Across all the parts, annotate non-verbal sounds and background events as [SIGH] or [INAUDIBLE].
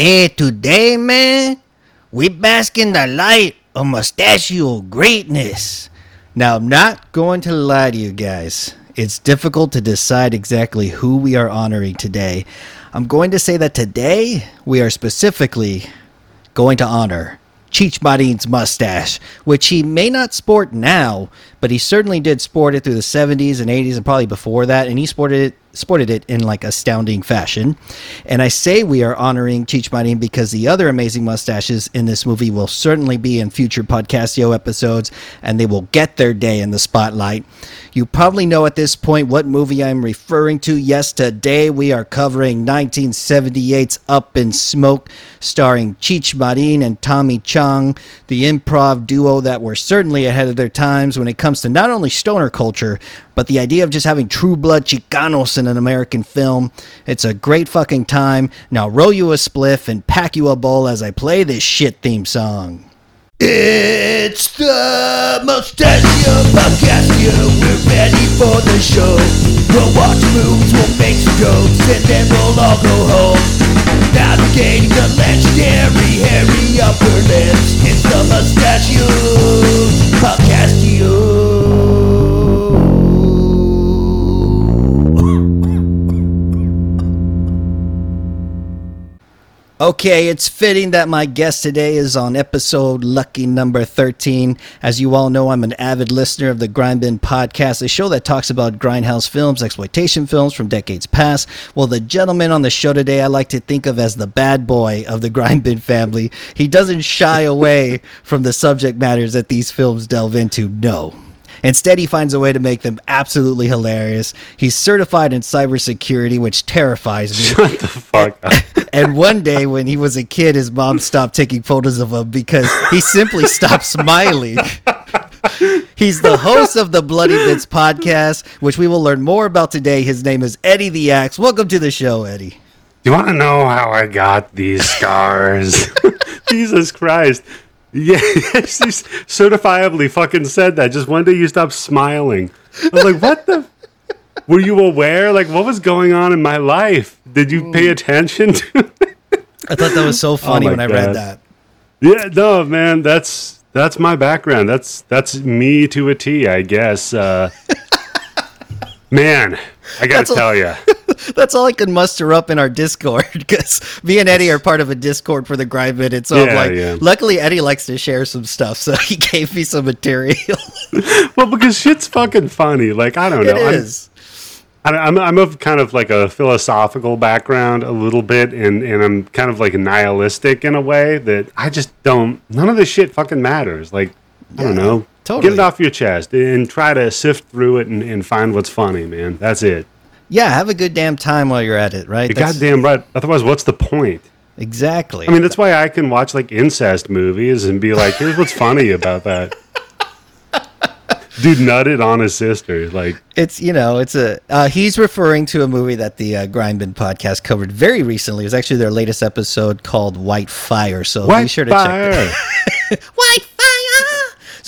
Eh, today, man, we bask in the light of mustachio greatness. Now, I'm not going to lie to you guys. It's difficult to decide exactly who we are honoring today. I'm going to say that today we are specifically going to honor Cheech Marin's mustache, which he may not sport now, but he certainly did sport it through the 70s and 80s and probably before that, and he sported it sported it in like astounding fashion. And I say we are honoring Cheech Marin because the other amazing mustaches in this movie will certainly be in future Podcastio episodes, and they will get their day in the spotlight. You probably know at this point what movie I'm referring to. Yes, today we are covering 1978's Up in Smoke, starring Cheech Marin and Tommy Chong, the improv duo that were certainly ahead of their times when it comes to not only stoner culture, but the idea of just having true blood Chicanos in an American film. It's a great fucking time. Now roll you a spliff and pack you a bowl as I play this shit theme song. It's the Mustachio Podcast, yeah, we're ready for the show. We'll watch movies, we'll make some jokes, and then we'll all go home. Navigating the legendary hairy upper lips, it's the Mustachio Okay, it's fitting that my guest today is on episode lucky number 13. As you all know, I'm an avid listener of the Grind Bin podcast, a show that talks about grindhouse films, exploitation films from decades past. Well, the gentleman on the show today, I like to think of as the bad boy of the Grind Bin family. He doesn't shy away from the subject matters that these films delve into. No. Instead, he finds a way to make them absolutely hilarious. He's certified in cybersecurity, which terrifies me. Shut the fuck up. [LAUGHS] And one day when he was a kid, his mom stopped taking photos of him because he simply stopped smiling. He's the host of the Bloody Bits podcast, which we will learn more about today. His name is Eddie the Axe. Welcome to the show, Eddie. Do You want to know how I got these scars? [LAUGHS] Jesus Christ. Yeah, [LAUGHS] she's certifiably fucking said that. Just one day you stopped smiling. I was like, what the? Were you aware? Like, what was going on in my life? Did you pay attention to? [LAUGHS] I thought that was so funny my when I read that. yeah, no, man. That's that's my background. That's that's me to a T, I guess. Uh, [LAUGHS] man, I gotta tell you. [LAUGHS] That's all I could muster up in our Discord [LAUGHS] because me and Eddie are part of a Discord for the Grind Bin. And so I'm like, yeah. luckily Eddie likes to share some stuff, so [LAUGHS] he gave me some material. well, because shit's fucking funny. Like I don't It know. I'm- is. I- I'm I'm of kind of like a philosophical background a little bit, and and I'm kind of like nihilistic in a way that I just don't. None of this shit fucking matters. Like I don't know. Totally. Get it off your chest and try to sift through it and, and find what's funny, man. That's it. Yeah, have a good damn time while you're at it, right? You're That's- goddamn right. Otherwise, what's the point? Exactly. I mean, that's why I can watch like incest movies and be like, here's what's funny about that. [LAUGHS] Dude nutted on his sister. Like, It's you know it's a uh, he's referring to a movie that the uh, Grindbin podcast covered very recently. It was actually their latest episode called White Fire. So be sure to check fire. that. [LAUGHS] White Fire.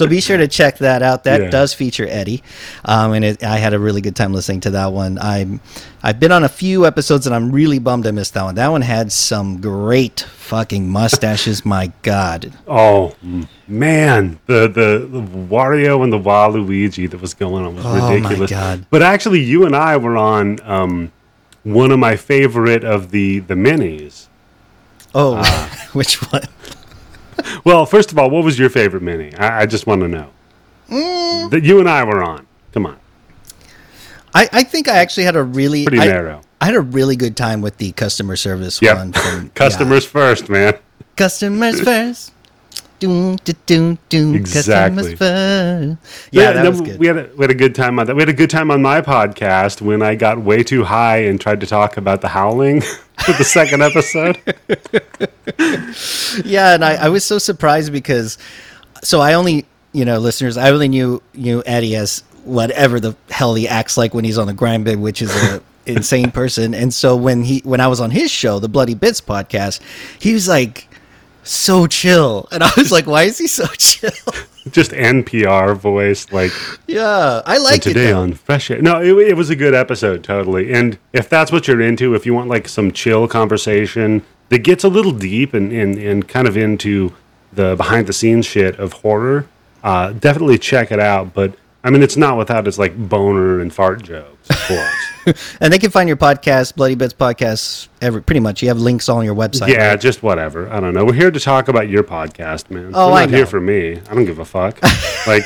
So be sure to check that out. That Yeah. does feature Eddie, um, and it, I had a really good time listening to that one. I'm I've been on a few episodes, and I'm really bummed I missed that one. That one had some great fucking mustaches. [LAUGHS] My God. Oh man, the, the the Wario and the Waluigi that was going on was Oh, my ridiculous. God. But actually, you and I were on um, one of my favorite of the the minis. Oh, Ah. [LAUGHS] which one? [LAUGHS] Well, first of all, what was your favorite mini? I, I just want to know. Mm. That you and I were on. Come on, I, I think I actually had a really pretty I- narrow. I had a really good time with the customer service Yep. one. From, [LAUGHS] Customers first, man. customers first. Doom, doom, doom, Exactly. First. Yeah, that was good. We had a, we had a good time on that. We had a good time on my podcast when I got way too high and tried to talk about the howling [LAUGHS] for the second episode. [LAUGHS] yeah, and I, I was so surprised because, so I only, you know, listeners, I only knew knew Eddie as whatever the hell he acts like when he's on the grind bin, which is a [LAUGHS] insane person. And so when he when I was on his show, the Bloody Bits podcast, he was like so chill, and I was like, why is he so [LAUGHS] chill? [LAUGHS] Just NPR voice, like yeah, I like it. today on Fresh Air. No, it, it was a good episode, totally. And if that's what you're into, if you want like some chill conversation, that gets a little deep and, and, and kind of into the behind the scenes shit of horror, uh, definitely check it out. But I mean, it's not without its like boner and fart jokes, of course. [LAUGHS] And they can find your podcast, Bloody Bits Podcast, every pretty much. You have links on your website. yeah, right? just whatever. I don't know. We're here to talk about your podcast, man. Oh, We're I not here for me. I don't give a fuck. [LAUGHS] like,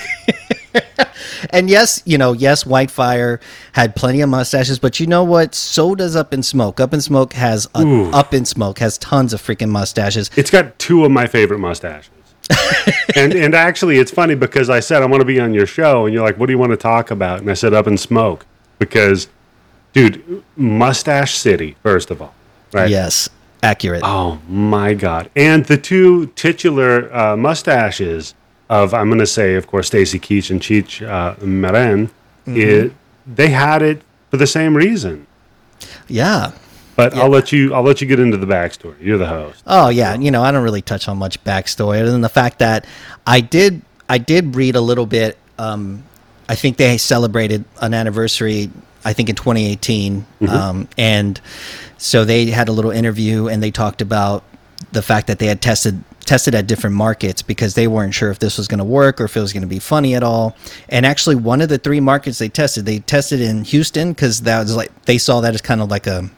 And yes, you know, yes, Whitefire had plenty of mustaches, but you know what? So does Up in Smoke. Up in Smoke has a, Up in Smoke has tons of freaking mustaches. it's got two of my favorite mustaches. [LAUGHS] and and actually, it's funny because I said I want to be on your show, and you're like, "What do you want to talk about?" And I said, "Up in Smoke," because, dude, Mustache City, first of all, right? Yes, accurate. Oh my god! And the two titular uh, mustaches of I'm going to say, of course, Stacy Keach and Cheech uh, Marin, it, they had it for the same reason. yeah. But I'll let you. I'll let you get into the backstory. You're the host. Oh yeah, you know I don't really touch on much backstory other than the fact that I did I did read a little bit. Um, I think they celebrated an anniversary. I think in 2018, um, and so they had a little interview and they talked about the fact that they had tested tested at different markets because they weren't sure if this was going to work or if it was going to be funny at all. And actually, one of the three markets they tested, they tested in Houston because that was like they saw that as kind of like a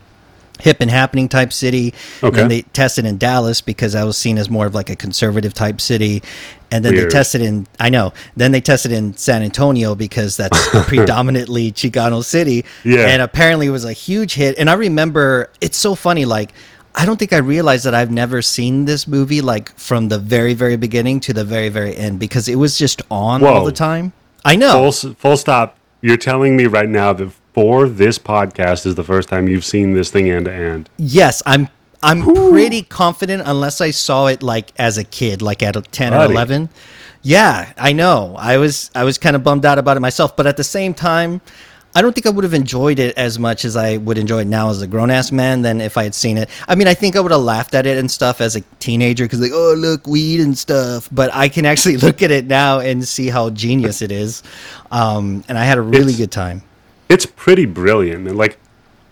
hip and happening type city. And Okay. then they tested in Dallas because I was seen as more of like a conservative type city. And then Weird. they tested in I know. Then they tested in San Antonio because that's a [LAUGHS] predominantly Chicano city. Yeah. And apparently it was a huge hit. And I remember it's so funny, like I don't think I realized that I've never seen this movie like from the very, very beginning to the very, very end because it was just on all the time. I know. Full, full stop. You're telling me right now that for this podcast is the first time you've seen this thing end to end. Yes, I'm I'm pretty confident unless I saw it like as a kid, like at a 10 or 11. Yeah, I know. I was I was kind of bummed out about it myself, but at the same time, I don't think I would have enjoyed it as much as I would enjoy it now as a grown ass man than if I had seen it. I mean, I think I would have laughed at it and stuff as a teenager because like, oh look, weed and stuff. But I can actually [LAUGHS] look at it now and see how genius it is, um, and I had a really It's- good time. It's pretty brilliant. And like,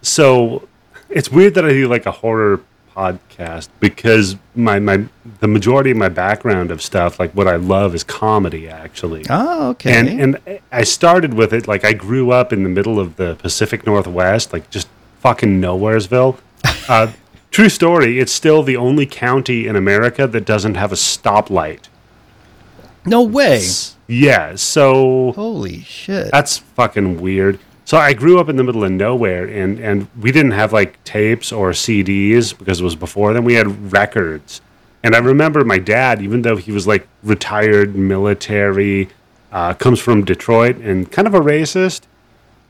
so it's weird that I do like a horror podcast because my, my, the majority of my background of stuff, like what I love is comedy actually. Oh, okay. And, and I started with it, like I grew up in the middle of the Pacific Northwest, like just fucking nowheresville. [LAUGHS] Uh, true story, it's still the only county in America that doesn't have a stoplight. no way. Yeah, so Holy shit. that's fucking weird. So I grew up in the middle of nowhere, and and we didn't have like tapes or CDs because it was before then. We had records, and I remember my dad, even though he was like retired military, uh, comes from Detroit and kind of a racist.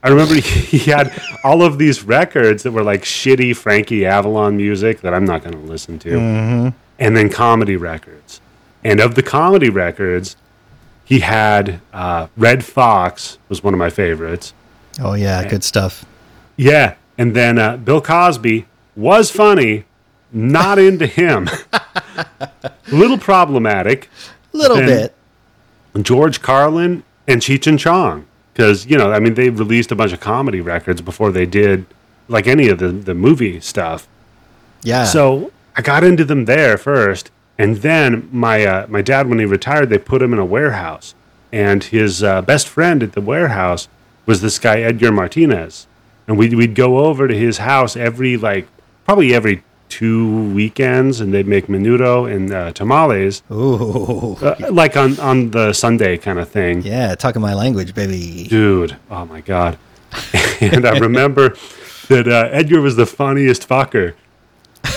I remember [LAUGHS] he had all of these records that were like shitty Frankie Avalon music that I'm not going to listen to, and then comedy records. And of the comedy records, he had uh, Redd Foxx was one of my favorites. Oh yeah, good stuff. Yeah, and then uh, Bill Cosby was funny, not into him. A [LAUGHS] little problematic. A little bit. George Carlin and Cheech and Chong, because you know, I mean, they released a bunch of comedy records before they did like any of the the movie stuff. Yeah. So I got into them there first, and then my uh, my dad, when he retired, they put him in a warehouse, and his uh, best friend at the warehouse was this guy Edgar Martinez, and we'd we'd go over to his house every like probably every two weekends, and they'd make menudo and uh, tamales, Ooh. uh, like on on the Sunday kind of thing. Yeah, talking my language, baby. Dude, oh my god! [LAUGHS] and I remember that uh, Edgar was the funniest fucker,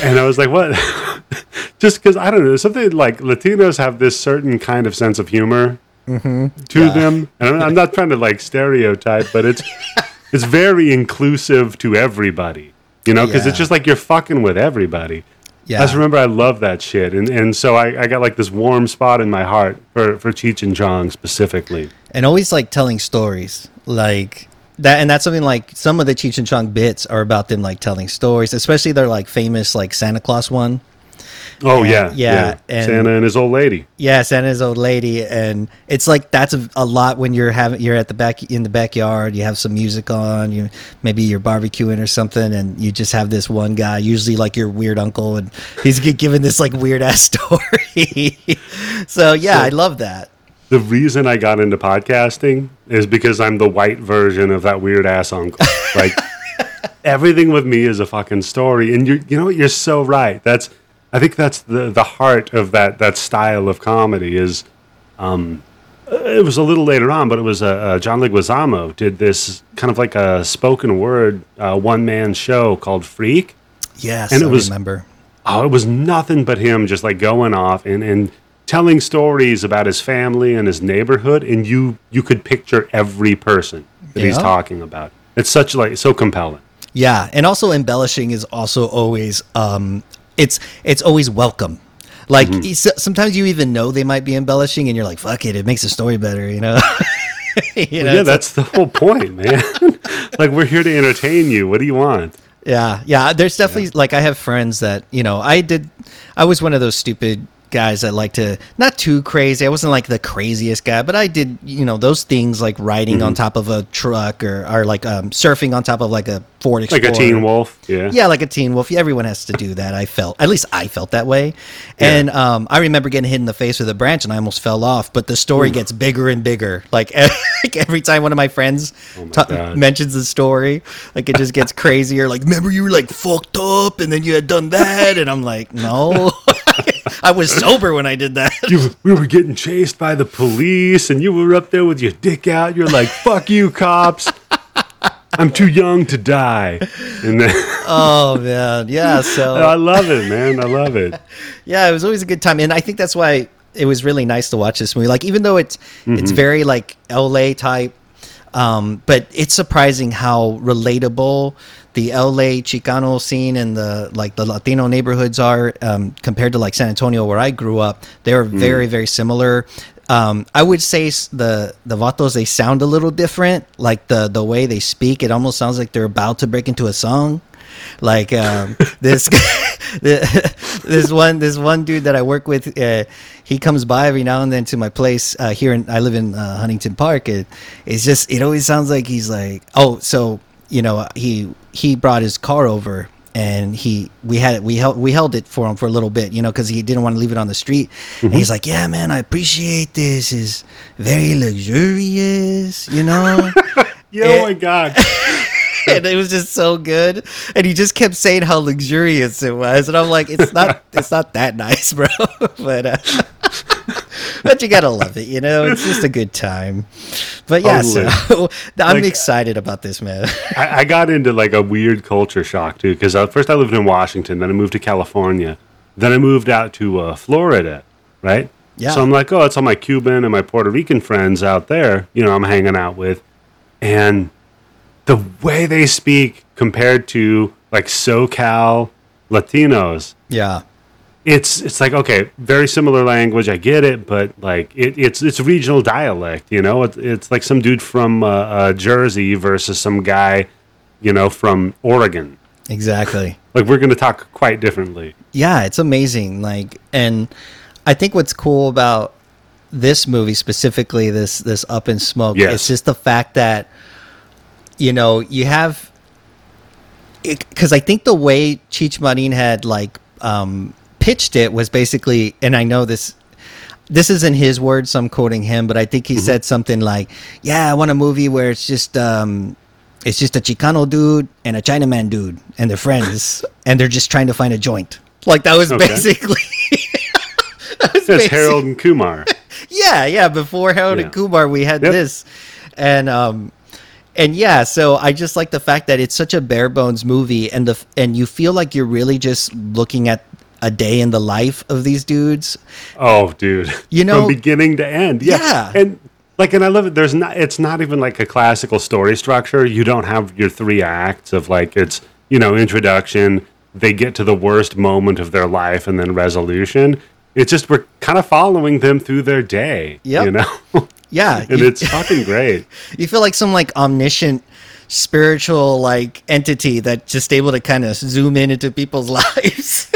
and I was like, "What?" [LAUGHS] Just because I don't know, something like Latinos have this certain kind of sense of humor Mm-hmm. to them, and I'm, I'm not trying to like stereotype, but it's [LAUGHS] it's very inclusive to everybody, you know, because Yeah. it's just like you're fucking with everybody. Yeah. I just remember I love that shit, and and so I, I got like this warm spot in my heart for for Cheech and Chong specifically. and always like telling stories like that and that's something like some of the cheech and chong bits are about them like telling stories especially their like famous like santa claus one Oh And- yeah, yeah, and- Santa and his old lady. Yeah, Santa's old lady, and it's like that's a, a lot when you're having you're at the back in the backyard. You have some music on, you maybe you're barbecuing or something, and you just have this one guy, usually like your weird uncle, and he's gi- giving this like weird ass [LAUGHS] story. so yeah, I love that. The reason I got into podcasting is because I'm the white version of that weird ass uncle. Like [LAUGHS] everything with me is a fucking story, and you you know what? You're so right. That's I think that's the the heart of that that style of comedy is. Um, it was a little later on, but it was uh, uh, John Leguizamo did this kind of like a spoken word uh, one man show called Freak. Yes, And it I was- remember. Oh, it was nothing but him just like going off and, and telling stories about his family and his neighborhood, and you you could picture every person that he's talking about. It's such like so compelling. Yeah, and also embellishing is also always um it's it's always welcome. Like Mm-hmm. sometimes you even know they might be embellishing, and you're like, "Fuck it, it makes the story better," you know. [LAUGHS] You know, yeah, that's the whole point, man. [LAUGHS] like we're here to entertain you. What do you want? Yeah, yeah. There's definitely like I have friends that you know I did. I was one of those stupid guys that like to not too crazy. I wasn't like the craziest guy, but I did you know those things like riding Mm-hmm. on top of a truck or or like um, surfing on top of like a Ford Explorer. Like a teen wolf. Yeah. Yeah, like a teen wolf. Everyone has to do that. I felt, at least I felt that way. And um, I remember getting hit in the face with a branch and I almost fell off. But the story gets bigger and bigger. Like, [LAUGHS] like every time one of my friends Oh my ta- mentions the story, like it just gets crazier. Like, remember you were like fucked up and then you had done that, and I'm like, no, [LAUGHS] I was sober when I did that. [LAUGHS] You, we were getting chased by the police, and you were up there with your dick out. You're like, "Fuck you, cops! I'm too young to die." And then [LAUGHS] oh man, yeah. So [LAUGHS] I love it, man. I love it. yeah, it was always a good time, and I think that's why it was really nice to watch this movie. Like, even though it's it's very like LA type, um, but it's surprising how relatable the LA Chicano scene and the like the Latino neighborhoods are um, compared to like San Antonio, where I grew up. They're very very similar. Um, I would say the the vatos they sound a little different. Like the the way they speak, it almost sounds like they're about to break into a song. Like um, [LAUGHS] this [LAUGHS] this one this one dude that I work with, uh, he comes by every now and then to my place uh, here. In, I live in uh, Huntington Park. It, it's just it always sounds like he's like oh so you know he he brought his car over and he we had we held we held it for him for a little bit you know because he didn't want to leave it on the street and he's like yeah man I appreciate this is very luxurious you know. [LAUGHS] Yeah, Eh. oh my god. [LAUGHS] and it was just so good. And he just kept saying how luxurious it was, and I'm like, it's not, it's not that nice, [LAUGHS] bro. but, uh, [LAUGHS] but you gotta love it, you know. It's just a good time. But yeah, so [LAUGHS] I'm Like- excited about this, man. [LAUGHS] I, I got into like a weird culture shock too because first I lived in Washington, then I moved to California, then I moved out to uh, Florida, right? Yeah. So I'm like, oh, it's all my Cuban and my Puerto Rican friends out there, you know, I'm hanging out with, and the way they speak compared to like SoCal Latinos, yeah, it's it's like okay, very similar language. I get it, but like it, it's it's regional dialect. You know, it's it's like some dude from uh, uh, Jersey versus some guy, you know, from Oregon. exactly. Like we're gonna talk quite differently. yeah, it's amazing. Like, and I think what's cool about this movie specifically, this this Up in Smoke, Yes. it's just the fact that you know you have because I think the way Cheech Marin had like um, pitched it was basically, and I know this. This isn't his words, so I'm quoting him, but I think he said something like, "Yeah, I want a movie where it's just um, it's just a Chicano dude and a Chinaman dude, and they're friends, [LAUGHS] and they're just trying to find a joint." Like that was Okay. basically. [LAUGHS] that was basi- Harold and Kumar. [LAUGHS] yeah, yeah. Before Harold Yeah. and Kumar, we had Yep. this, and um, and yeah. So I just like the fact that it's such a bare bones movie, and the and you feel like you're really just looking at a day in the life of these dudes. Oh, dude. You know- from beginning to end. Yeah. Yeah. And like, and I love it. There's not. It's not even like a classical story structure. You don't have your three acts of like it's you know introduction. They get to the worst moment of their life and then resolution. It's just we're kind of following them through their day. Yeah, You know. [LAUGHS] Yeah, and you, it's [LAUGHS] fucking great. you feel like some like omniscient spiritual like entity that just able to kind of zoom in into people's [LAUGHS] lives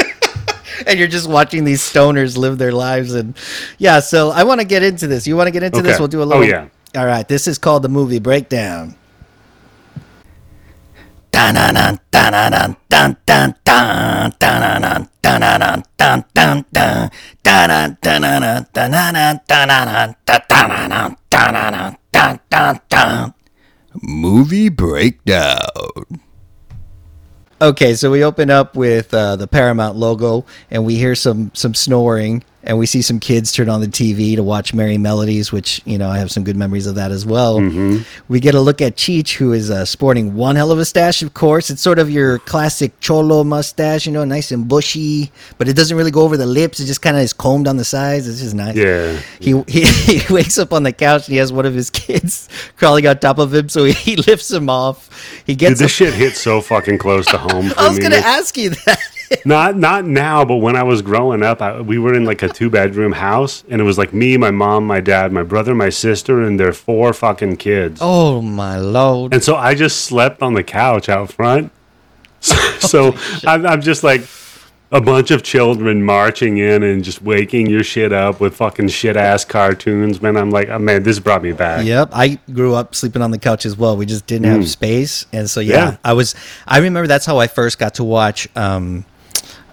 and you're just watching these stoners live their lives. And yeah, so I want to get into this. You want to get into okay. this? We'll do a little. Oh, yeah. All right. This is called the movie breakdown. Movie breakdown. Okay, so we open up with uh, the Paramount logo, and we hear some some snoring, and we see some kids turn on the TV to watch Merrie Melodies, which you know I have some good memories of that as well. We get a look at Cheech, who is uh, sporting one hell of a stash. Of course, it's sort of your classic cholo mustache, you know, nice and bushy, but it doesn't really go over the lips. It just kind of is combed on the sides. It's just nice. Yeah. He, he [LAUGHS] he wakes up on the couch and he has one of his kids [LAUGHS] crawling on top of him, so he, he lifts him off. He Dude, gets. this a- shit hit so fucking close to home [LAUGHS] I was me. gonna ask you that. [LAUGHS] Not not now, but when I was growing up, I, we were in like a two bedroom house, and it was like me, my mom, my dad, my brother, my sister, and their four fucking kids. Oh my lord! And so I just slept on the couch out front. [LAUGHS] So, so I'm, I'm just like a bunch of children marching in and just waking your shit up with fucking shit ass cartoons, man. I'm like, oh, man, this brought me back. Yep, I grew up sleeping on the couch as well. We just didn't have space, and so yeah, Mm. Yeah. I was. I remember that's how I first got to watch, um,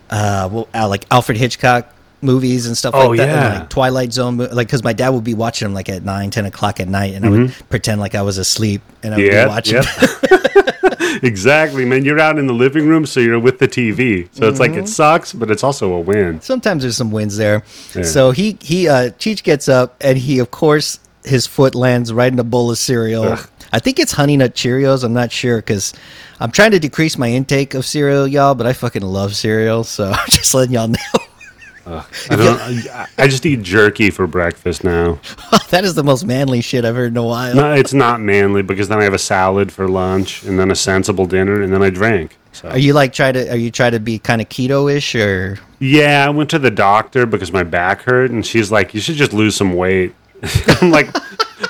uh, well, uh, like Alfred Hitchcock movies and stuff Oh, like that, and, yeah. like Twilight Zone, like because my dad would be watching them like at nine, ten o'clock at night, and I would pretend like I was asleep and I would Mm-hmm. Yeah, be watching. yeah. [LAUGHS] [LAUGHS] exactly, man. You're out in the living room, so you're with the TV. So it's like Mm-hmm. it sucks, but it's also a win. Sometimes there's some wins there. Yeah. So he he uh Cheech gets up and he of course his foot lands right in a bowl of cereal. Ugh. I think it's Honey Nut Cheerios. I'm not sure because I'm trying to decrease my intake of cereal, y'all. But I fucking love cereal, so [LAUGHS] I'm just letting y'all know. [LAUGHS] I don't. I, I just eat jerky for breakfast now. [LAUGHS] that is the most manly shit I've heard in a while. No, it's not manly because then I have a salad for lunch and then a sensible dinner and then I drink. So Are you like try to are you try to be kind of keto-ish or yeah, I went to the doctor because my back hurt and she's like, "You should just lose some weight." [LAUGHS] I'm like,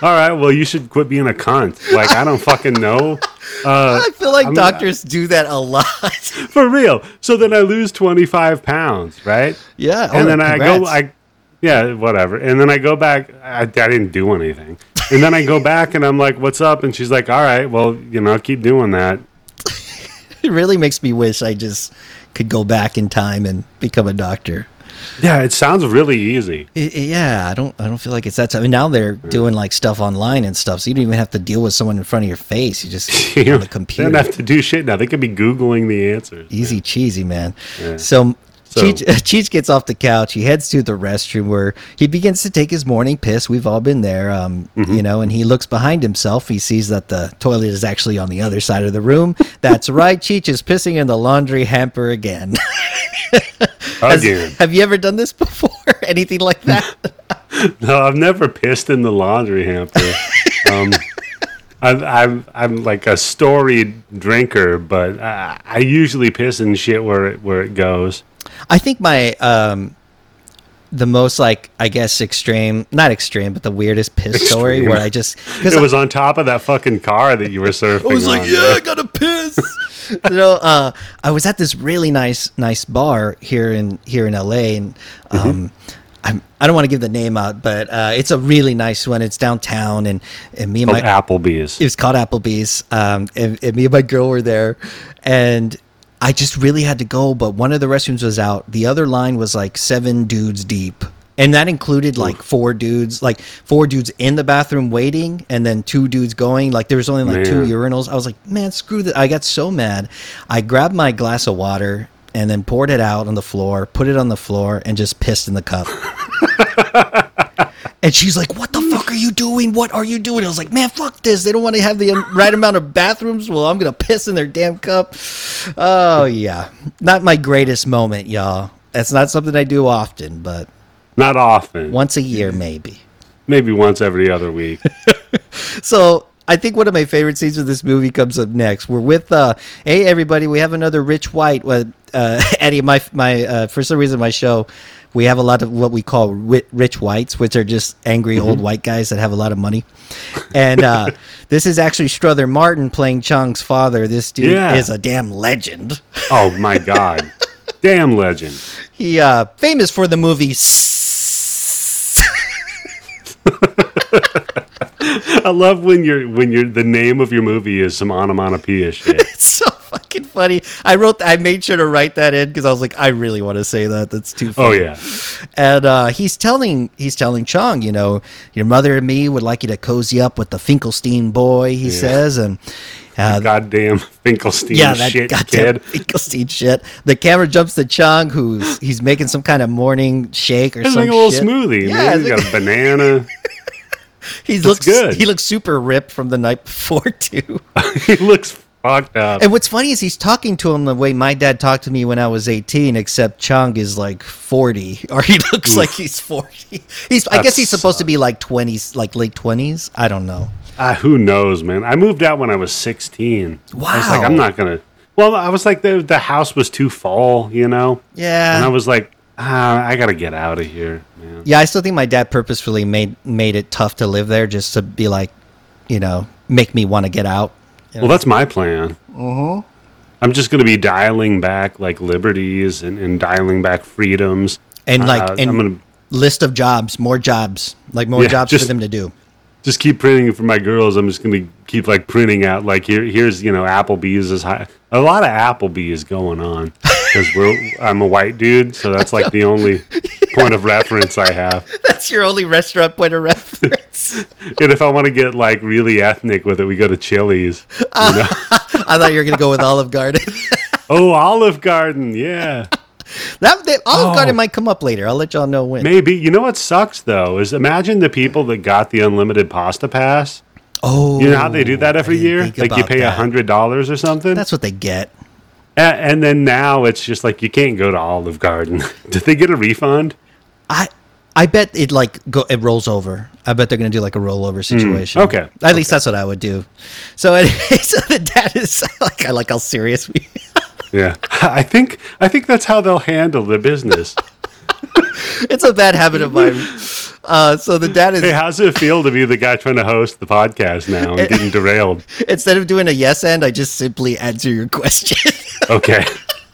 "All right, well, you should quit being a cunt." Like I don't fucking know. Uh, I feel like I'm- doctors do that a lot. [LAUGHS] for real. So then I lose 25 pounds, right? yeah, and oh, then I go. I, yeah, whatever. And then I go back. I, I didn't do anything. And then I go back and I'm like, "What's up?" And she's like, "All right, well, you know, keep doing that." [LAUGHS] it really makes me wish I just could go back in time and become a doctor. Yeah, it sounds really easy. I- I- yeah, I don't. I don't feel like it's that. Time. I mean, now they're doing like stuff online and stuff, so you don't even have to deal with someone in front of your face. You just [LAUGHS] You on the They computer. don't have to do shit now. They could be googling the answers. Easy cheesy, man. Yeah. So. So- Cheech, [LAUGHS] Cheech gets off the couch. He heads to the restroom where he begins to take his morning piss. We've all been there, um, Mm-hmm. you know. And he looks behind himself. He sees that the toilet is actually on the other side of the room. That's right. Cheech is pissing in the laundry hamper again. [LAUGHS] Has- Again. have you ever done this [LAUGHS] before? [LAUGHS] Anything like that? [LAUGHS] No, I've never pissed in the laundry hamper. um, I'm, like a storied drinker, but I, I usually piss in shit where it, where it goes. I think my um the most like I guess extreme, not extreme, but the weirdest piss story where I just It was on top of that fucking car that you were surfing. I was like, on, yeah, man. I gotta piss. [LAUGHS] you know, uh, I was at this really nice, nice bar here in here in LA, and um, I'm, I don't want to give the name out, but uh, it's a really nice one. It's downtown, and and me and my Applebee's. it was called Applebee's. Um, and, and me and my girl were there, and I just really had to go. But one of the restrooms was out. The other line was like seven dudes deep, and that included like four dudes, like four dudes in the bathroom waiting, and then two dudes going. Like there was only like two urinals. I was like, man, screw that. I got so mad. I grabbed my glass of water. And then poured it out on the floor, put it on the floor, and just pissed in the cup. [LAUGHS] And she's like, "What the fuck are you doing? What are you doing?" I was like, "Man, fuck this. They don't want to have the um, right amount of bathrooms. Well, I'm gonna piss in their damn cup." Oh yeah, not my greatest moment, y'all. That's not something I do often, but Not often. once a year maybe. Maybe once every other week. [LAUGHS] So I think one of my favorite scenes of this movie comes up next. We're with, uh, hey everybody, we have another Rich White. Uh, uh, [LAUGHS] Eddie, my my uh, for some reason my show, we have a lot of what we call rich whites, which are just angry Mm-hmm. old white guys that have a lot of money. And uh, [LAUGHS] this is actually Strother Martin playing Chong's father. This dude Yeah. is a damn legend. Oh my god. Damn legend. He uh famous for the movie [LAUGHS] I love when you're when you're the name of your movie is some onomatopoeia [LAUGHS] shit. It's so fucking funny. I wrote I made sure to write that in because I was like, I really want to say that. That's too Oh funny. yeah. And uh, he's telling he's telling Chong, you know, your mother and me would like you to cozy up with the Finkelstein boy, he says, and uh, Goddamn Finkelstein yeah, that shit goddamn kid. [LAUGHS] Finkelstein shit. The camera jumps to Chong, who's he's making some kind of morning shake or something. like a little shit. smoothie. Yeah, man. it's He's got a banana. [LAUGHS] he looks good. He looks super ripped from the night before [LAUGHS] too. he looks fucked up. And what's funny is he's talking to him the way my dad talked to me when I was 18, except Chong is like 40, or he looks like he's 40. He's, I That guess he's supposed to be like 20s, like late 20s. I don't know. Ah, who knows, man? I moved out when I was 16. Wow. I was like, I'm not gonna. Well, I was like, the the house was too full, you know. Yeah. And I was like, ah, I gotta get out of here, man. Yeah, I still think my dad purposefully made made it tough to live there just to be like, you know, make me want to get out. Well, that's my plan. Uh-huh. I'm just gonna be dialing back like liberties and, and dialing back freedoms. And like, Uh, and I'm gonna list of jobs, more jobs, like more Yeah, jobs just- for them to do. Just keep printing for my girls. I'm just gonna keep like printing out like here here's you know Applebee's is high. A lot of Applebee's going on because we're I'm a white dude, so that's like the only [LAUGHS] point of reference I have. That's your only restaurant point of reference. [LAUGHS] And if I want to get like really ethnic with it, we go to Chili's. [LAUGHS] Know? I thought you were gonna go with Olive Garden. oh, Olive Garden, yeah. That, that Olive Oh. Garden might come up later. I'll let y'all know when. Maybe you know what sucks though is imagine the people that got the unlimited pasta pass. Oh, You know how they do that every year? Like you pay a hundred dollars or something. That's what they get. A- and then now it's just like you can't go to Olive Garden. [LAUGHS] Did they get a refund? I I bet it like go it rolls over. I bet they're gonna do like a rollover situation. Hmm, okay, At least that's what I would do. So [LAUGHS] anyway, so the dad is [LAUGHS] like I like how serious we Yeah, [LAUGHS] I think I think that's how they'll handle the business. [LAUGHS] it's a bad habit of mine. Uh, so the dad is hey, how's it feel to be the guy trying to host the podcast now and [LAUGHS] getting derailed? instead of doing a yes and I just simply answer your question. Okay,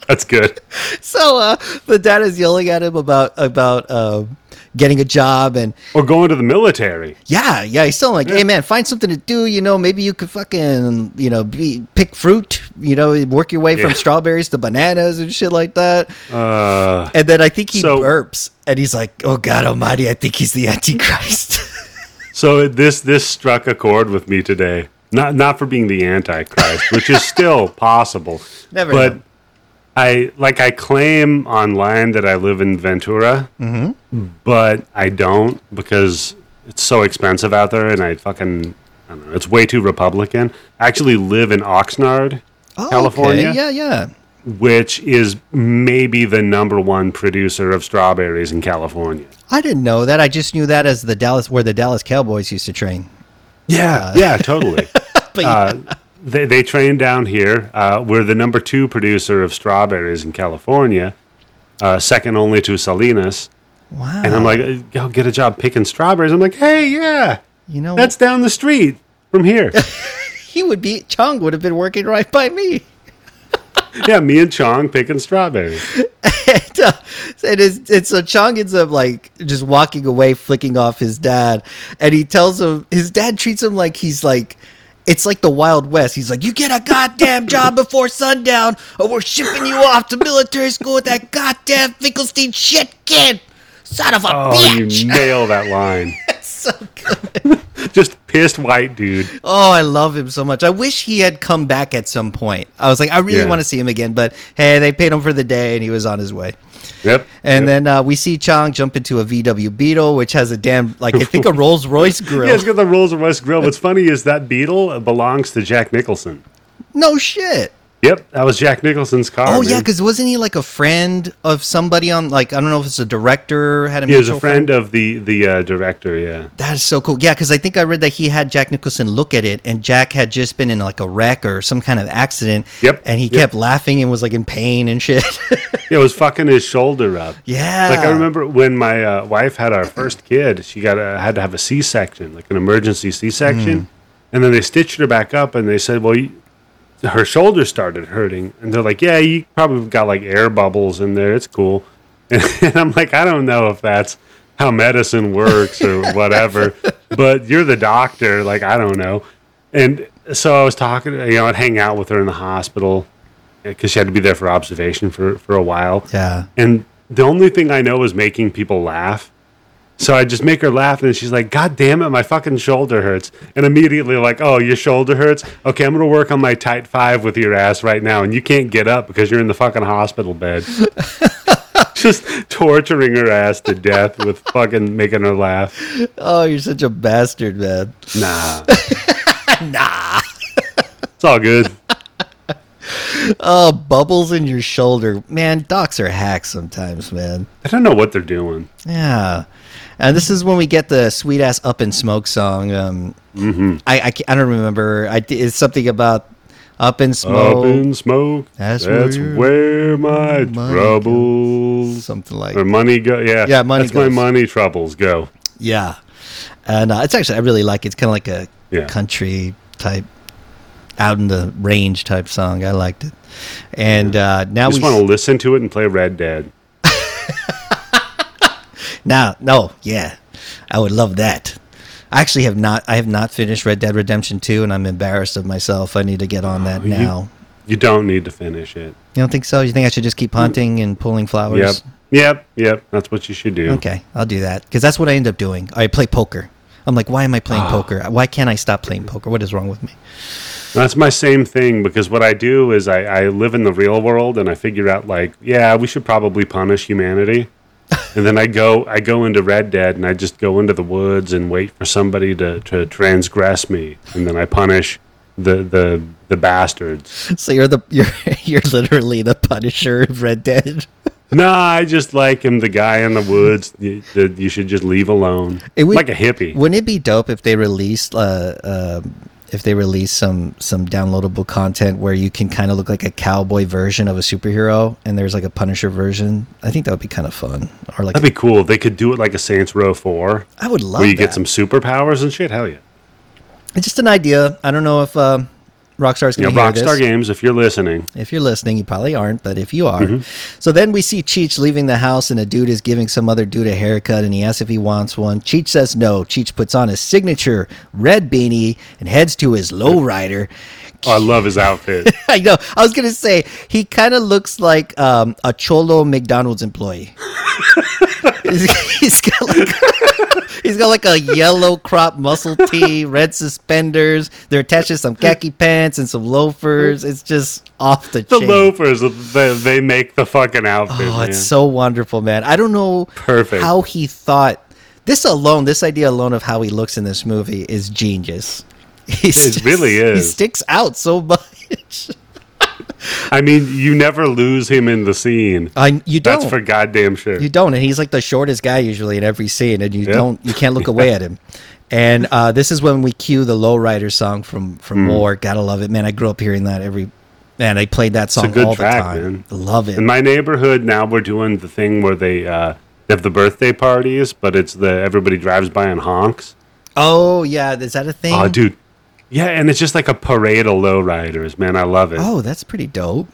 that's good. so uh, the dad is yelling at him about about um, getting a job and Or going to the military. Yeah, yeah. He's still like, hey man, find something to do. You know, maybe you could fucking, you know, be, pick fruit. You know, work your way from strawberries to bananas and shit like that. Uh, And then I think he So- burps, and he's like, "Oh God Almighty, I think he's the Antichrist." [LAUGHS] so this this struck a chord with me today. Not not for being the Antichrist, which is still possible. Never but. I like I claim online that I live in Ventura, Mm-hmm. but I don't because it's so expensive out there, and I fucking I don't know. It's way too Republican. I actually live in Oxnard, Oh, California, Okay. Yeah, yeah. which is maybe the number one producer of strawberries in California. I didn't know that. I just knew that as the Dallas, where the Dallas Cowboys used to train. Yeah, yeah, totally. [LAUGHS] But uh, they, they train down here. Uh, we're the number two producer of strawberries in California, uh, second only to Salinas. wow. And I'm like, go get a job picking strawberries. I'm like, hey, yeah, you know, that's down the street from here. [LAUGHS] he would be Chong would have been working right by me. [LAUGHS] yeah, me and Chong picking strawberries. and, uh, and, it's, and so Chong ends up like just walking away, flicking off his dad, and he tells him his dad treats him like he's like it's like the Wild West. He's like, "You get a goddamn job before sundown, or we're shipping you off to military school with that goddamn Finkelstein shit kid, son of a Oh, bitch." you nail that line. [LAUGHS] so good. [LAUGHS] Just pissed white dude. Oh, I love him so much. I wish he had come back at some point. I was like, I really Yeah. want to see him again, but hey, they paid him for the day, and he was on his way. Yep. And yep. then uh, we see Chong jump into a VW Beetle, which has a damn, like, I think a Rolls [LAUGHS] Royce grill. yeah, it's got the Rolls Royce grill. What's funny is that Beetle belongs to Jack Nicholson. no shit. Yep, that was Jack Nicholson's car. Oh, yeah, because wasn't he like a friend of somebody on, like, I don't know if it's a director, had a he was a friend of the the uh, director. Yeah. That is so cool. Yeah, because I think I read that he had Jack Nicholson look at it, and Jack had just been in like a wreck or some kind of accident. Yep, And he yep. kept laughing and was like in pain and shit. [LAUGHS] Yeah, it was fucking his shoulder up. yeah. Like I remember when my uh, wife had our first kid, she got a, had to have a C section, like an emergency C section, Hmm. and then they stitched her back up, and they said, "Well, you, her shoulder started hurting, and they're like, "Yeah, you probably got like air bubbles in there. It's cool." [LAUGHS] And, I'm like, "I don't know if that's how medicine works or [LAUGHS] whatever, but you're the doctor. Like, I don't know." And so I was talking, you know, I'd hang out with her in the hospital uh, because she had to be there for observation for for a while. Yeah. And the only thing I know is making people laugh. So I just make her laugh, and she's like, "God damn it, my fucking shoulder hurts!" And immediately, like, "Oh, your shoulder hurts? Okay, I'm gonna work on my tight five with your ass right now, and you can't get up because you're in the fucking hospital bed." [LAUGHS] just torturing her ass to death with fucking making her laugh. Oh, you're such a bastard, man. Nah, [LAUGHS] Nah. it's all good. Oh, bubbles in your shoulder. Man, docs are hacks sometimes, man. I don't know what they're doing. Yeah. And this is when we get the sweet ass Up in Smoke song. Um, I, I, I don't remember. I, it's something about Up in Smoke. Up in smoke. That's That's, where where, my troubles something like or money go. Yeah, Yeah, money That's my money troubles go. Yeah. And uh, it's actually, I really like it. It's kind of like a Yeah. country type, out in the range type song. I liked it. And uh, now we just we. want to listen to it and play Red Dead. [LAUGHS] Now, no, yeah, I would love that. I actually have not. I have not finished Red Dead Redemption Two, and I'm embarrassed of myself. I need to get on that you- now. You don't need to finish it. You don't think so? You think I should just keep hunting and pulling flowers? Yep. Yep. Yep. That's what you should do. Okay, I'll do that because that's what I end up doing. I play poker. I'm like, why am I playing Ah. poker? Why can't I stop playing poker? What is wrong with me? That's my same thing because what I do is I, I live in the real world and I figure out like, yeah, we should probably punish humanity. And then I go I go into Red Dead and I just go into the woods and wait for somebody to, to transgress me. And then I punish the the the bastards. So you're the you're [LAUGHS] you're literally the Punisher of Red Dead. [LAUGHS] No, I just like him, the guy in the woods you, that you should just leave alone. It would- like a hippie. Wouldn't it be dope if they released uh, uh, if they release some some downloadable content where you can kind of look like a cowboy version of a superhero, and there's like a Punisher version? I think that would be kind of fun. Or like That'd be cool. They could do it like a Saints Row 4 I would love where you that. get some superpowers and shit. Hell yeah. It's just an idea. I don't know if uh, Rockstar's going to hear Rockstar this. Games, if you're listening, If you're listening, you probably aren't, but if you are. Mm-hmm. So then we see Cheech leaving the house, and a dude is giving some other dude a haircut, and he asks if he wants one. Cheech says no. Cheech puts on his signature red beanie and heads to his lowrider. Oh, I love his outfit. [LAUGHS] I know. I was gonna say he kind of looks like um, a cholo McDonald's employee. he's, [LAUGHS] he's got like [LAUGHS] he's got like a yellow crop muscle tee, red suspenders. They're attached to some khaki pants and some loafers. It's just off the, the chain. loafers, they, they make the fucking outfit. Oh, man. it's so wonderful, man. I don't know Perfect. how he thought this alone, this idea alone of how he looks in this movie is genius. [LAUGHS] He's It really is. He sticks out so much. [LAUGHS] I mean, you never lose him in the scene. I you don't. That's for goddamn sure. You don't, and he's like the shortest guy usually in every scene, and you Yeah. don't, you can't look away at him. [LAUGHS] And uh, this is when we cue the Lowrider song from from Hmm. War. Gotta love it, man. I grew up hearing that every, man. I played that song all track, the time. man. Love it. In my neighborhood now, we're doing the thing where they uh, have the birthday parties, but it's the everybody drives by and honks. oh yeah, is that a thing? Oh, dude. Yeah, and it's just like a parade of lowriders, man. I love it. Oh, that's pretty dope.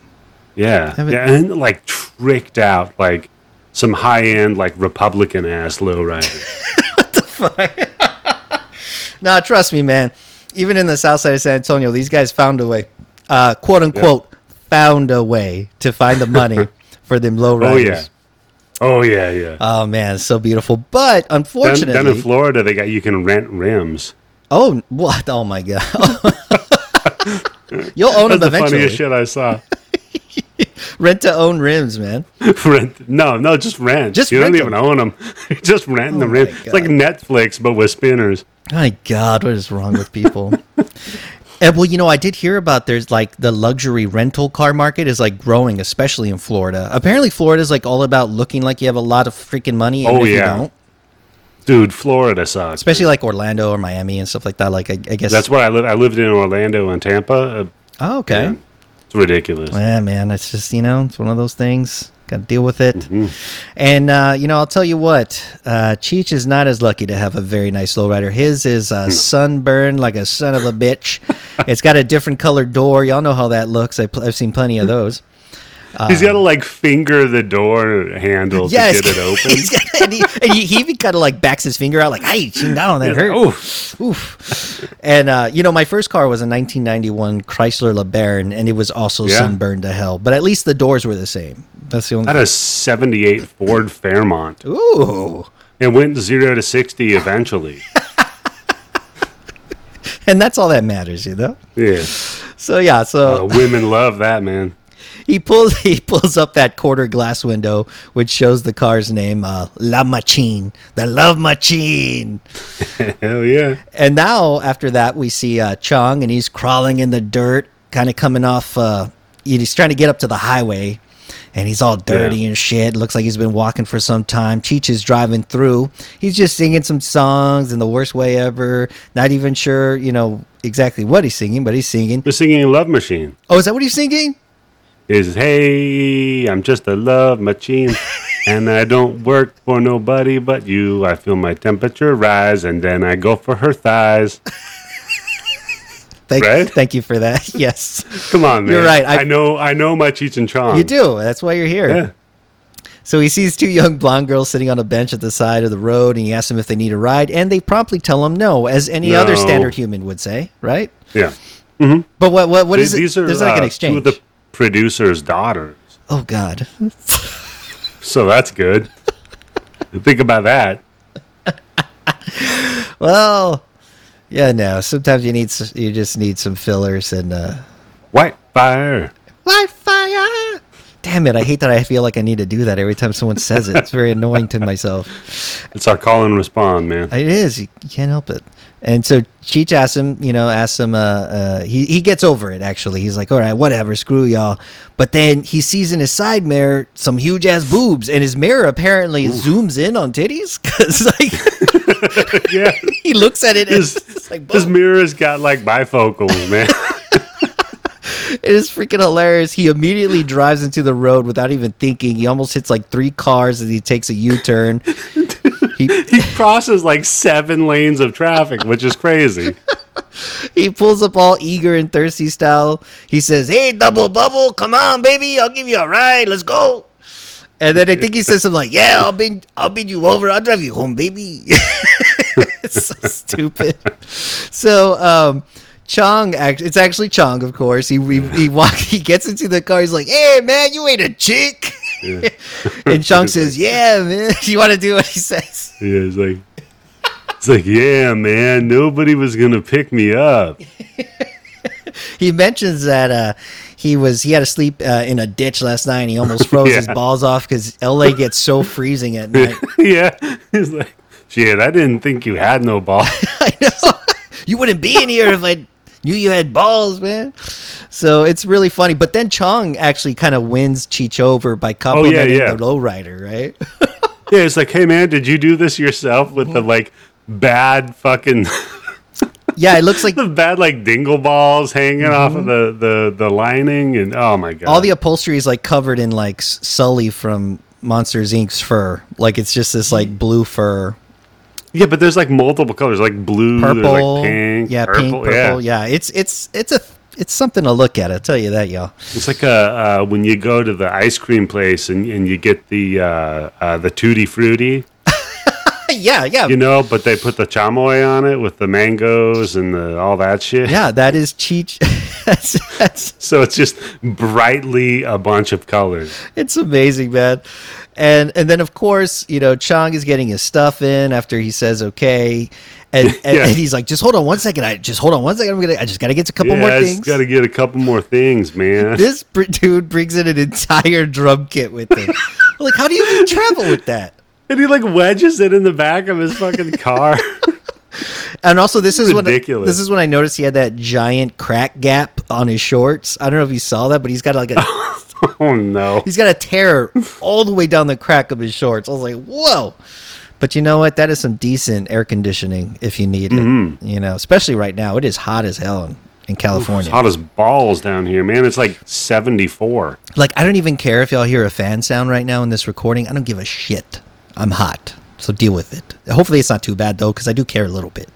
yeah. haven't- yeah, and like tricked out, like some high end, like Republican ass lowrider. [LAUGHS] What the fuck? [LAUGHS] nah, trust me, man. Even in the south side of San Antonio, these guys found a way, uh, quote unquote, found a way to find the money [LAUGHS] for them lowriders. oh yeah. Oh yeah, yeah. Oh man, it's so beautiful. But Down, unfortunately, down in Florida, they got you can rent rims. Oh what? Oh my god, [LAUGHS] you'll own That's them the eventually. funniest shit I saw. [LAUGHS] Rent to own rims, man. [LAUGHS] rent? No, no, just rent. Just you rent don't even 'em. own them. just the Oh rim. my It's like Netflix, but with spinners. My God, what is wrong with people? and well, you know, I did hear about there's like the luxury rental car market is like growing, especially in Florida. Apparently, Florida is like all about looking like you have a lot of freaking money. even Oh, yeah. Dude, Florida sucks. especially like Orlando or Miami and stuff like that. Like I, I guess That's where I live. I lived in Orlando and Tampa. Uh, Oh, okay. yeah, it's ridiculous. Yeah, man, it's just you know, it's one of those things. Got to deal with it. Mm-hmm. And uh, you know, I'll tell you what, uh, Cheech is not as lucky to have a very nice lowrider. His is uh, sunburned like a son of a bitch. [LAUGHS] it's got a different colored door. Y'all know how that looks. I pl- I've seen plenty of those. He's got to like finger the door handle Yes, to get it [LAUGHS] open. He's got- and he, and he, he even kind of like backs his finger out, like, "Hey, ching down, that hurt." "Oof." Oof. And uh, you know, my first car was a 1991 Chrysler LeBaron, and it was also Yeah. sunburned to hell. But at least the doors were the same. That's the I only. had a '78 Ford Fairmont. Ooh, It went zero to sixty eventually. [LAUGHS] and that's all that matters, you know. Yeah, So yeah, so uh, women love that man. He pulls he pulls up that quarter glass window, which shows the car's name, uh, La Machine, the Love Machine. [LAUGHS] Hell yeah. And now after that, we see uh, Chong, and he's crawling in the dirt, kind of coming off. Uh, he's trying to get up to the highway, and he's all dirty Yeah. and shit. Looks like he's been walking for some time. Cheech is driving through. He's just singing some songs in the worst way ever. Not even sure, you know, exactly what he's singing, but he's singing. We're singing Love Machine. Oh, is that what he's singing? Is hey, I'm just a love machine, and I don't work for nobody but you. I feel my temperature rise, and then I go for her thighs. Thank, Right? thank you for that. [LAUGHS] Yes, Come on, man. You're right, I, I- know, I know my Cheech and Chong. you do. That's why you're here. Yeah. So he sees two young blonde girls sitting on a bench at the side of the road, and he asks them if they need a ride, and they promptly tell him no, as any other standard human would say, right? Yeah. But what what what is it? these are There's like an uh, exchange. Two of the producer's daughters, oh God. so that's good. Think about that. Well, yeah, no. Sometimes you need you just need some fillers and uh, White fire. light fire. Damn it! I hate that I feel like I need to do that every time someone says it. It's very annoying to myself. It's our call and respond, man. It is. You can't help it. And so Cheech asks him, you know, asks him, uh, uh, he, he gets over it actually. He's like, all right, whatever, screw y'all. But then he sees in his side mirror some huge ass boobs, and his mirror apparently zooms in on titties [LAUGHS] because, like, [LAUGHS] yeah. [LAUGHS] he looks at it and His, it's like, his mirror's got like bifocals, man. it is freaking hilarious. He immediately drives into the road without even thinking. He almost hits like three cars as he takes a U turn. He, he crosses like seven lanes of traffic, which is crazy. [LAUGHS] he pulls up all eager and thirsty style. He says, "Hey, double bubble, come on, baby, I'll give you a ride. Let's go." And then I think he says something like, "Yeah, I'll bid, I'll bid you over. I'll drive you home, baby." [LAUGHS] it's so stupid. So, um, Chong, act- it's actually Chong, of course. He he he, walk, he gets into the car. He's like, "Hey, man, you ain't a chick." [LAUGHS] and Chong [LAUGHS] says, "Yeah, man. [LAUGHS] You want to do what he says?" Yeah, it's like it's like, yeah, man, nobody was gonna pick me up. he mentions that uh, he was he had to sleep uh, in a ditch last night and he almost froze his balls off because LA gets so freezing at night. yeah. He's like, shit, I didn't think you had no ball. I know you wouldn't be in here if I knew you had balls, man. So it's really funny. But then Chong actually kind of wins Cheech over by oh, complimenting yeah. the lowrider, right? [LAUGHS] yeah, it's like, hey man, did you do this yourself with the like bad fucking [LAUGHS] yeah, it looks like [LAUGHS] the bad like dingle balls hanging off of mm-hmm. the, the the lining and oh my god. all the upholstery is like covered in like Sully from Monsters Inc.'s fur. Like it's just this like mm. blue fur. Yeah, but there's like multiple colors, like blue, purple, like pink, yeah, purple, pink, purple, yeah. It's it's it's a it's something to look at. I'll tell you that, y'all. It's like uh, uh, when you go to the ice cream place and, and you get the uh, uh, the tutti frutti, [LAUGHS] yeah, yeah, you know, but they put the chamoy on it with the mangoes and the, all that shit. yeah. That is Cheech. [LAUGHS] that's, that's So it's just brightly a bunch of colors. it's amazing, man. And and then of course, you know, Chong is getting his stuff in after he says okay, and and, [LAUGHS] Yeah. and he's like, just hold on one second. I just hold on one second. I'm gonna. I just gotta get a couple yeah, more I things. got to get a couple more things, man. [LAUGHS] this br- dude brings in an entire drum kit with him. [LAUGHS] like, how do you even travel with that? and he like wedges it in the back of his fucking car. And also, this is when Ridiculous. this is when I noticed he had that giant crack gap on his shorts. I don't know if you saw that, but he's got like a [LAUGHS] oh no. he's got a tear all the way down the crack of his shorts. I was like, whoa. But you know what? That is some decent air conditioning if you need it. Mm-hmm. You know, especially right now. It is hot as hell in, in It's California. hot as balls down here, man. It's like 74. Like, I don't even care if y'all hear a fan sound right now in this recording. I don't give a shit. I'm hot. So deal with it. Hopefully, it's not too bad, though, because I do care a little bit.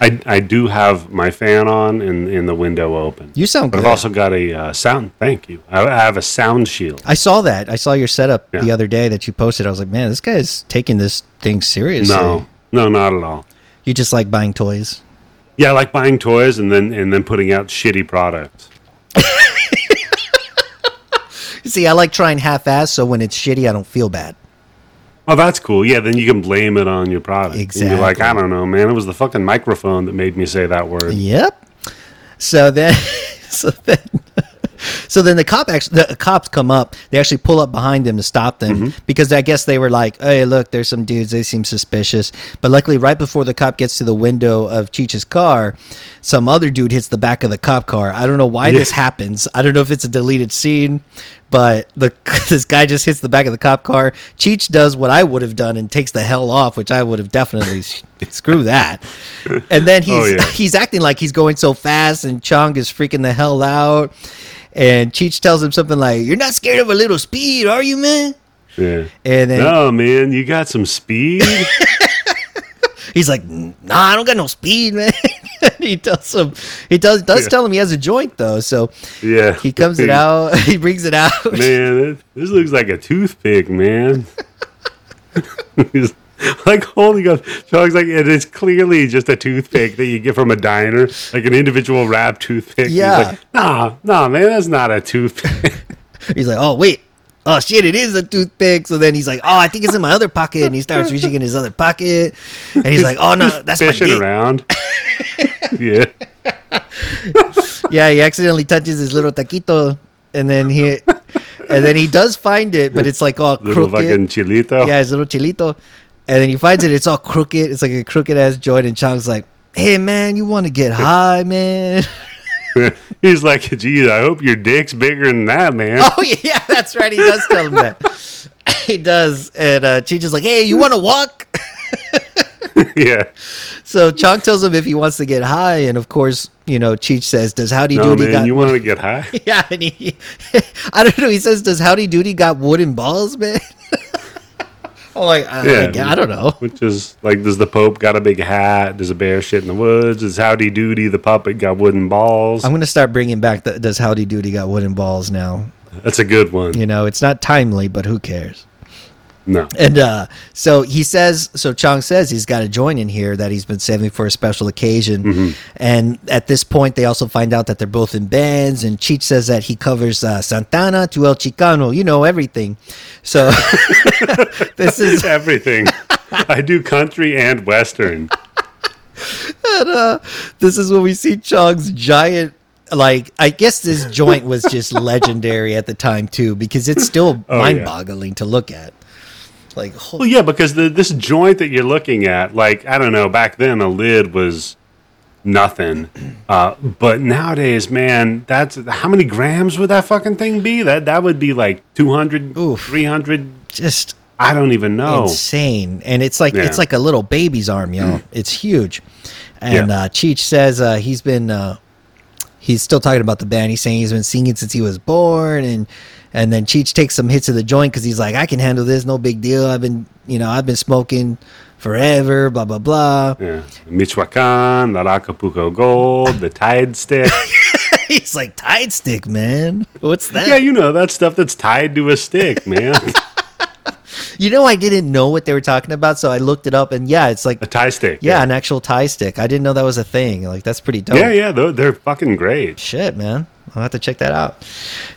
I, I do have my fan on and, and the window open. You sound But good. I've also got a uh, sound. Thank you. I, I have a sound shield. I saw that. I saw your setup the Yeah. other day that you posted. I was like, man, this guy's taking this thing seriously. No, no, not at all. You just like buying toys. Yeah, I like buying toys and then and then putting out shitty products. [LAUGHS] See, I like trying half-ass, so when it's shitty, I don't feel bad. Oh, that's cool. Yeah, then you can blame it on your product. And you're like, I don't know, man. It was the fucking microphone that made me say that word. Yep. So then, [LAUGHS] so then, so then the cop actually, the cops come up. They actually pull up behind them to stop them Mm-hmm. because I guess they were like, "Hey, look, there's some dudes. They seem suspicious." But luckily, right before the cop gets to the window of Cheech's car, some other dude hits the back of the cop car. I don't know why this happens. I don't know if it's a deleted scene, but the [LAUGHS] this guy just hits the back of the cop car. Cheech does what I would have done and takes the hell off, which I would have definitely [LAUGHS] screw that. And then he's Oh, yeah. [LAUGHS] he's acting like he's going so fast, and Chong is freaking the hell out. And Cheech tells him something like, "You're not scared of a little speed, are you, man?" Yeah. And then No, man, you got some speed. [LAUGHS] he's like, "Nah, I don't got no speed, man." [LAUGHS] he tells him he does does Yeah. tell him he has a joint though, so yeah. he comes it [LAUGHS] out. He brings it out. Man, this looks like a toothpick, man. He's [LAUGHS] like holding up. Chong's like, and it's clearly just a toothpick that you get from a diner, like an individual wrap toothpick. He's Yeah. like, nah, nah, man, that's not a toothpick. [LAUGHS] He's like, "Oh wait." Oh shit! It is a toothpick. So then he's like, "Oh, I think it's in my other pocket," and he starts reaching in his other pocket, and he's like, "Oh no, that's my fishing dick." around. [LAUGHS] yeah. Yeah, he accidentally touches his little taquito, and then he, and then he does find it, but it's like all Little crooked. fucking chilito. Yeah, his little chilito, and then he finds it. It's all crooked. It's like a crooked ass joint, and Chong's like, "Hey man, you want to get high, man?" [LAUGHS] [LAUGHS] He's like, geez, I hope your dick's bigger than that, man. oh yeah, that's right. He does tell him that. [LAUGHS] he does, and uh, Cheech is like, "Hey, you want to walk?" yeah. So Chong tells him if he wants to get high, and of course, you know, Cheech says, "Does Howdy No, Doody man, got?" you want to get high? yeah, and he, I don't know. He says, "Does Howdy Doody got wooden balls, man?" Like, I, Yeah. I, don't know. Which is like, does the Pope got a big hat? Does a bear shit in the woods? Is Howdy Doody the puppet got wooden balls? I'm gonna start bringing back the "Does Howdy Doody got wooden balls?" now. That's a good one. You know, it's not timely, but who cares? No. And uh, so he says, so Chong says he's got a joint in here that he's been saving for a special occasion. Mm-hmm. And at this point, they also find out that they're both in bands. And Cheech says that he covers uh, Santana to El Chicano, you know, everything. So [LAUGHS] this is [LAUGHS] Everything. I do country and western. this is when we see Chong's giant. Like, I guess this joint was just [LAUGHS] legendary at the time too, because it's still Oh, mind-boggling to look at. Like, Well, yeah, because the, this joint that you're looking at, like, I don't know, back then a lid was nothing. [CLEARS THROAT] Uh, but nowadays, man, that's how many grams would that fucking thing be? That that would be like 200, Oof. 300. just I don't even know. insane and it's like Yeah. it's like a little baby's arm y'all [CLEARS THROAT] it's huge and Yeah. uh cheech says uh he's been uh he's still talking about the band he's saying he's been singing since he was born and and then cheech takes some hits of the joint because he's like i can handle this no big deal i've been you know i've been smoking forever blah blah blah Yeah. Michoacan, the Acapulco Gold, the Thai Stick. [LAUGHS] he's like Thai stick man what's that yeah, you know, that stuff that's tied to a stick, man. [LAUGHS] you know i didn't know what they were talking about so i looked it up and yeah it's like a Thai stick. yeah an actual Thai stick i didn't know that was a thing like that's pretty dope Yeah, yeah, they're, they're fucking great. Shit, man. I'll have to check that out.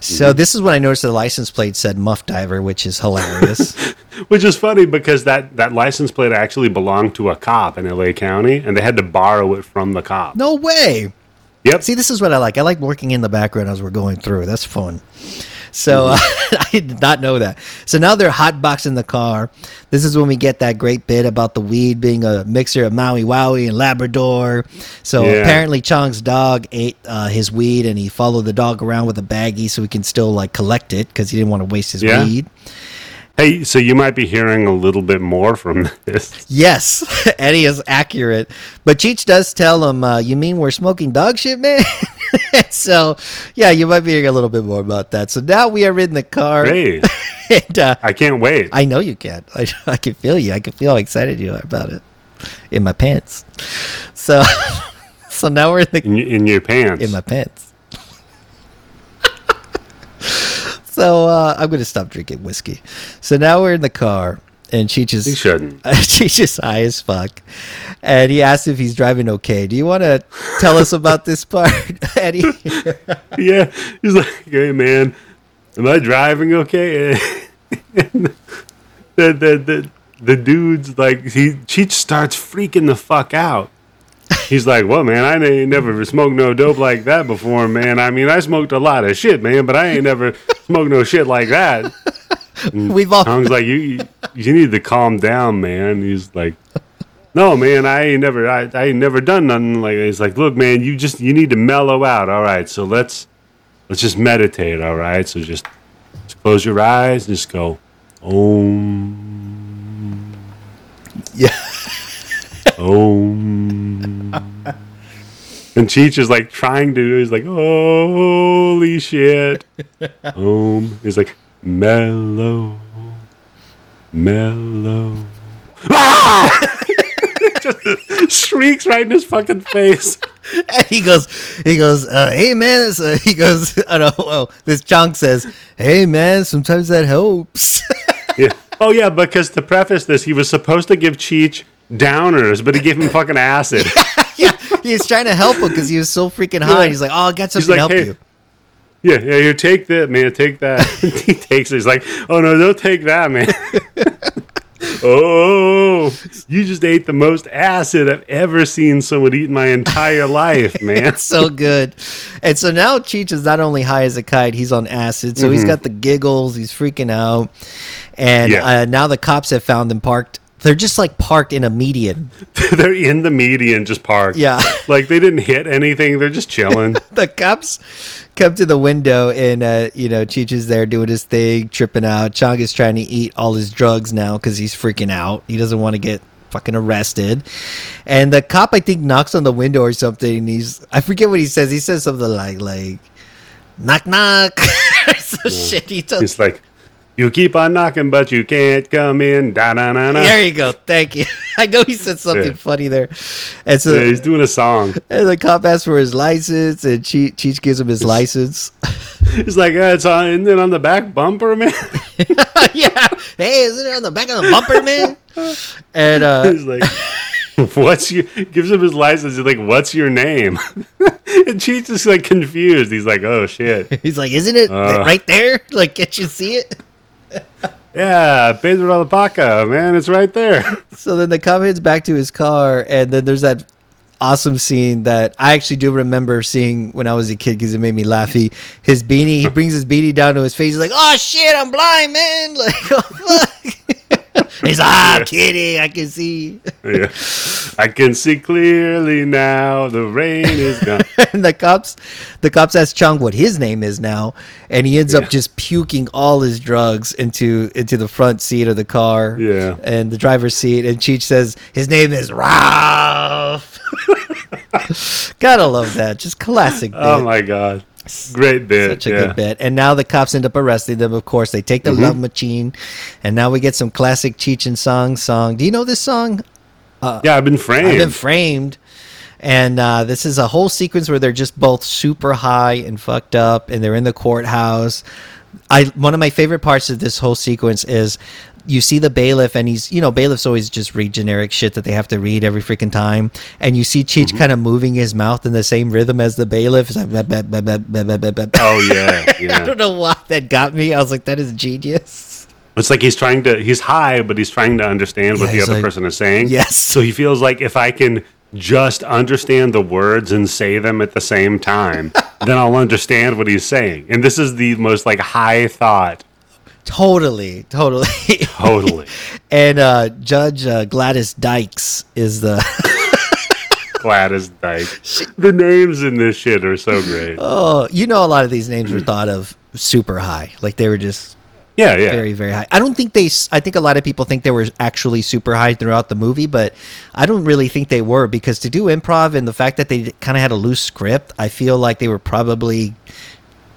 So mm-hmm. this is when I noticed the license plate said Muff Diver, which is hilarious. [LAUGHS] Which is funny because that, that license plate actually belonged to a cop in LA County and they had to borrow it from the cop. no way. Yep. See, this is what I like. I like working in the background as we're going through. That's fun. So Mm-hmm. [LAUGHS] I did not know that. So now they're hotboxing the car. This is when we get that great bit about the weed being a mixture of Maui Wowie and Labrador. So Yeah. apparently Chong's dog ate uh, his weed and he followed the dog around with a baggie so he can still like collect it because he didn't want to waste his Yeah. weed. Hey, so you might be hearing a little bit more from this. Yes, [LAUGHS] Eddie is accurate. But Cheech does tell him, uh, You mean we're smoking dog shit, man? [LAUGHS] so, yeah, you might be hearing a little bit more about that. So now we are in the car. Hey, [LAUGHS] And, uh, I can't wait. I know you can. I, I can feel you. I can feel how excited you are about it in my pants. So, so now we're in the in, in your pants. in my pants. So uh, I'm gonna stop drinking whiskey. So now we're in the car, and Cheech you is shouldn't. [LAUGHS] Cheech is high as fuck, and he asks if he's driving okay. Do you want to tell us about this part, [LAUGHS] Eddie? [LAUGHS] yeah, he's like, "Hey man, am I driving okay?" And the the the the dude's like, he Cheech starts freaking the fuck out. He's like, "Well, man, I ain't never smoked no dope like that before, man. I mean, I smoked a lot of shit, man, but I ain't never smoked no shit like that." [LAUGHS] We've all Tom's like, "You you, you need to calm down, man." He's like. No man, I ain't never, I, I ain't never done nothing like. That. He's like, look, man, you just, you need to mellow out. All right, so let's, let's just meditate. All right, so just, just close your eyes, and just go, Om, yeah. Om. And Cheech is like trying to. He's like, holy shit. Om. He's like, mellow, mellow. Ah! [LAUGHS] Just shrieks right in his fucking face. And he goes, he goes, uh, hey man, it's, uh, he goes, [LAUGHS] I don't know, well, this Chong says, hey man, sometimes that helps. [LAUGHS] Yeah. Oh yeah, because to preface this, he was supposed to give Cheech downers, but he gave him fucking acid. [LAUGHS] yeah, he's trying to help him because he was so freaking high. Yeah. He's like, oh, I got something like, to help hey, you. Yeah, yeah, here, take that, man, take that. [LAUGHS] he takes it. He's like, oh no, don't take that, man. [LAUGHS] oh, you just ate the most acid I've ever seen someone eat in my entire life, man. It's so good. And so now Cheech is not only high as a kite, he's on acid. So he's got the giggles. He's freaking out. And Mm-hmm. Yeah. uh, now the cops have found him parked. They're just like parked in a median. [LAUGHS] They're in the median, just parked. Yeah. [LAUGHS] like they didn't hit anything. They're just chilling. [LAUGHS] the cops come to the window and uh, you know Cheech is there doing his thing, tripping out. Chong is trying to eat all his drugs now because he's freaking out. He doesn't want to get fucking arrested. And the cop, I think, knocks on the window or something. And he's I forget what he says. He says something like like knock knock. so shit. He does. It's like, you keep on knocking, but you can't come in. Da da da da. There you go. Thank you. [LAUGHS] I know he said something Yeah. funny there. And so Yeah, he's doing a song. [LAUGHS] and the cop asks for his license, and Cheech, Cheech gives him his license. [LAUGHS] He's like, uh, it's on, isn't it on the back bumper, man? yeah. Hey, isn't it on the back of the bumper, man? And uh, He's like, what's your, gives him his license. He's like, what's your name? and Cheech is like confused. He's like, oh shit. he's like, "Isn't it Uh. right there? Like, can't you see it?" Yeah, Pedro Alpaca, man, it's right there. [LAUGHS] So then the cop heads back to his car, and then there's that awesome scene that I actually do remember seeing when I was a kid because it made me laugh. He his beanie, he brings his beanie down to his face. He's like, "Oh shit, I'm blind, man!" [LAUGHS] Like, oh fuck. [LAUGHS] [LAUGHS] he's like, "Ah, I'm kidding. I can see." yeah. I can see clearly now. The rain is gone. [LAUGHS] and the cops the cops ask Chong what his name is now, and he ends Yeah. up just puking all his drugs into into the front seat of the car. Yeah. And the driver's seat, and Cheech says his name is Ralph. [LAUGHS] Gotta love that. Just classic. Oh my god. Great bit. Such a yeah. Mm-hmm. good bit. And now the cops end up arresting them. Of course, they take the love machine, and now we get some classic Cheech and Chong song. Do you know this song? Yeah, I've been framed. I've been framed. And uh, this is a whole sequence where they're just both super high and fucked up, and they're in the courthouse. I one of my favorite parts of this whole sequence is you see the bailiff, and he's you know bailiffs always just read generic shit that they have to read every freaking time, and you see Cheech mm-hmm. kind of moving his mouth in the same rhythm as the bailiff. It's like, "Blah, blah, blah, blah, blah, blah, blah, blah." oh yeah, [LAUGHS] I don't know why that got me. I was like, that is genius. It's like he's trying to. He's high, but he's trying to understand what Yeah, the other like, person is saying. yes. So he feels like if I can just understand the words and say them at the same time, [LAUGHS] then I'll understand what he's saying. And this is the most like high thought. Totally, totally. Totally. [LAUGHS] and uh, Judge uh, Gladys Dykes is the. [LAUGHS] Gladys Dykes. The names in this shit are so great. Oh, you know, a lot of these names were thought of super high. Like they were just Yeah, yeah. very very high. I don't think they. I think a lot of people think they were actually super high throughout the movie, but I don't really think they were because to do improv and the fact that they kind of had a loose script, I feel like they were probably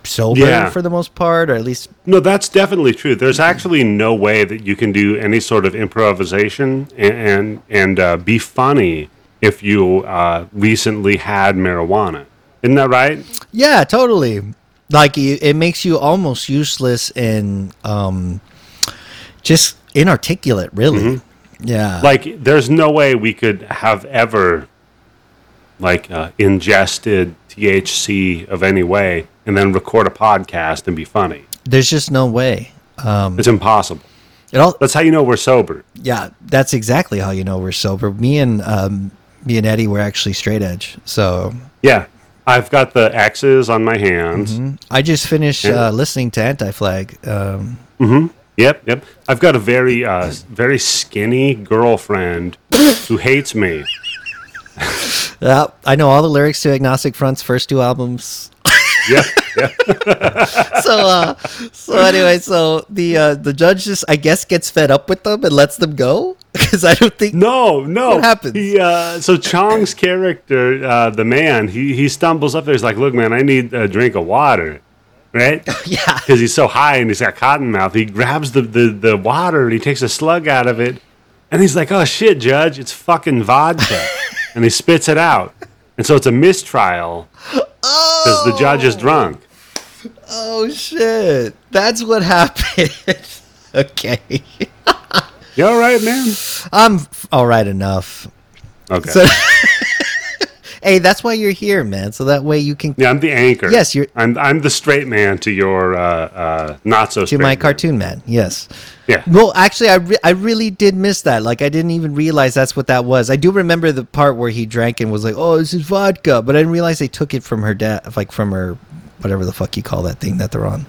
sober Yeah. for the most part, or at least No, that's definitely true. There's actually no way that you can do any sort of improvisation and and, and uh, be funny if you uh, recently had marijuana. Isn't that right? yeah, totally. Like it makes you almost useless and um, just inarticulate, really. Yeah, Like, there's no way we could have ever like uh, ingested THC of any way and then record a podcast and be funny. there's just no way. Um, It's impossible. it all, That's how you know we're sober. Yeah, that's exactly how you know we're sober. Me and um, me and Eddie were actually straight edge. So Yeah, I've got the X's on my hands. I just finished Yeah. uh, listening to Anti Flag. Um, Yep, yep. I've got a very, uh, very skinny girlfriend [LAUGHS] who hates me. yeah, I know all the lyrics to Agnostic Front's first two albums. Yep, yep. [LAUGHS] So, uh, so anyway, so the uh, the judge just I guess gets fed up with them and lets them go [LAUGHS] because I don't think No, no. What happens? He, uh, so Chong's character, uh, the man, he he stumbles up there. He's like, "Look, man, I need a drink of water." Right? [LAUGHS] yeah Because he's so high and he's got cotton mouth. He grabs the, the, the water and he takes a slug out of it. And he's like, oh shit, Judge, it's fucking vodka. and he spits it out. And so it's a mistrial because the judge is oh. drunk. oh shit that's what happened. [LAUGHS] okay, You all right, man? I'm all right enough. Okay. So, [LAUGHS] hey, that's why you're here, man. So that way you can yeah, I'm the anchor. Yes, you're- I'm I'm the straight man to your uh, uh, not so to my man. cartoon man. Yes. Yeah. Well, actually, I, re- I really did miss that. Like, I didn't even realize that's what that was. I do remember the part where he drank and was like, "Oh, this is vodka," but I didn't realize they took it from her dad, like from her, whatever the fuck you call that thing that they're on.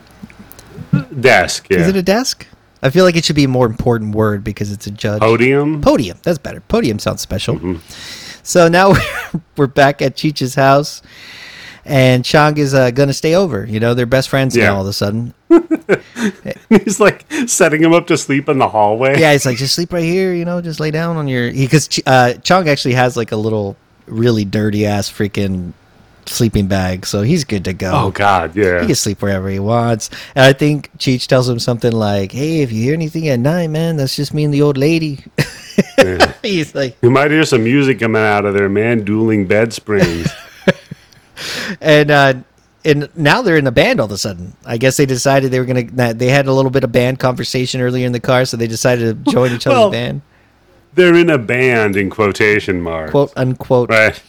Desk. Yeah. Is it a desk? I feel like it should be a more important word because it's a judge. Podium. Podium. That's better. Podium sounds special. Mm-hmm. So now [LAUGHS] we're, we're back at Cheech's house, and Chong is uh, going to stay over. You know, they're best friends Yeah. now all of a sudden. [LAUGHS] He's like setting him up to sleep in the hallway. Yeah, he's like, just sleep right here, you know, just lay down on your. Because uh, Chong actually has like a little really dirty ass freaking sleeping bag, so he's good to go. Oh God. Yeah. He can sleep wherever he wants. And I think Cheech tells him something like, hey, if you hear anything at night, man, that's just me and the old lady. [LAUGHS] he's like, You might hear some music coming out of there, man. Dueling bed springs. [LAUGHS] and uh and now they're in a band all of a sudden. I guess they decided they were gonna. They had a little bit of band conversation earlier in the car, so they decided to join each other's Well, band, They're in a band in quotation marks. quote unquote. Right.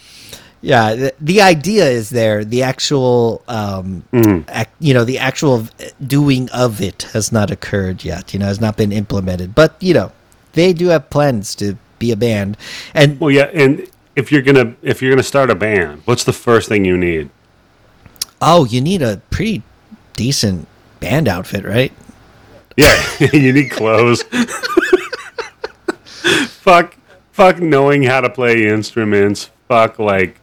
Yeah, the, the idea is there. The actual, um, ac- you know, the actual doing of it has not occurred yet. You know, has not been implemented. But you know, they do have plans to be a band, and Well, yeah, and if you're gonna if you're gonna start a band, what's the first thing you need? oh, you need a pretty decent band outfit, right? Yeah, [LAUGHS] you need clothes. [LAUGHS] fuck, fuck knowing how to play instruments. Fuck like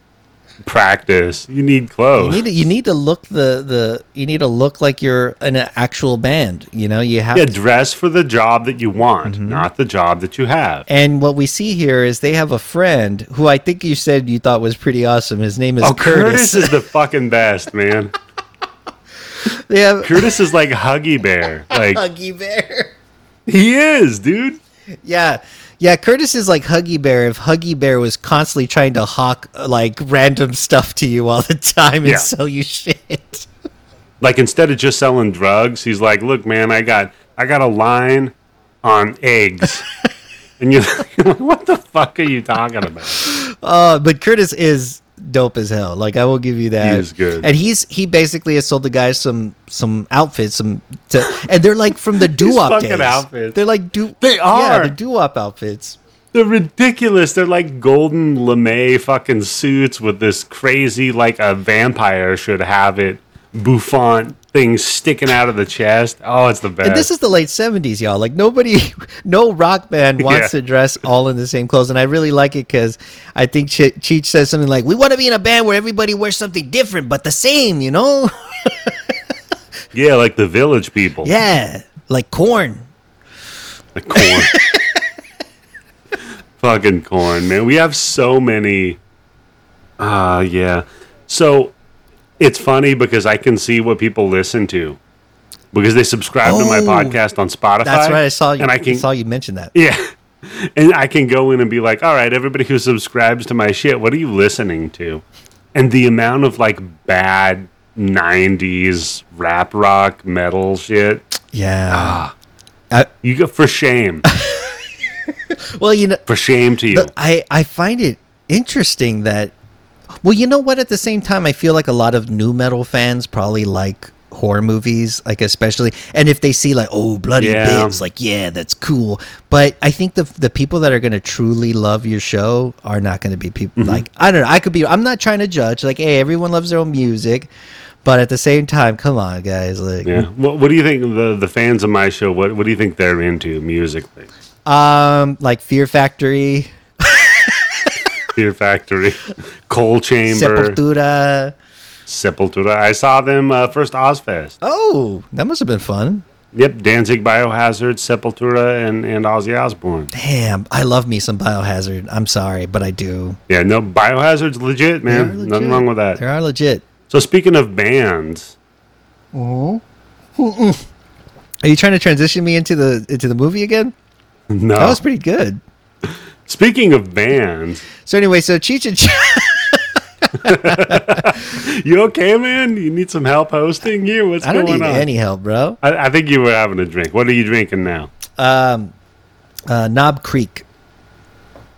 practice. You need You clothes. need to, you need to look the the you need to look like you're an actual band. You know, you have yeah, to dress for the job that you want, Mm-hmm. not the job that you have. And what we see here is they have a friend who I think you said you thought was pretty awesome. His name is Oh, Curtis. Curtis is the fucking best, man. [LAUGHS] they have Curtis is like Huggy Bear. [LAUGHS] Like Huggy Bear. he is, dude. Yeah. Yeah, Curtis is like Huggy Bear if Huggy Bear was constantly trying to hawk like random stuff to you all the time and Yeah. sell you shit. Like instead of just selling drugs, he's like, "Look, man, I got I got a line on eggs." [LAUGHS] and you're like, [LAUGHS] "What the fuck are you talking about?" Uh, but Curtis is dope as hell. Like I will give you that. He is good. And he's he basically has sold the guys some some outfits, some to, and they're like from the [LAUGHS] doo wop days. outfits. They're like do They Yeah, are. the doo wop outfits. They're ridiculous. They're like golden lame fucking suits with this crazy like a vampire should have it bouffant thing sticking out of the chest. Oh, it's the best. And this is the late seventies, y'all. Like nobody, [LAUGHS] no rock band [LAUGHS] wants Yeah. to dress all in the same clothes, and I really like it because I think Che- Cheech says something like, "We want to be in a band where everybody wears something different but the same," you know? [LAUGHS] yeah, like the village people. yeah, like Korn. Like Korn. Fucking Korn, man. We have so many. Ah, yeah. So it's funny because I can see what people listen to because they subscribe to my Oh, podcast on Spotify. That's right. I saw you. And I can saw you mention that. Yeah. [LAUGHS] And I can go in and be like, all right, everybody who subscribes to my shit, what are you listening to? And the amount of like bad 90s rap rock metal shit, Yeah. Ah. I, you go for shame. [LAUGHS] well, you know, For shame to you. I I find it interesting that well, you know what? At the same time, I feel like a lot of nu metal fans probably like horror movies, like especially, and if they see like oh bloody Yeah. bits, like yeah, that's cool. But I think the the people that are going to truly love your show are not going to be people Mm-hmm. like I don't know. I could be. I'm not trying to judge. Like hey, everyone loves their own music. But at the same time, come on, guys! Like, yeah. What, what do you think the the fans of my show? What what do you think they're into musically? um, like Fear Factory, Fear Factory, [LAUGHS] Coal Chamber, Sepultura. Sepultura. I saw them uh, first Ozzfest. Oh, that must have been fun. Yep, Danzig, Biohazard, Sepultura, and and Ozzy Osbourne. Damn, I love me some Biohazard. I'm sorry, but I do. Yeah, no, Biohazard's legit, man. Nothing wrong with that. They are legit. So speaking of bands, [LAUGHS] Are you trying to transition me into the into the movie again? no. That was pretty good. Speaking of bands, So anyway, so Cheech and Chong, [LAUGHS] you okay, man? You need some help hosting here? What's I don't going need on? any help, bro. I, I think you were having a drink. What are you drinking now? Um, uh, Knob Creek.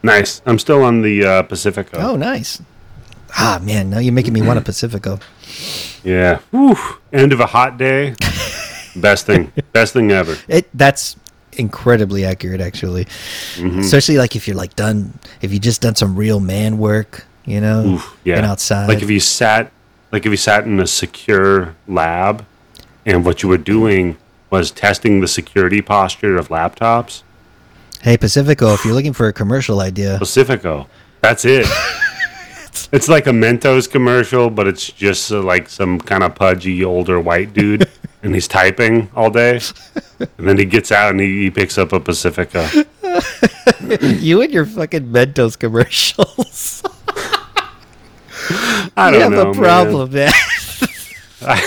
Nice. I'm still on the uh, Pacifico. Oh, nice. Ah, man, now you're making me want a Pacifico. Yeah. Whew. End of a hot day. [LAUGHS] Best thing. Best thing ever. It that's incredibly accurate, actually. Mm-hmm. Especially like if you're like done, if you just done some real man work, you know, Oof, yeah. been outside. Like if you sat, like if you sat in a secure lab, and what you were doing was testing the security posture of laptops. hey, Pacifico, if you're looking for a commercial idea, Pacifico. That's it. [LAUGHS] it's like a Mentos commercial, but it's just uh, like some kind of pudgy older white dude, [LAUGHS] and he's typing all day, [LAUGHS] and then he gets out and he, he picks up a Pacifica. [LAUGHS] you and your fucking Mentos commercials. [LAUGHS] I don't have know, a problem, man. man.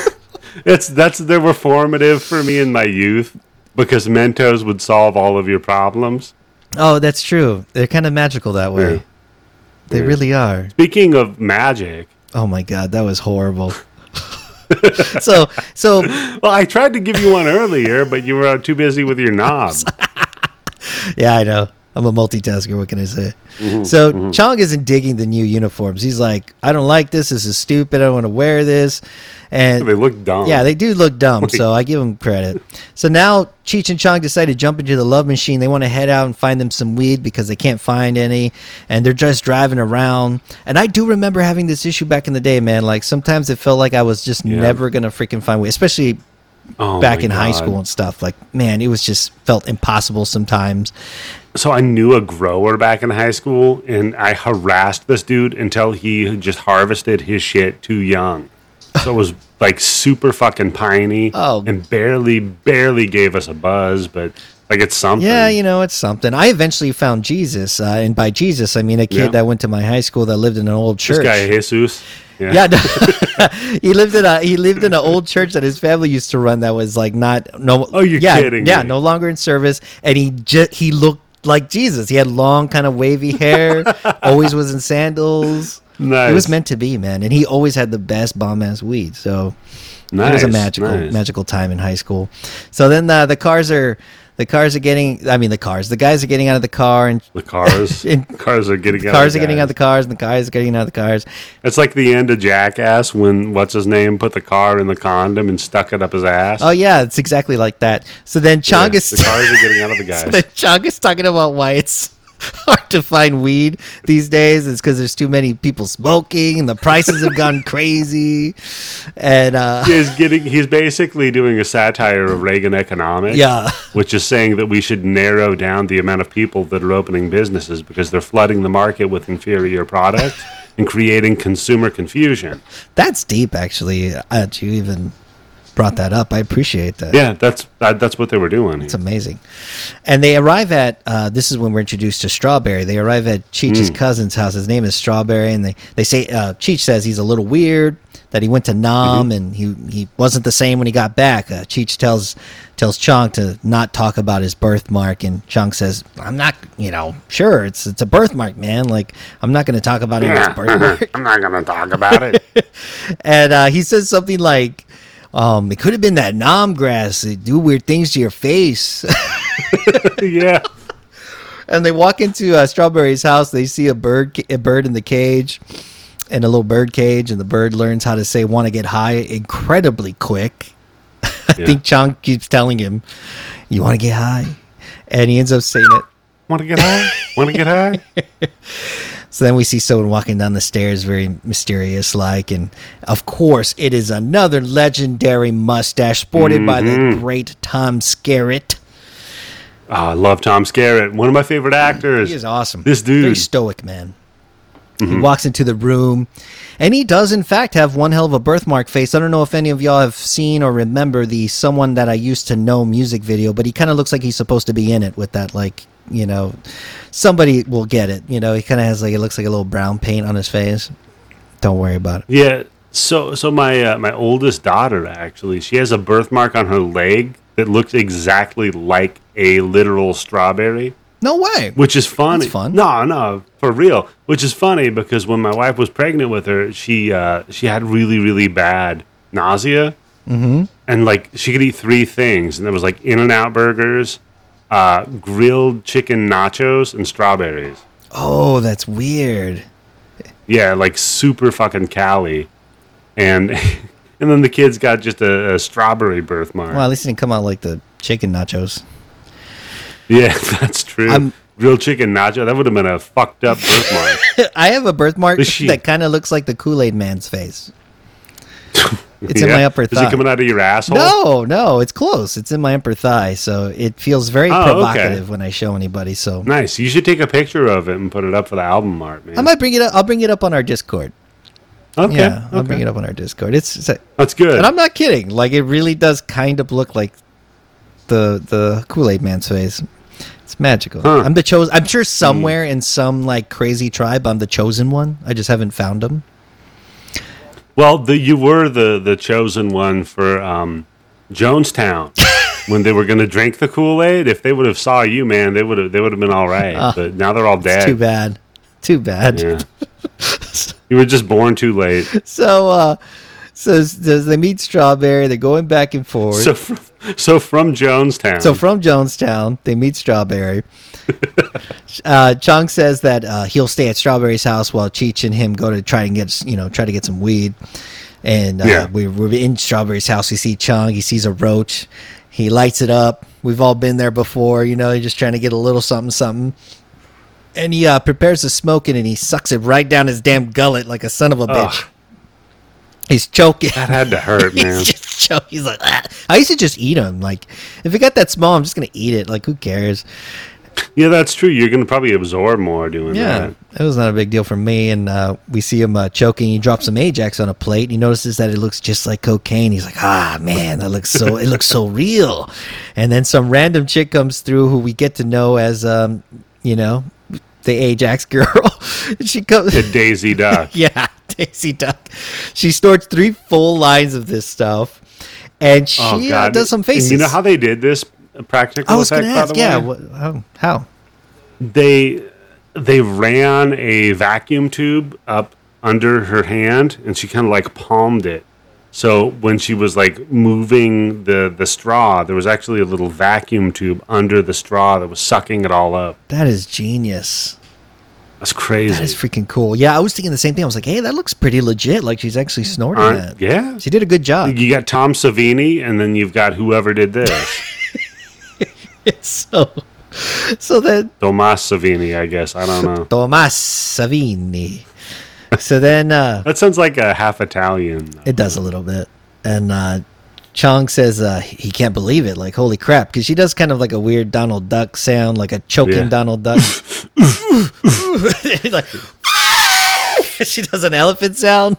It's that's they were formative for me in my youth because Mentos would solve all of your problems. oh, that's true. They're kind of magical that way. Yeah. They Yeah. really are. Speaking of magic, Oh my god, that was horrible. [LAUGHS] so, so well, I tried to give you one earlier, but you were too busy with your knob. [LAUGHS] yeah, I know. I'm a multitasker. What can I say? Mm-hmm, so Chong isn't digging the new uniforms. He's like, I don't like this. This is stupid. I don't want to wear this. And They look dumb. Yeah, they do look dumb, [LAUGHS] so I give them credit. So now Cheech and Chong decide to jump into the love machine. They want to head out and find them some weed because they can't find any, and they're just driving around. And I do remember having this issue back in the day, man. Like sometimes it felt like I was just Yeah. never gonna freaking find weed, especially Oh back in high school and stuff. Like man, it was just felt impossible sometimes. So I knew a grower back in high school, and I harassed this dude until he just harvested his shit too young. So it was like super fucking piney, Oh. and barely, barely gave us a buzz, but like it's something. Yeah, you know, it's something. I eventually found Jesus, uh, and by Jesus, I mean a kid Yeah. that went to my high school that lived in an old church. this guy Jesus. Yeah, Yeah, no, [LAUGHS] [LAUGHS] he lived in a he lived in an old church that his family used to run. That was like not no. Oh, you're yeah, kidding Yeah, me. no longer in service, and he just he looked like Jesus. He had long, kind of wavy hair. [LAUGHS] always was in sandals. nice. It was meant to be, man. And he always had the best bomb ass weed. So nice. it was a magical nice. magical time in high school. So then uh, the cars are the cars are getting. I mean, the cars. The guys are getting out of the car, and The cars, [LAUGHS] In- cars are getting out. cars of are getting out of the cars, and the cars are getting out of the cars. It's like the end of Jackass when what's his name put the car in the condom and stuck it up his ass. Oh yeah, it's exactly like that. So then Yeah, Chong is the cars are getting out of the [LAUGHS] So guys. then Chong is talking about why it's [LAUGHS] hard to find weed these days. It's because there's too many people smoking and the prices have gone crazy. And uh, He's getting. He's basically doing a satire of Reagan economics. yeah, which is saying that we should narrow down the amount of people that are opening businesses because they're flooding the market with inferior product and creating consumer confusion. that's deep actually. Uh, to even brought that up. I appreciate that. Yeah, that's that, that's what they were doing. It's amazing. And they arrive at uh, this is when we're introduced to Strawberry. They arrive at Cheech's cousin's house. His name is Strawberry, and they they say uh, Cheech says he's a little weird that he went to Nam and he he wasn't the same when he got back. Uh, Cheech tells tells Chong to not talk about his birthmark, and Chong says, "I'm not, you know, sure it's it's a birthmark, man. Like I'm not going to talk about his birthmark." [LAUGHS] I'm not gonna talk about it. [LAUGHS] and uh, he says something like. Um, it could have been that nom grass. They do weird things to your face. [LAUGHS] yeah. and they walk into uh, Strawberry's house. They see a bird, a bird in the cage, and a little bird cage, and the bird learns how to say "want to get high" incredibly quick. [LAUGHS] I Yeah. think Chong keeps telling him, "You want to get high," and he ends up saying it. Want to get high? Want to get high? [LAUGHS] So then we see someone walking down the stairs, very mysterious like, and of course it is another legendary mustache sported by the mm-hmm. great Tom Skerritt. Oh, I love Tom Skerritt. One of my favorite actors. He is awesome. This dude. Very stoic, man. He mm-hmm. walks into the room, and he does, in fact, have one hell of a birthmark face. I don't know if any of y'all have seen or remember the "Someone That I Used to Know" music video, but he kind of looks like he's supposed to be in it with that, like, you know, somebody will get it. You know, he kind of has like it looks like a little brown paint on his face. Don't worry about it. Yeah. So so my uh, my oldest daughter actually, she has a birthmark on her leg that looks exactly like a literal strawberry, No way. which is funny. That's fun. No, no, for real. Which is funny because when my wife was pregnant with her, she uh, she had really really bad nausea, mm-hmm. and like she could eat three things, and it was like In and Out burgers, uh, grilled chicken nachos, and strawberries. Oh, that's weird. Yeah, like super fucking Cali, and [LAUGHS] and then the kids got just a, a strawberry birthmark. Well, at least it didn't come out like the chicken nachos. yeah, [LAUGHS] that's true. I'm- Real chicken nacho. That would have been a fucked up birthmark. [LAUGHS] I have a birthmark that kind of looks like the Kool Aid Man's face. It's in my upper thigh. Is it coming out of your asshole? No, no, it's close. It's in my upper thigh, so it feels very Oh, okay. provocative when I show anybody. So Nice. You should take a picture of it and put it up for the album art, man. I might bring it up. I'll bring it up on our Discord. okay. Yeah, I'll okay. bring it up on our Discord. It's, it's That's good. and I'm not kidding. Like it really does kind of look like the the Kool Aid Man's face. It's magical. Huh. I'm the chosen. I'm sure hmm. somewhere in some like crazy tribe, I'm the chosen one. I just haven't found them. Well, the, you were the the chosen one for um, Jonestown [LAUGHS] when they were going to drink the Kool Aid. If they would have saw you, man, they would have they would have been all right. but now they're all dead. Too bad. Too bad. Yeah. [LAUGHS] you were just born too late. So, uh, so does they meet Strawberry? They're going back and forth. So, from, [LAUGHS] so from Jonestown. So from Jonestown, they meet Strawberry. [LAUGHS] uh, Chong says that uh, he'll stay at Strawberry's house while Cheech and him go to try and get you know try to get some weed. And uh, Yeah. we, we're in Strawberry's house. We see Chong. He sees a roach. He lights it up. We've all been there before. You know, He's just trying to get a little something something. And he uh, prepares to smoke it, and he sucks it right down his damn gullet like a son of a bitch. Ugh. He's choking. that had to hurt, [LAUGHS] man. He's just choking. He's like, "Ah." I used to just eat them. Like, if it got that small, I'm just gonna eat it. Like, who cares? yeah, that's true. You're going to probably absorb more doing that. Yeah, that. it was not a big deal for me. And uh, we see him uh, choking. He drops some Ajax on a plate. He notices that it looks just like cocaine. He's like, ah, man, that looks so. it looks so real. And then some random chick comes through who we get to know as, um, you know, the Ajax girl. [LAUGHS] she comes. The Daisy [LAUGHS] Duck. Yeah, Daisy Duck. She snorts three full lines of this stuff, and she Oh uh, does some And faces. You know how they did this practical I was effect? going to by ask. the Yeah, way? what, how? How? they they ran a vacuum tube up under her hand, and she kind of like palmed it. So when she was like moving the the straw, there was actually a little vacuum tube under the straw that was sucking it all up. That is genius. That's crazy. That is freaking cool. Yeah, I was thinking the same thing. I was like, hey, that looks pretty legit. Like she's actually snorting that. yeah. She did a good job. You got Tom Savini, and then you've got whoever did this, [LAUGHS] so, so then Tomas Savini, I guess. I don't know. Tomas Savini. So then uh, That sounds like a half Italian. it does a little bit, and uh, Chong says uh, he can't believe it. Like holy crap, because she does kind of like a weird Donald Duck sound, like a choking Yeah. Donald Duck. [LAUGHS] like [LAUGHS] she does an elephant sound.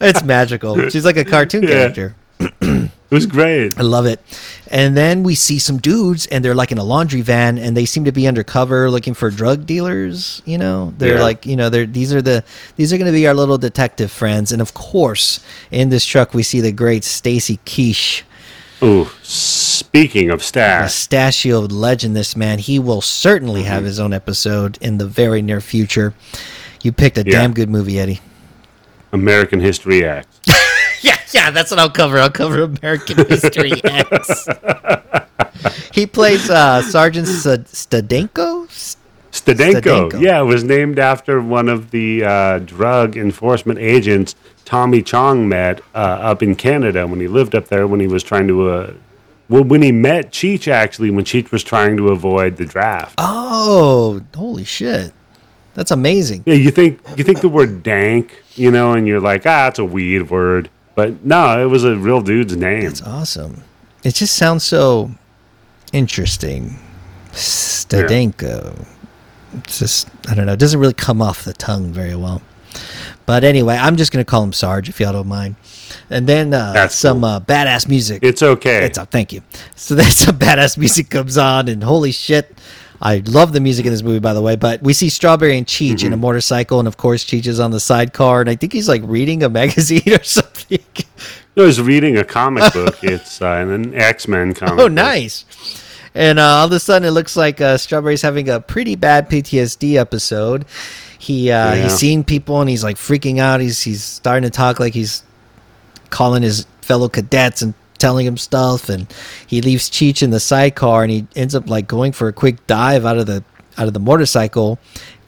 It's magical. She's like a cartoon Yeah. character. [CLEARS THROAT] It was great. I love it. And then we see some dudes, and they're like in a laundry van, and they seem to be undercover looking for drug dealers. You know, they're Yeah. like, you know, they're these are the these are going to be our little detective friends. And of course, in this truck, we see the great Stacy Keach, Ooh, speaking of a stash, Stashio legend. This man, he will certainly Mm-hmm. have his own episode in the very near future. You picked a Yeah. damn good movie, Eddie. American History X. [LAUGHS] [LAUGHS] Yeah, yeah, that's what I'll cover. I'll cover American History [LAUGHS] X. he plays uh, Sergeant St- Stedenko. Stedenko. Stedenko. Yeah, it was named after one of the uh, drug enforcement agents Tommy Chong met uh, up in Canada when he lived up there when he was trying to. Uh, well, when he met Cheech, actually, when Cheech was trying to avoid the draft. Oh, holy shit! That's amazing. Yeah, you think you think the word dank, you know, and you're like, ah, it's a weed word, but no, it was a real dude's name. It's awesome. It just sounds so interesting. Stedenko. It's just I don't know. It doesn't really come off the tongue very well. But anyway, I'm just gonna call him Sarge if y'all don't mind. And then uh, That's some cool. uh, badass music. It's okay. It's up. Thank you. So then [LAUGHS] some badass music comes on, and holy shit, I love the music in this movie, by the way. But we see Strawberry and Cheech Mm-hmm. in a motorcycle, and of course Cheech is on the sidecar, and I think he's like reading a [LAUGHS] magazine or something. I was reading a comic book. It's uh, an X Men [LAUGHS] comic. oh, book. nice. And uh, all of a sudden, it looks like uh, Strawberry's having a pretty bad PTSD episode. He uh, Yeah. he's seeing people and he's like freaking out. He's he's starting to talk like he's calling his fellow cadets and telling him stuff. And he leaves Cheech in the sidecar and he ends up like going for a quick dive out of the out of the motorcycle.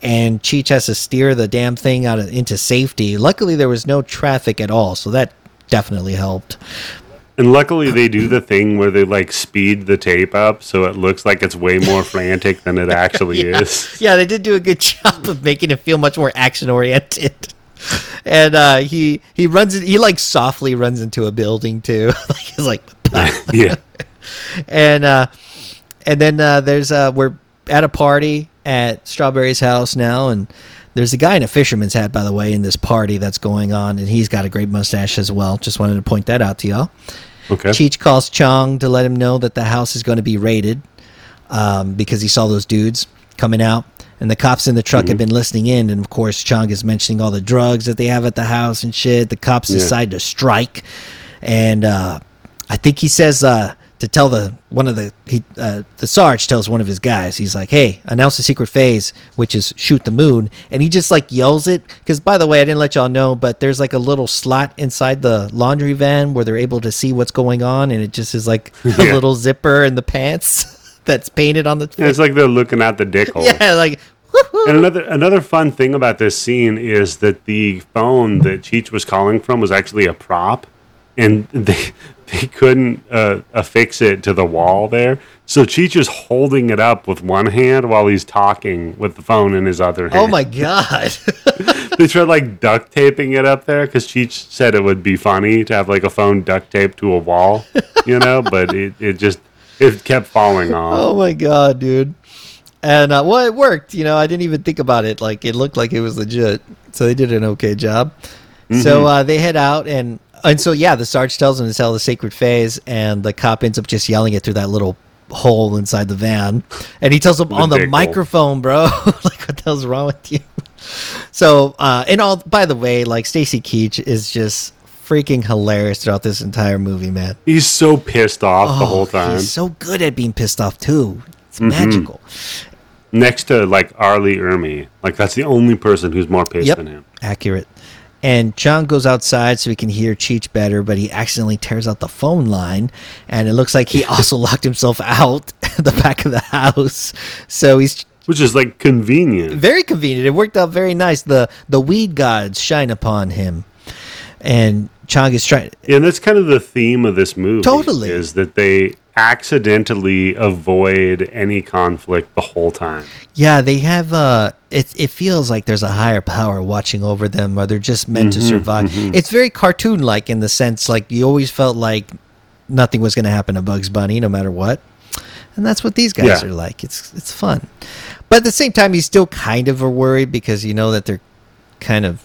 And Cheech has to steer the damn thing out of, into safety. Luckily, there was no traffic at all, so that definitely helped. And luckily, they do the thing where they like speed the tape up so it looks like it's way more [LAUGHS] frantic than it actually yeah. is. Yeah, they did do a good [LAUGHS] job of making it feel much more action oriented. [LAUGHS] And uh, he he runs he like softly runs into a building too. [LAUGHS] like he's like [LAUGHS] yeah. and uh and then uh there's uh we're at a party at Strawberry's house now and there's a guy in a fisherman's hat by the way in this party that's going on and he's got a great mustache as well. Just wanted to point that out to y'all. Okay. Cheech calls Chong to let him know that the house is going to be raided um, because he saw those dudes coming out. And the cops in the truck have been listening in. And of course, Chong is mentioning all the drugs that they have at the house and shit. The cops Yeah. decide to strike. And uh, I think he says uh, to tell the one of the he uh, the Sarge tells one of his guys, he's like, "Hey, announce the secret phase, which is shoot the moon." And he just like yells it because, by the way, I didn't let y'all know, but there's like a little slot inside the laundry van where they're able to see what's going on, and it just is like a [LAUGHS] little zipper in the pants [LAUGHS] that's painted on the. Yeah, it's like they're looking at the dick [LAUGHS] hole. Yeah, like. And another another fun thing about this scene is that the phone that Cheech was calling from was actually a prop, and they [LAUGHS] they couldn't uh, affix it to the wall there. So Cheech is holding it up with one hand while he's talking with the phone in his other hand. Oh my god! [LAUGHS] They tried like duct taping it up there because Cheech said it would be funny to have like a phone duct taped to a wall, you know, but it, it just it kept falling off. Oh my god, dude. And uh, well, it worked. You know, I didn't even think about it. Like it looked like it was legit. So they did an okay job. So uh, they head out and and so yeah, the sarge tells them to tell the sacred phase, and the cop ends up just yelling it through that little hole inside the van, and he tells them on the microphone, bro. [LAUGHS] like what the hell's wrong with you? So uh, and all by the way, like Stacy Keach is just freaking hilarious throughout this entire movie, man. He's so pissed off the whole time. Oh, He's so good at being pissed off too. It's Mm-hmm. magical. Next to like R. Lee Ermey, like that's the only person who's more pissed Yep. than him. Accurate. And Chong goes outside so he can hear Cheech better, but he accidentally tears out the phone line, and it looks like he [LAUGHS] also locked himself out [LAUGHS] the back of the house. So he's Which is like convenient. very convenient. It worked out very nice. The the weed gods shine upon him, and Chong is trying. Yeah, and that's kind of the theme of this movie. Totally. Is that they accidentally avoid any conflict the whole time. Yeah, they have. Uh, it it feels like there's a higher power watching over them, or they're just meant to survive. It's very cartoon like in the sense like you always felt like nothing was going to happen to Bugs Bunny, no matter what, and that's what these guys Yeah. are like. It's it's fun, but at the same time, you still kind of are worried because you know that they're kind of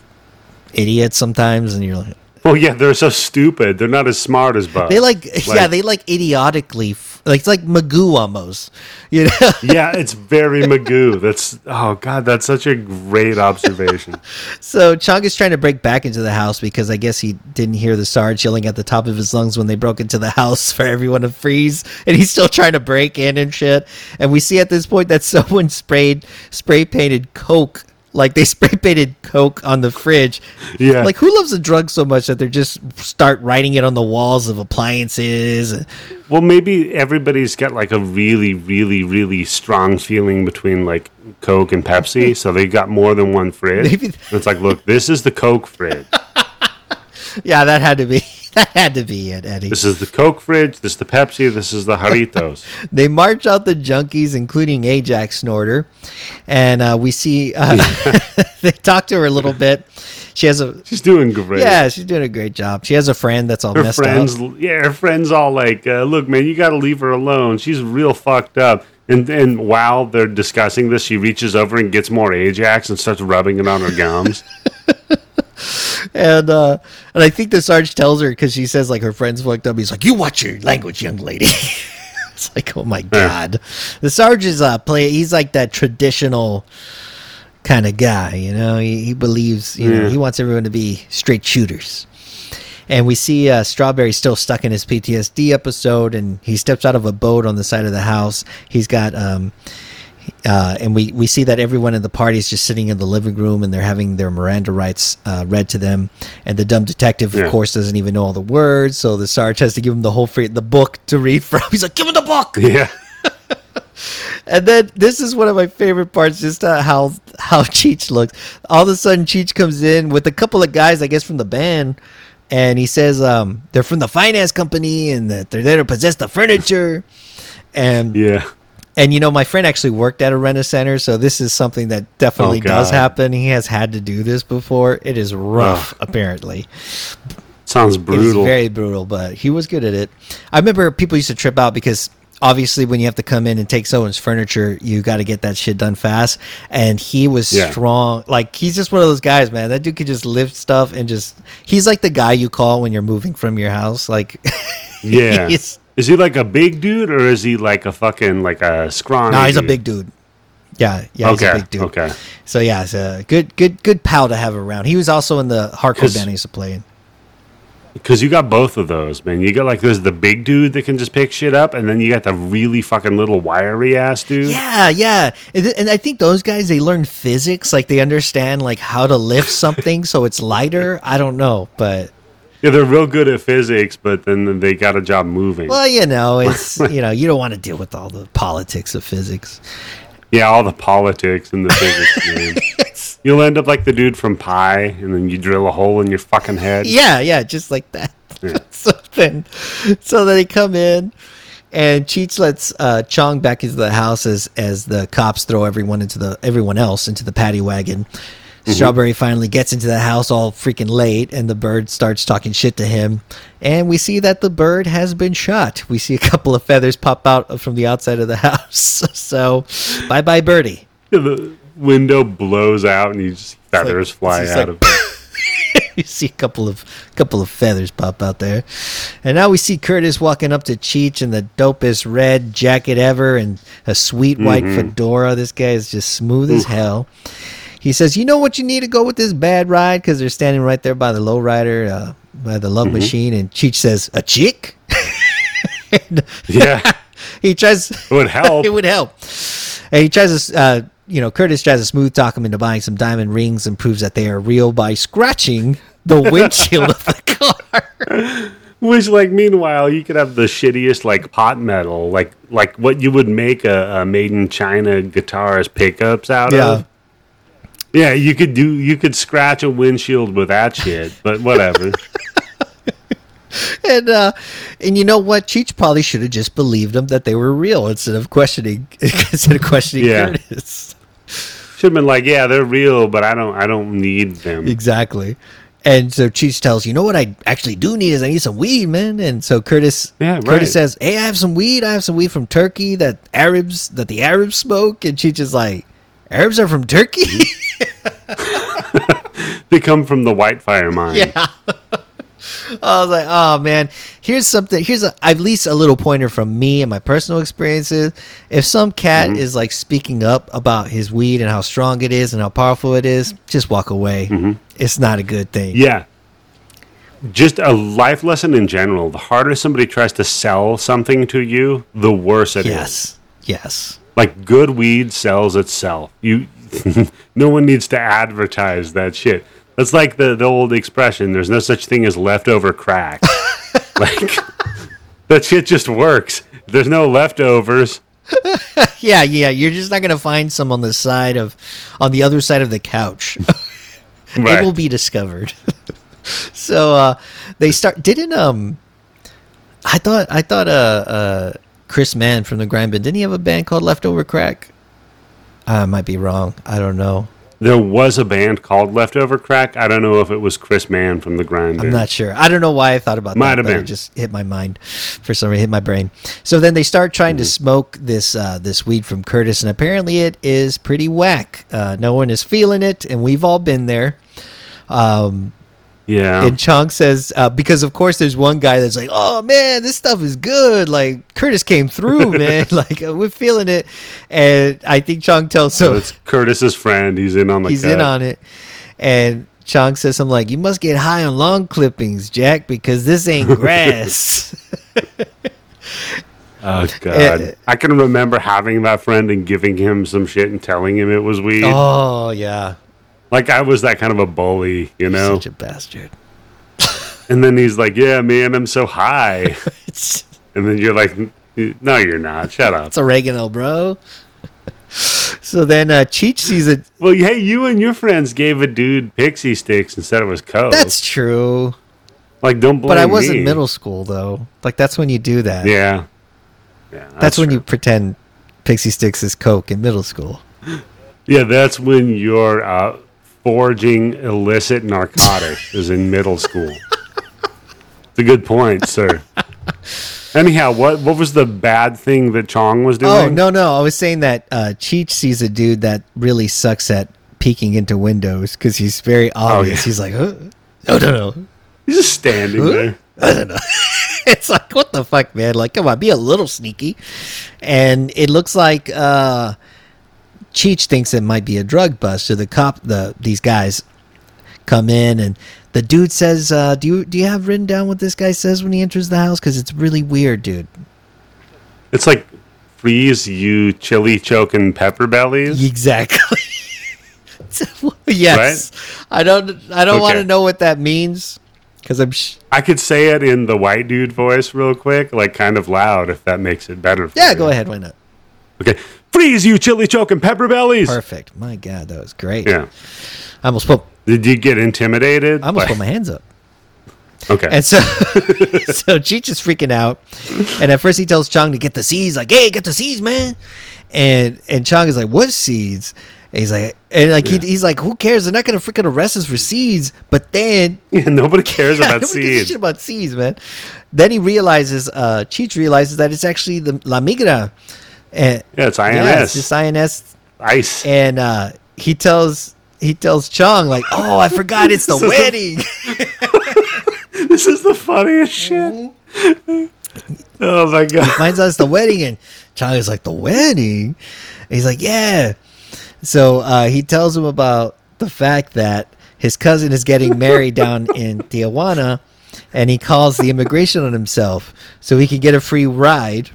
idiots sometimes, and you're like, Well, yeah, they're so stupid. They're not as smart as Buzz. They like, [LAUGHS] yeah, they like idiotically, f- like it's like Magoo almost. [LAUGHS] You know, yeah, it's very Magoo. That's oh god, that's such a great observation. [LAUGHS] so Chong is trying to break back into the house because I guess he didn't hear the Sarge yelling at the top of his lungs when they broke into the house for everyone to freeze, and he's still trying to break in and shit. And we see at this point that someone sprayed spray painted Coke. Like they [LAUGHS] spray painted Coke on the fridge. Yeah. Like who loves a drug so much that they just start writing it on the walls of appliances? Well, maybe everybody's got like a really, really, really strong feeling between like Coke and Pepsi, so they got more than one fridge. Maybe- It's like, look, this is the Coke fridge. [LAUGHS] Yeah, that had to be [LAUGHS] that had to be it, Eddie. This is the Coke fridge. This is the Pepsi. This is the Jarritos. [LAUGHS] They march out the junkies, including Ajax Snorter, and uh, we see uh, [LAUGHS] they talk to her a little bit. She has a She's doing great. yeah, she's doing a great job. She has a friend that's all her messed friends, up. yeah, her friends all like, uh, look, man, you got to leave her alone. She's real fucked up. And and while they're discussing this, she reaches over and gets more Ajax and starts rubbing it on her gums. And uh, and I think the Sarge tells her because she says like her friend's fucked up. He's like, "You watch your language, young lady." [LAUGHS] it's like, oh my god, the Sarge is uh play. He's like that traditional kind of guy, you know. He, he believes, you know, he wants everyone to be straight shooters. And we see uh, Strawberry still stuck in his PTSD episode, and he steps out of a boat on the side of the house. He's got, um, uh, and we, we see that everyone in the party is just sitting in the living room and they're having their Miranda rights uh, read to them. And the dumb detective, Yeah. of course, doesn't even know all the words, so the Sarge has to give him the whole free, the book to read from. [LAUGHS] He's like, "Give him the book." yeah. [LAUGHS] And then this is one of my favorite parts, just uh, how how [LAUGHS] Cheech looks. All of a sudden, Cheech comes in with a couple of guys, I guess, from the band, and he says um, they're from the finance company and that they're there to possess the furniture. And Yeah. And you know, my friend actually worked at a rent a center, so this is something that definitely Oh, does happen. He has had to do this before. It is rough, Ugh. apparently. Sounds It is brutal. very brutal, but he was good at it. I remember people used to trip out because obviously when you have to come in and take someone's furniture, you got to get that shit done fast. And he was Yeah. strong. Like he's just one of those guys, man. That dude could just lift stuff and just. He's like the guy you call when you're moving from your house. Like, [LAUGHS] yeah. he's, Is he like a big dude or is he like a fucking like a scrawny? no, he's a big dude. Yeah, yeah, he's a big dude. okay. So yeah, it's a good, good, good pal to have around. He was also in the hardcore band I used to play in. Because you got both of those, man. You got like there's the big dude that can just pick shit up, and then you got the really fucking little wiry ass dude. Yeah, yeah, and, and I think those guys they learn physics, like they understand like how to lift something so it's lighter. I don't know, but Yeah, they're real good at physics, but then they got a job moving. well, you know, [LAUGHS] it's you know you don't want to deal with all the politics of physics. Yeah, all the politics and the physics. [LAUGHS] You'll end up like the dude from Pi, and then you drill a hole in your fucking head. Yeah, yeah, just like that. Yeah. [LAUGHS] so then, so they come in, and Cheech lets uh, Chong back into the house as as the cops throw everyone into the everyone else into the paddy wagon. Mm-hmm. Strawberry finally gets into the house all freaking late, and the bird starts talking shit to him. And we see that the bird has been shot. We see a couple of feathers pop out from the outside of the [LAUGHS] house. so, bye bye, birdie. The window blows out, and you just feathers it's fly out like- of it. [LAUGHS] you see a couple of couple of feathers pop out there, and now we see Curtis walking up to Cheech in the dopest red jacket ever and a sweet white mm-hmm. fedora. This guy is just smooth as hell. He says, "You know what you need to go with this bad ride?" Because they're standing right there by the lowrider, uh, by the love machine, and Cheech says, "A chick." [LAUGHS] And Yeah, [LAUGHS] he tries. it would help. [LAUGHS] it would help. And he tries to, uh, you know, Curtis tries to smooth talk him into buying some diamond rings and proves that they are real by scratching the windshield of the car. Which, like, meanwhile, you could have the shittiest, like, pot metal, like, like what you would make a, a made in China guitarist pickups out Yeah. of. Yeah, you could do. You could scratch a windshield with that shit, but whatever. [LAUGHS] And uh, and you know what? Cheech probably should have just believed them that they were real instead of questioning [LAUGHS] instead of questioning Yeah. Curtis. Should have been like, yeah, they're real, but I don't. I don't need them. Exactly. And so Cheech tells you know what I actually do need is I need some weed, man. And so Curtis, Yeah, Curtis says, "Hey, I have some weed. I have some weed from Turkey that Arabs that the Arabs smoke." And Cheech is like, "Arabs are from Turkey." [LAUGHS] They come from the Whitefire mine. yeah. [LAUGHS] I was like, oh man, here's something. Here's a, at least a little pointer from me and my personal experiences. If some cat Mm-hmm. is like speaking up about his weed and how strong it is and how powerful it is, just walk away. It's not a good thing. Mm-hmm. Yeah. Just a life lesson in general. The harder somebody tries to sell something to you, the worse it is. Yes. Yes. Like good weed sells itself. You [LAUGHS] no one needs to advertise that shit. That's like the, the old expression, there's no such thing as leftover crack. [LAUGHS] like that shit just works. There's no leftovers. [LAUGHS] Yeah, yeah. You're just not gonna find some on the side of, on the other side of the couch. Right. It will be discovered. so uh, they start. Didn't um, I thought I thought uh uh Chris Mann from the Grind Bin didn't he have a band called Leftover Crack? I might be wrong. I don't know. There was a band called Leftover Crack. I don't know if it was Chris Mann from the Grind. I'm not sure. I don't know why I thought about that. Might that, have but it been. just hit my mind for some reason, hit my brain. So then they start trying Mm-hmm. to smoke this uh, this weed from Curtis, and apparently it is pretty whack. Uh, no one is feeling it, and we've all been there. Um, Yeah. and Chong says uh, because of course there's one guy that's like, "Oh man, this stuff is good." Like Curtis came through, [LAUGHS] man. [LAUGHS] like uh, we're feeling it, and I think Chong tells so so it's Curtis's friend. He's in on the he's in on it, and Chong says something like, "You must get high on lawn clippings, Jack, because this ain't [LAUGHS] grass." Oh god. I can remember having that friend and giving him some shit and telling him it was weed. oh yeah, Like I was that kind of a bully, you know. such a bastard. and then he's like, "Yeah, man, I'm so high." [LAUGHS] And then you're like, "No, you're not. Shut up." it's oregano, bro. so then uh, Cheech sees it. Well, hey, you and your friends gave a dude pixie sticks instead of his coke. That's true. like don't blame But I was me. in middle school though. Like that's when you do that. Yeah. Yeah. That's, when true. you pretend Pixie Sticks is Coke in middle school. Yeah, that's when you're uh, forging illicit narcotics is in middle school. It's a good point, sir. Anyhow, what what was the bad thing that Chong was doing? Oh no, no! I was saying that uh, Cheech sees a dude that really sucks at peeking into windows because he's very obvious. yeah. He's like, huh? no, no, no. He's just standing there. [LAUGHS] I don't know. [LAUGHS] it's like what the fuck, man? Like, come on, be a little sneaky. And it looks like uh, Cheech thinks it might be a drug bust. So the cop, the these guys come in, and the dude says, uh, "Do you do you have written down what this guy says when he enters the house? Because it's really weird, dude." It's like freeze you chili choking pepper bellies. Exactly. [LAUGHS] yes. I don't. I don't want to know what that means because I'm. Sh- I could say it in the white dude voice real quick, like kind of loud, if that makes it better. Yeah, you. go ahead. Why not? Okay, freeze you chili choking pepper bellies. Perfect. My God, that was great. Yeah. I almost put. Did you get intimidated? I almost by- put my hands up. okay. And so, [LAUGHS] so Cheech is freaking out, and at first he tells Chong to get the seeds, like, "Hey, get the seeds, man!" And and Chong is like, "What seeds?" And he's like, and like he, he's like, "Who cares? They're not gonna freaking arrest us for seeds." But then [LAUGHS] Yeah, nobody [LAUGHS] cares Yeah, about nobody gives a seeds. shit about seeds, man. Then he realizes, uh, Cheech realizes that it's actually the La Migra. And, Yeah, it's INS. Yeah, it's just INS. Ice. And uh, he tells he tells Chong like, [LAUGHS] "Oh, I forgot it's the wedding." [LAUGHS] this is the funniest shit. oh my god. finds out it's the wedding, and Chong is like, "The wedding?" And he's like, "Yeah." So uh, he tells him about the fact that his cousin is getting married down [LAUGHS] in Tijuana, and he calls the immigration on himself so he can get a free ride.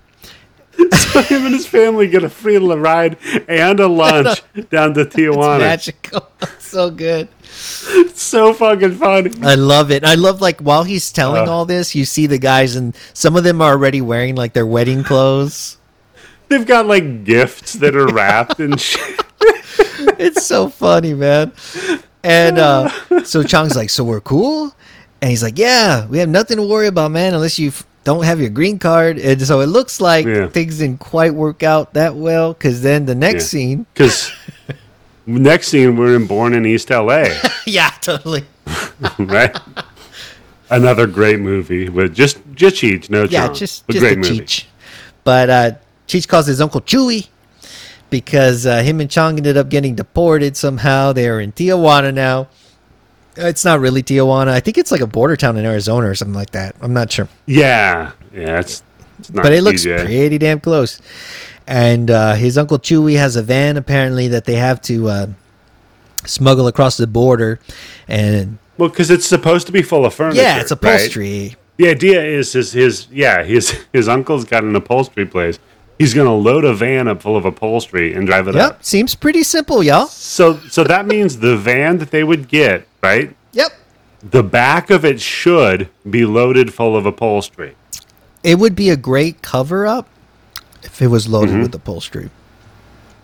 [LAUGHS] So him and his family get a free ride and a lunch [LAUGHS] down to Tijuana. Magical, [LAUGHS] so good. It's so fucking funny. I love it. I love like while he's telling Uh. all this, you see the guys, and some of them are already wearing like their wedding clothes. They've got like gifts that are wrapped and shit. it's so funny, man. And uh, so Chong's like, "So we're cool," and he's like, "Yeah, we have nothing to worry about, man, unless you f- don't have your green card." And so it looks like Yeah. things didn't quite work out that well because then the next Yeah. scene, Because next scene we're in Born in East LA, [LAUGHS] yeah, totally, [LAUGHS] right? Another great movie with just just Cheech, no yeah, just But just a Cheech. But uh, Cheech calls his uncle Chewy because uh, him and Chong ended up getting deported somehow. They are in Tijuana now. It's not really Tijuana. I think it's like a border town in Arizona or something like that. I'm not sure. Yeah, yeah, it's, it's not but it looks TJ. pretty damn close. And uh, his uncle Chewy has a van apparently that they have to uh, smuggle across the border, and Well, because it's supposed to be full of furniture. yeah, it's right? upholstery. The idea is his, his yeah his his uncle's got an upholstery place. He's gonna load a van up full of upholstery and drive it Yep, up. Yep, seems pretty simple, y'all. So so that means the van that they would get right. Yep, The back of it should be loaded full of upholstery. it would be a great cover up if it was loaded Mm-hmm. with upholstery,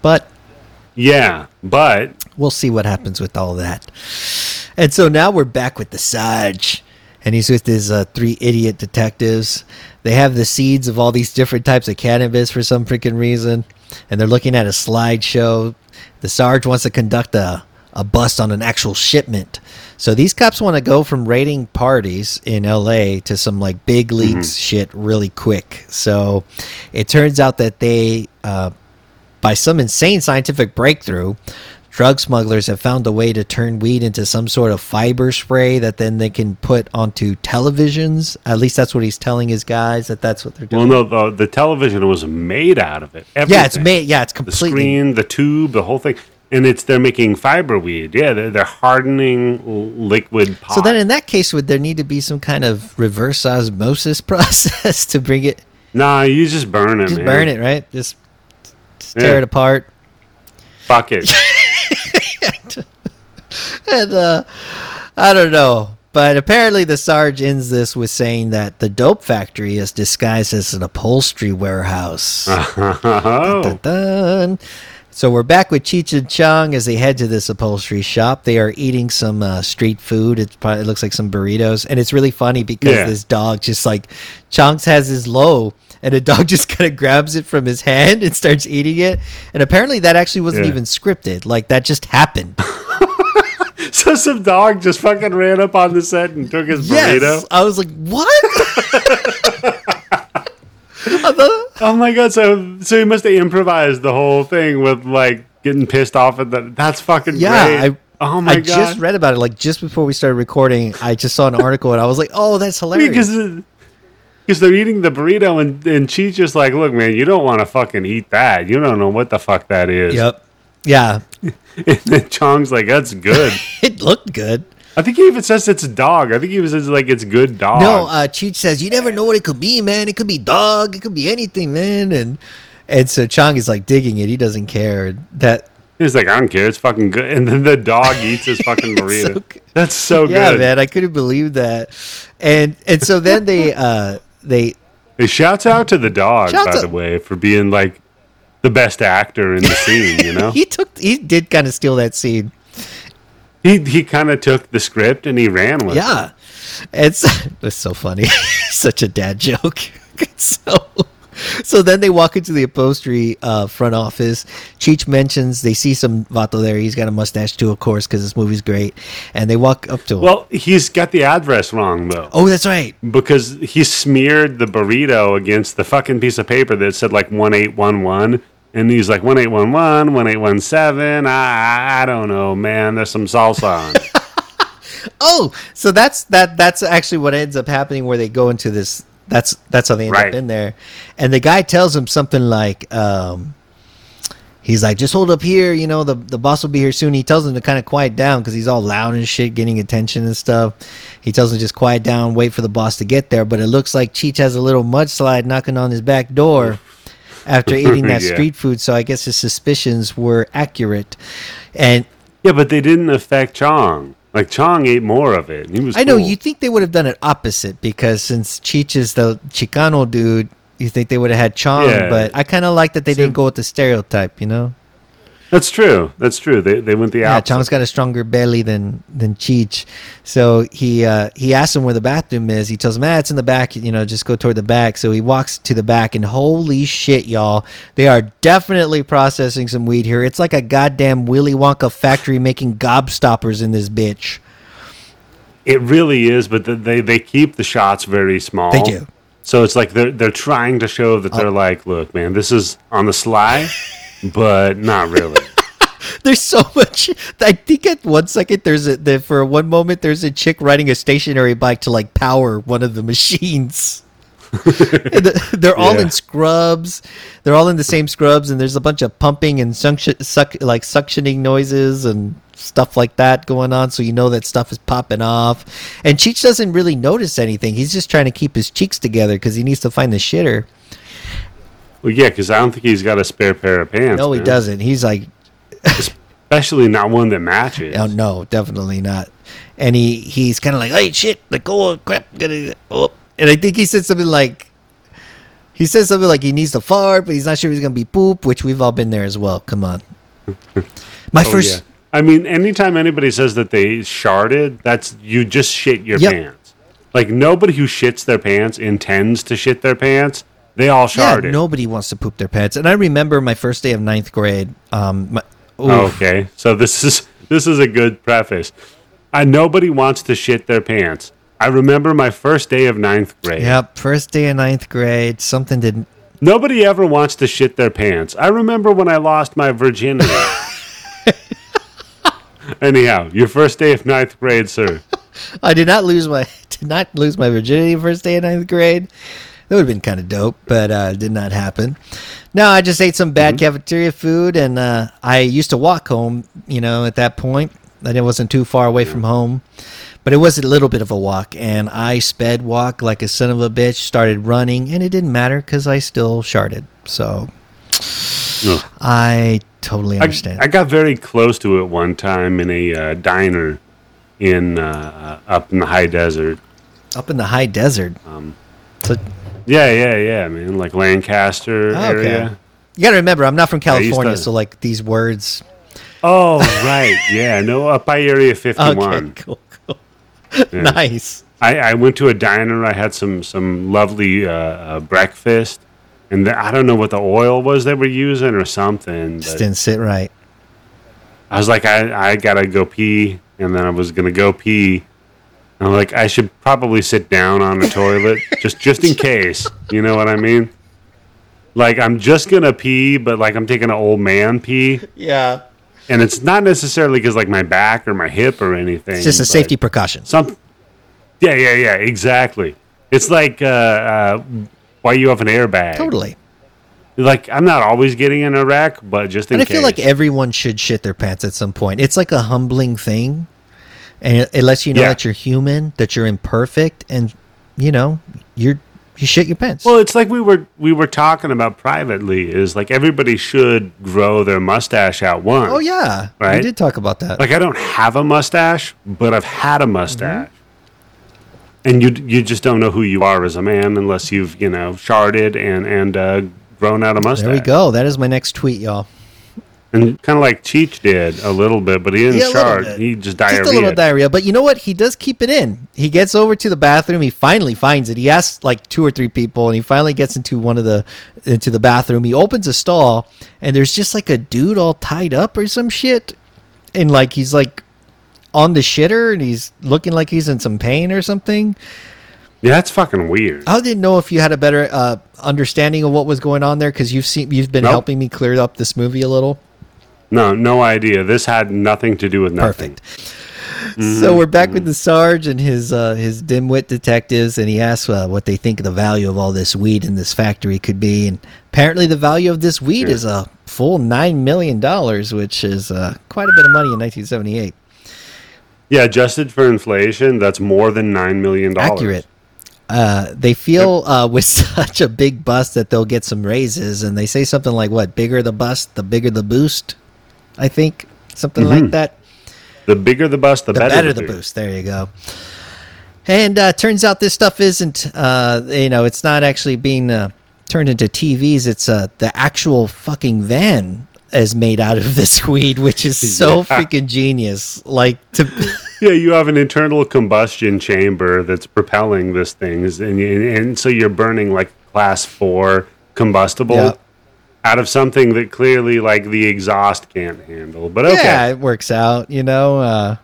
but Yeah, but we'll see what happens with all that. And so now we're back with the Sarge, and he's with his uh, three idiot detectives. They have the seeds of all these different types of cannabis for some freaking reason, and they're looking at a slideshow. The Sarge wants to conduct a, a bust on an actual shipment. So these cops want to go from raiding parties in LA to some like big leagues shit really quick. So it turns out that they uh, by some insane scientific breakthrough, drug smugglers have found a way to turn weed into some sort of fiber spray that then they can put onto televisions. At least that's what he's telling his guys that that's what they're doing. well, no, the, the televition was made out of it. yeah, it's made. Yeah, it's completely the screen, the tube, the whole thing, and it's they're making fiber weed. Yeah, they're, they're hardening liquid pot. So then, in that case, would there need to be some kind of reverse osmosis [LAUGHS] process to bring it? nah, you just burn it, Just man. burn it, right? Just, just tear Yeah. it apart. Fuck it. [LAUGHS] and uh, I don't know. But apparently, the Sarge ends this with saying that the dope factory is disguised as an upholstery warehouse. [LAUGHS] oh, Dun, dun. So we're back with Cheech and Chong as they head to this upholstery shop. They are eating some uh, street food. It's probably, it looks like some burritos, and it's really funny because Yeah. this dog just like Chong's has his low, and the [LAUGHS] dog just kind of grabs it from his hand and starts eating it. And apparently, that actually wasn't Yeah. even scripted. Like that just happened. [LAUGHS] [LAUGHS] so some dog just fucking ran up on the set and took his burrito. Yes, I was like, what? Oh my god! So so he must have improvised the whole thing with like getting pissed off at that. That's fucking yeah, great. I, oh my I god! I just read about it like just before we started recording. I just saw an article and I was like, oh, that's [LAUGHS] hilarious. because because they're eating the burrito and and she's just like, look, man, you don't want to fucking eat that. You don't know what the fuck that is. Yep. Yeah, [LAUGHS] And then Chong's like, that's good. [LAUGHS] it looked good. I think he even says it's a dog. I think he was says like it's good dog. No, uh, Cheech says you never know what it could be, man. It could be dog. It could be anything, man. And and so Chong is like digging it. He doesn't care that. He's like, I don't care. It's fucking good. And then the dog [LAUGHS] eats his fucking burrito. so good. That's so Yeah, good. man. I couldn't believe that. And and so then they [LAUGHS] uh they Hey, shouts out to the dog, by out- the way, for being like the best actor in the scene. You [LAUGHS] know, he took he did kind of steal that scene. He he kind of took the script and he ran with it. Yeah, it's [LAUGHS] it's so funny. [LAUGHS] Such a dad joke. [LAUGHS] so so then they walk into the upholstery uh, front office. Cheech mentions they see some vato there. He's got a mustache too, of course, because this movie's great. And they walk up to him. Well, he's got the address wrong though. oh, that's right. because he smeared the burrito against the fucking piece of paper that said like 1811 and he's like 1811 1817 I, I don't know man there's some salsa on it. [LAUGHS] Oh, so that's that. That's actually what ends up happening where they go into this. That's that's how they end up in there. And the guy tells him something like, um, he's like, just hold up here. You know, the the boss will be here soon. He tells him to kind of quiet down because he's all loud and shit, getting attention and stuff. He tells him just quiet down, wait for the boss to get there. But it looks like Cheech has a little mudslide knocking on his back door [LAUGHS] after eating that Yeah. street food. So I guess his suspicions were accurate. And yeah but they didn't affect chong like chong ate more of it he was I know cool. you think they would have done it opposite because since Cheech is the Chicano dude, you think they would have had Chong, Yeah. but I kind of like that they didn't go with the stereotype, you know? That's true that's true they, they went the Yeah, opposite Chong's got a stronger belly than than Cheech. So he uh, he asks him where the bathroom is. He tells him, ah, it's in the back, you know, just go toward the back. So he walks to the back, and holy shit, y'all, they are definitely processing some weed here. It's like a goddamn Willy Wonka factory making gobstoppers in this bitch. it really is but the, they they keep the shots very small They do. so it's like they're they're trying to show that they're like look man this is on the sly [LAUGHS] but not really [LAUGHS] There's so much. I think at one second there's a there, for one moment there's a chick riding a stationary bike to like power one of the machines. [LAUGHS] The- they're all Yeah. in scrubs. They're all in the same scrubs, and there's a bunch of pumping and suction, suck, like suctioning noises and stuff like that going on. So you know that stuff is popping off. And Cheech doesn't really notice anything. He's just trying to keep his cheeks together because he needs to find the shitter. Well, yeah, because I don't think he's got a spare pair of pants. No, he man. doesn't. He's like, Especially not one that matches. Oh no, definitely not. And he he's kind of like, hey shit, like oh crap, gotta oh. And I think he said something like, he said something like he needs to fart, but he's not sure he's gonna be poop, which we've all been there as well. Come on, [LAUGHS] my Oh, first. yeah. I mean, anytime anybody says that they sharded, that's you just shit your Yep. pants. Like nobody who shits their pants intends to shit their pants. They all sharded. Yeah, nobody wants to poop their pants. And I remember my first day of ninth grade. Um, my, okay, so this is this is a good preface. I nobody wants to shit their pants. I remember my first day of ninth grade. Yep, first day of ninth grade. Something didn't. Nobody ever wants to shit their pants. I remember when I lost my virginity. [LAUGHS] Anyhow, your first day of ninth grade, sir. [LAUGHS] I did not lose my [LAUGHS] did not lose my virginity first day of ninth grade. That would have been kind of dope, but uh, it did not happen. No, I just ate some bad cafeteria food, and uh, I used to walk home. You know, at that point, and it wasn't too far away from home, but it was a little bit of a walk. And I sped walk like a son of a bitch. Started running, and it didn't matter because I still sharded. So Ugh. I totally I, understand. I got very close to it one time in a uh, diner in uh, up in the high desert. Up in the high desert. Um, So Yeah, yeah, yeah, man. Like Lancaster Oh, okay. area. you got to remember, I'm not from California, to- so like these words. Oh, right. Yeah, no, up by Area 51. [LAUGHS] Okay, cool, cool. Yeah. Nice. I, I went to a diner. I had some some lovely uh, uh, breakfast, and the, I don't know what the oil was they were using or something. Just didn't sit right. I was like, I, I gotta go pee, and then I was gonna go pee. And I'm like, I should probably sit down on the toilet just just in case. You know what I mean? Like I'm just gonna pee, but like I'm taking an old man pee, Yeah. and it's not necessarily because like my back or my hip or anything. It's just a safety precaution. Some. Yeah, yeah, yeah. Exactly. It's like uh, uh, why you have an airbag. Totally. Like I'm not always getting in a wreck, but just in And I case. feel like everyone should shit their pants at some point. It's like a humbling thing. And it, lets you know Yeah. that you're human, that you're imperfect, and you know, you're you shit your pants. Well, it's like we were we were talking about privately. Is like everybody should grow their mustache out once. oh yeah. right. We did talk about that. Like I don't have a mustache, but I've had a mustache. Mm-hmm. And you you just don't know who you are as a man unless you've you know sharded and and uh, grown out a mustache. there we go. That is my next tweet, y'all. And kind of like Cheech did a little bit, but he didn't Yeah, a little shard. bit. He just diarrhea. Just a little diarrhea. diarrhea. But you know what? He does keep it in. He gets over to the bathroom. He finally finds it. He asks like two or three people, and he finally gets into one of the into the bathroom. He opens a stall, and there's just like a dude all tied up or some shit, and like he's like on the shitter, and he's looking like he's in some pain or something. yeah, that's fucking weird. I didn't know if you had a better uh, understanding of what was going on there because you've seen you've been Nope. helping me clear up this movie a little. No, no idea. This had nothing to do with nothing. Perfect. So we're back with the Sarge and his uh, his dimwit detectives, and he asks uh, what they think the value of all this weed in this factory could be. And apparently, the value of this weed Yeah. is a full nine million dollars, which is uh, quite a bit of money in 1978. Yeah, adjusted for inflation, that's more than nine million dollars. Accurate. Uh, they feel uh, with [LAUGHS] such a big bust that they'll get some raises, and they say something like, "What bigger the bust, the bigger the boost." I think something like that. The bigger the bust, the, the better, better, the boost. There you go. And uh, turns out this stuff isn't, uh, you know, it's not actually being uh, turned into TVs. It's uh, the actual fucking van is made out of this [LAUGHS] weed, which is so Yeah. freaking genius. Like to, [LAUGHS] [LAUGHS] Yeah, you have an internal combustion chamber that's propelling this thing, and, and so you're burning like class four combustible Yep. Out of something that clearly like the exhaust can't handle. But okay, yeah, it works out. You know, uh,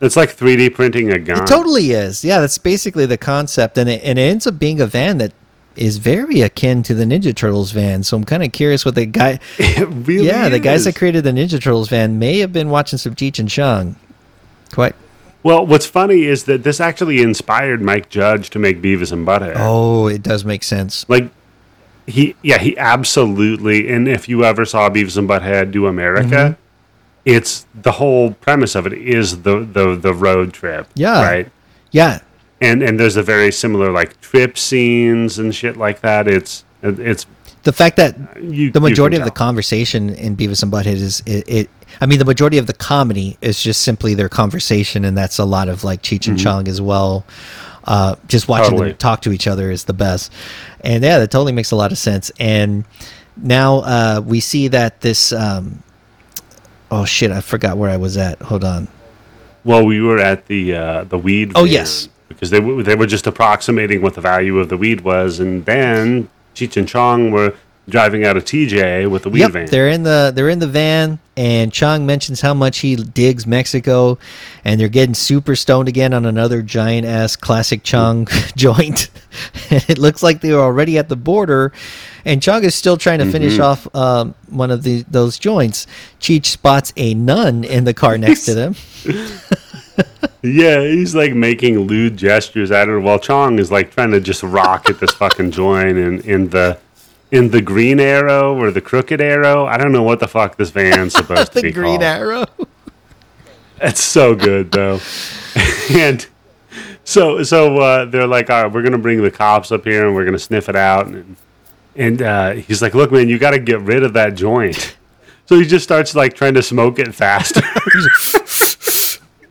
it's like 3D printing a gun. it totally is. Yeah, that's basically the concept, and it, and it ends up being a van that is very akin to the Ninja Turtles van. So I'm kind of curious what the guy. [LAUGHS] It really yeah, the guys that created the Ninja Turtles van may have been watching some Cheech and Chong. Quite. Well, what's funny is that this actually inspired Mike Judge to make Beavis and Butthead. Oh, it does make sense. Like he, yeah, he absolutely. And if you ever saw Beavis and Butthead do America, Mm-hmm. it's the whole premise of it is the the the road trip. Yeah. right. Yeah, And and there's a very similar like trip scenes and shit like that. It's it's the fact that you. the majority of the conversation in Beavis and Butthead is it, it. I mean, the majority of the comedy is just simply their conversation, and that's a lot of like Cheech and Chong as well. Uh, just watching Totally. them talk to each other is the best, and yeah, that totally makes a lot of sense. And now uh, we see that this. Um, oh shit! I forgot where I was at. Hold on. Well, we were at the uh, the weed. Oh, yes. because they were they were just approximating what the value of the weed was, and then Cheech and Chong were driving out of TJ with the weed yep, van. they're in the they're in the van, and Chong mentions how much he digs Mexico, and they're getting super stoned again on another giant ass classic Chong [LAUGHS] joint. [LAUGHS] it looks like they were already at the border, and Chong is still trying to finish off um, one of the those joints. Cheech spots a nun in the car next to them. [LAUGHS] Yeah, he's like making lewd gestures at her while Chong is like trying to just rock at this fucking joint and in the in the green arrow or the crooked arrow. I don't know what the fuck this van's [LAUGHS] supposed to be. the Green called. Arrow. That's so good though. [LAUGHS] and so so uh, they're like, all right, we're gonna bring the cops up here and we're gonna sniff it out. And and uh, he's like, look, man, you got to get rid of that joint. [LAUGHS] So he just starts like trying to smoke it faster.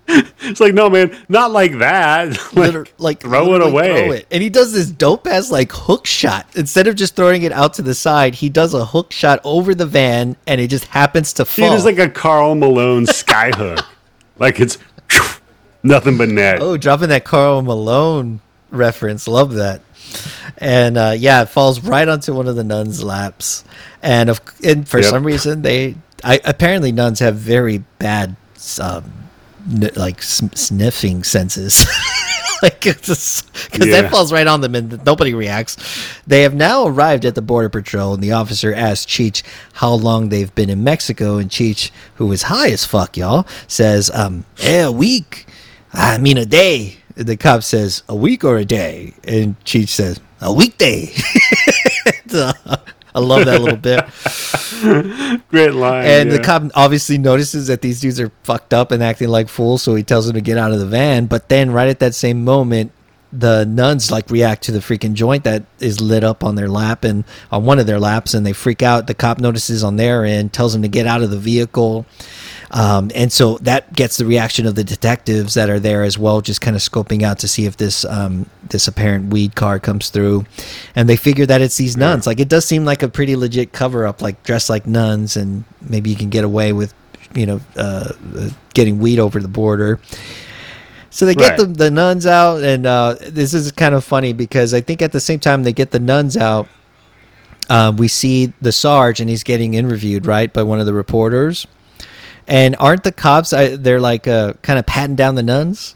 [LAUGHS] it's like, no, man, not like that. [LAUGHS] like, like throw it away. throw it. And he does this dope ass like hook shot. Instead of just throwing it out to the side, he does a hook shot over the van, and it just happens to It fall. is like a Karl Malone [LAUGHS] skyhook. like it's nothing but net. oh, dropping that Karl Malone reference. Love that. And uh, yeah, it falls right onto one of the nuns' laps. And of and for Yep. some reason they, I apparently nuns have very bad, um, like sniffing senses. [LAUGHS] like because Yeah. that falls right on them and nobody reacts. They have now arrived at the border patrol, and the officer asks Cheech how long they've been in Mexico, and Cheech, who is high as fuck, y'all, says, "Um, eh, a week. I mean a day." The cop says, "A week or a day?" And Cheech says, "A weekday." [LAUGHS] I love that little bit. [LAUGHS] Great line. And the cop obviously notices that these dudes are fucked up and acting like fools, so he tells them to get out of the van. But then, right at that same moment, the nuns like react to the freaking joint that is lit up on their lap and on one of their laps, and they freak out. The cop notices on their end, tells them to get out of the vehicle. Um, and so that gets the reaction of the detectives that are there as well, just kind of scoping out to see if this um, this apparent weed car comes through, and they figure that it's these nuns. Like it does seem like a pretty legit cover up, like dressed like nuns, and maybe you can get away with, you know, uh, uh, getting weed over the border. So they get Right. the, the nuns out, and uh, this is kind of funny because I think at the same time they get the nuns out, uh, we see the Sarge, and he's getting interviewed, right, by one of the reporters. And aren't the cops? I, they're like uh, kind of patting down the nuns.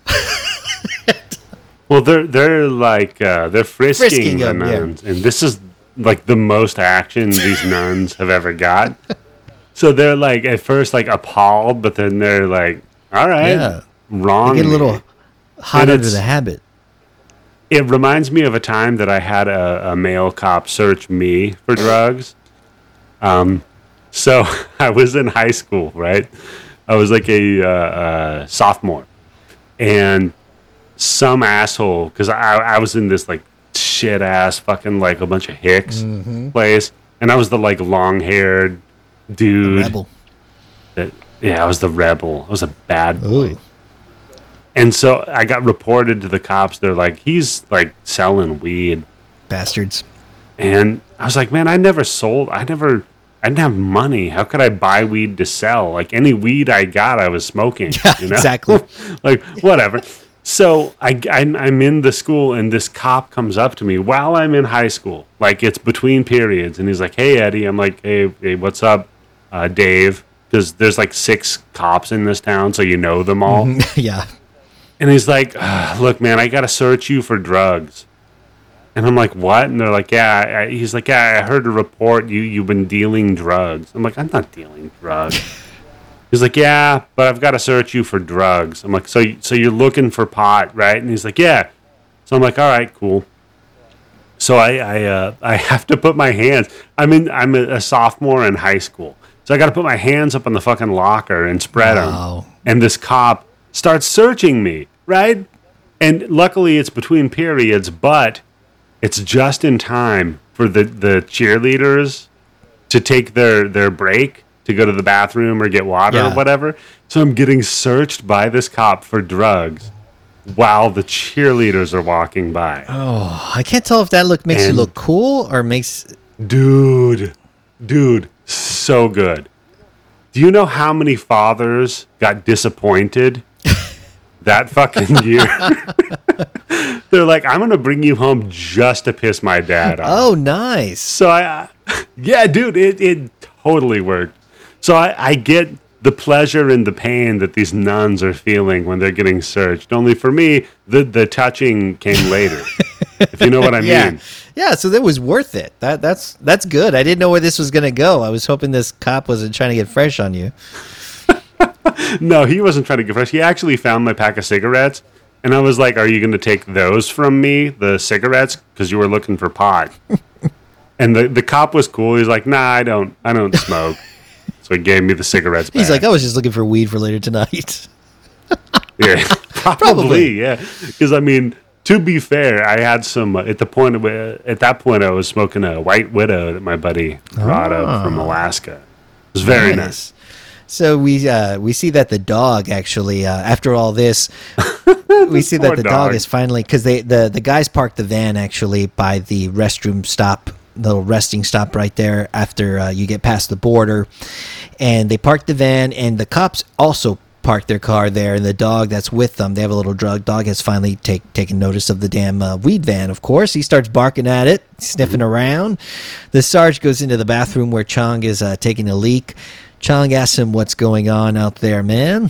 Well, they're they're like uh, they're frisking, Frisking the them, yeah. nuns, and this is like the most action these [LAUGHS] nuns have ever got. So they're like at first like appalled, but then they're like, "All right, Yeah. wrong." They get a little hot under the habit. It reminds me of a time that I had a, a male cop search me for drugs. Um, so [LAUGHS] I was in high school, right? I was like a uh, uh, sophomore, and some asshole because I, I was in this like shit ass fucking like a bunch of hicks place, and I was the like long haired dude. Rebel. That, yeah, I was the rebel. I was a bad boy. Ooh. And so I got reported to the cops. They're like, he's like selling weed. Bastards. And I was like, man, I never sold. I never, I didn't have money. How could I buy weed to sell? Like any weed I got, I was smoking. [LAUGHS] Yeah, you know? exactly. [LAUGHS] like whatever. So I, I, I'm in the school, and this cop comes up to me while I'm in high school. Like it's between periods, and he's like, "Hey, Eddie." I'm like, "Hey, hey what's up, uh, Dave?" Because there's like six cops in this town, so you know them all. [LAUGHS] yeah. And he's like, "Ah, "Look, man, I gotta search you for drugs." And I'm like, what? And they're like, yeah. I, he's like, yeah. I heard a report you you've been dealing drugs. I'm like, I'm not dealing drugs. he's like, yeah, but I've got to search you for drugs. I'm like, so so you're looking for pot, right? And he's like, yeah. So I'm like, all right, cool. So I I uh, I have to put my hands. I'm in. I'm a, a sophomore in high school, so I got to put my hands up on the fucking locker and spread Wow. them. And this cop starts searching me, right? And luckily, it's between periods, but it's just in time for the the cheerleaders to take their their break to go to the bathroom or get water Yeah. or whatever. So I'm getting searched by this cop for drugs while the cheerleaders are walking by. Oh, I can't tell if that look makes you look cool or makes. Dude, dude, so good. Do you know how many fathers got disappointed that fucking [LAUGHS] year? [LAUGHS] They're like, I'm going to bring you home just to piss my dad off. Oh, nice. So I, [LAUGHS] yeah, dude, it, it totally worked. So I, I get the pleasure and the pain that these nuns are feeling when they're getting searched. Only for me, the, the touching came later. if you know what I Yeah, mean. yeah. So that was worth it. That that's that's good. I didn't know where this was gonna go. I was hoping this cop wasn't trying to get fresh on you. No, he wasn't trying to get fresh. He actually found my pack of cigarettes, and I was like, "Are you going to take those from me, the cigarettes, because you were looking for pot?" [LAUGHS] and the the cop was cool. He's like, "Nah, I don't. I don't smoke." [LAUGHS] so he gave me the cigarettes. He's back. like, I was just looking for weed for later tonight. [LAUGHS] Yeah, probably, Probably. yeah. Because I mean, to be fair, I had some uh, at the point of, uh, at that point I was smoking a White Widow that my buddy brought up from Alaska. It was very nice. So we uh, we see that the dog actually uh, after all this [LAUGHS] we see that the dog. dog. is finally because they the the guys parked the van actually by the restroom stop the little resting stop right there after uh, you get past the border and they parked the van and the cops also parked their car there and the dog that's with them they have a little drug dog has finally take, taken notice of the damn uh, weed van of course he starts barking at it sniffing around the sarge goes into the bathroom where chong is uh, taking a leak chong asks him what's going on out there man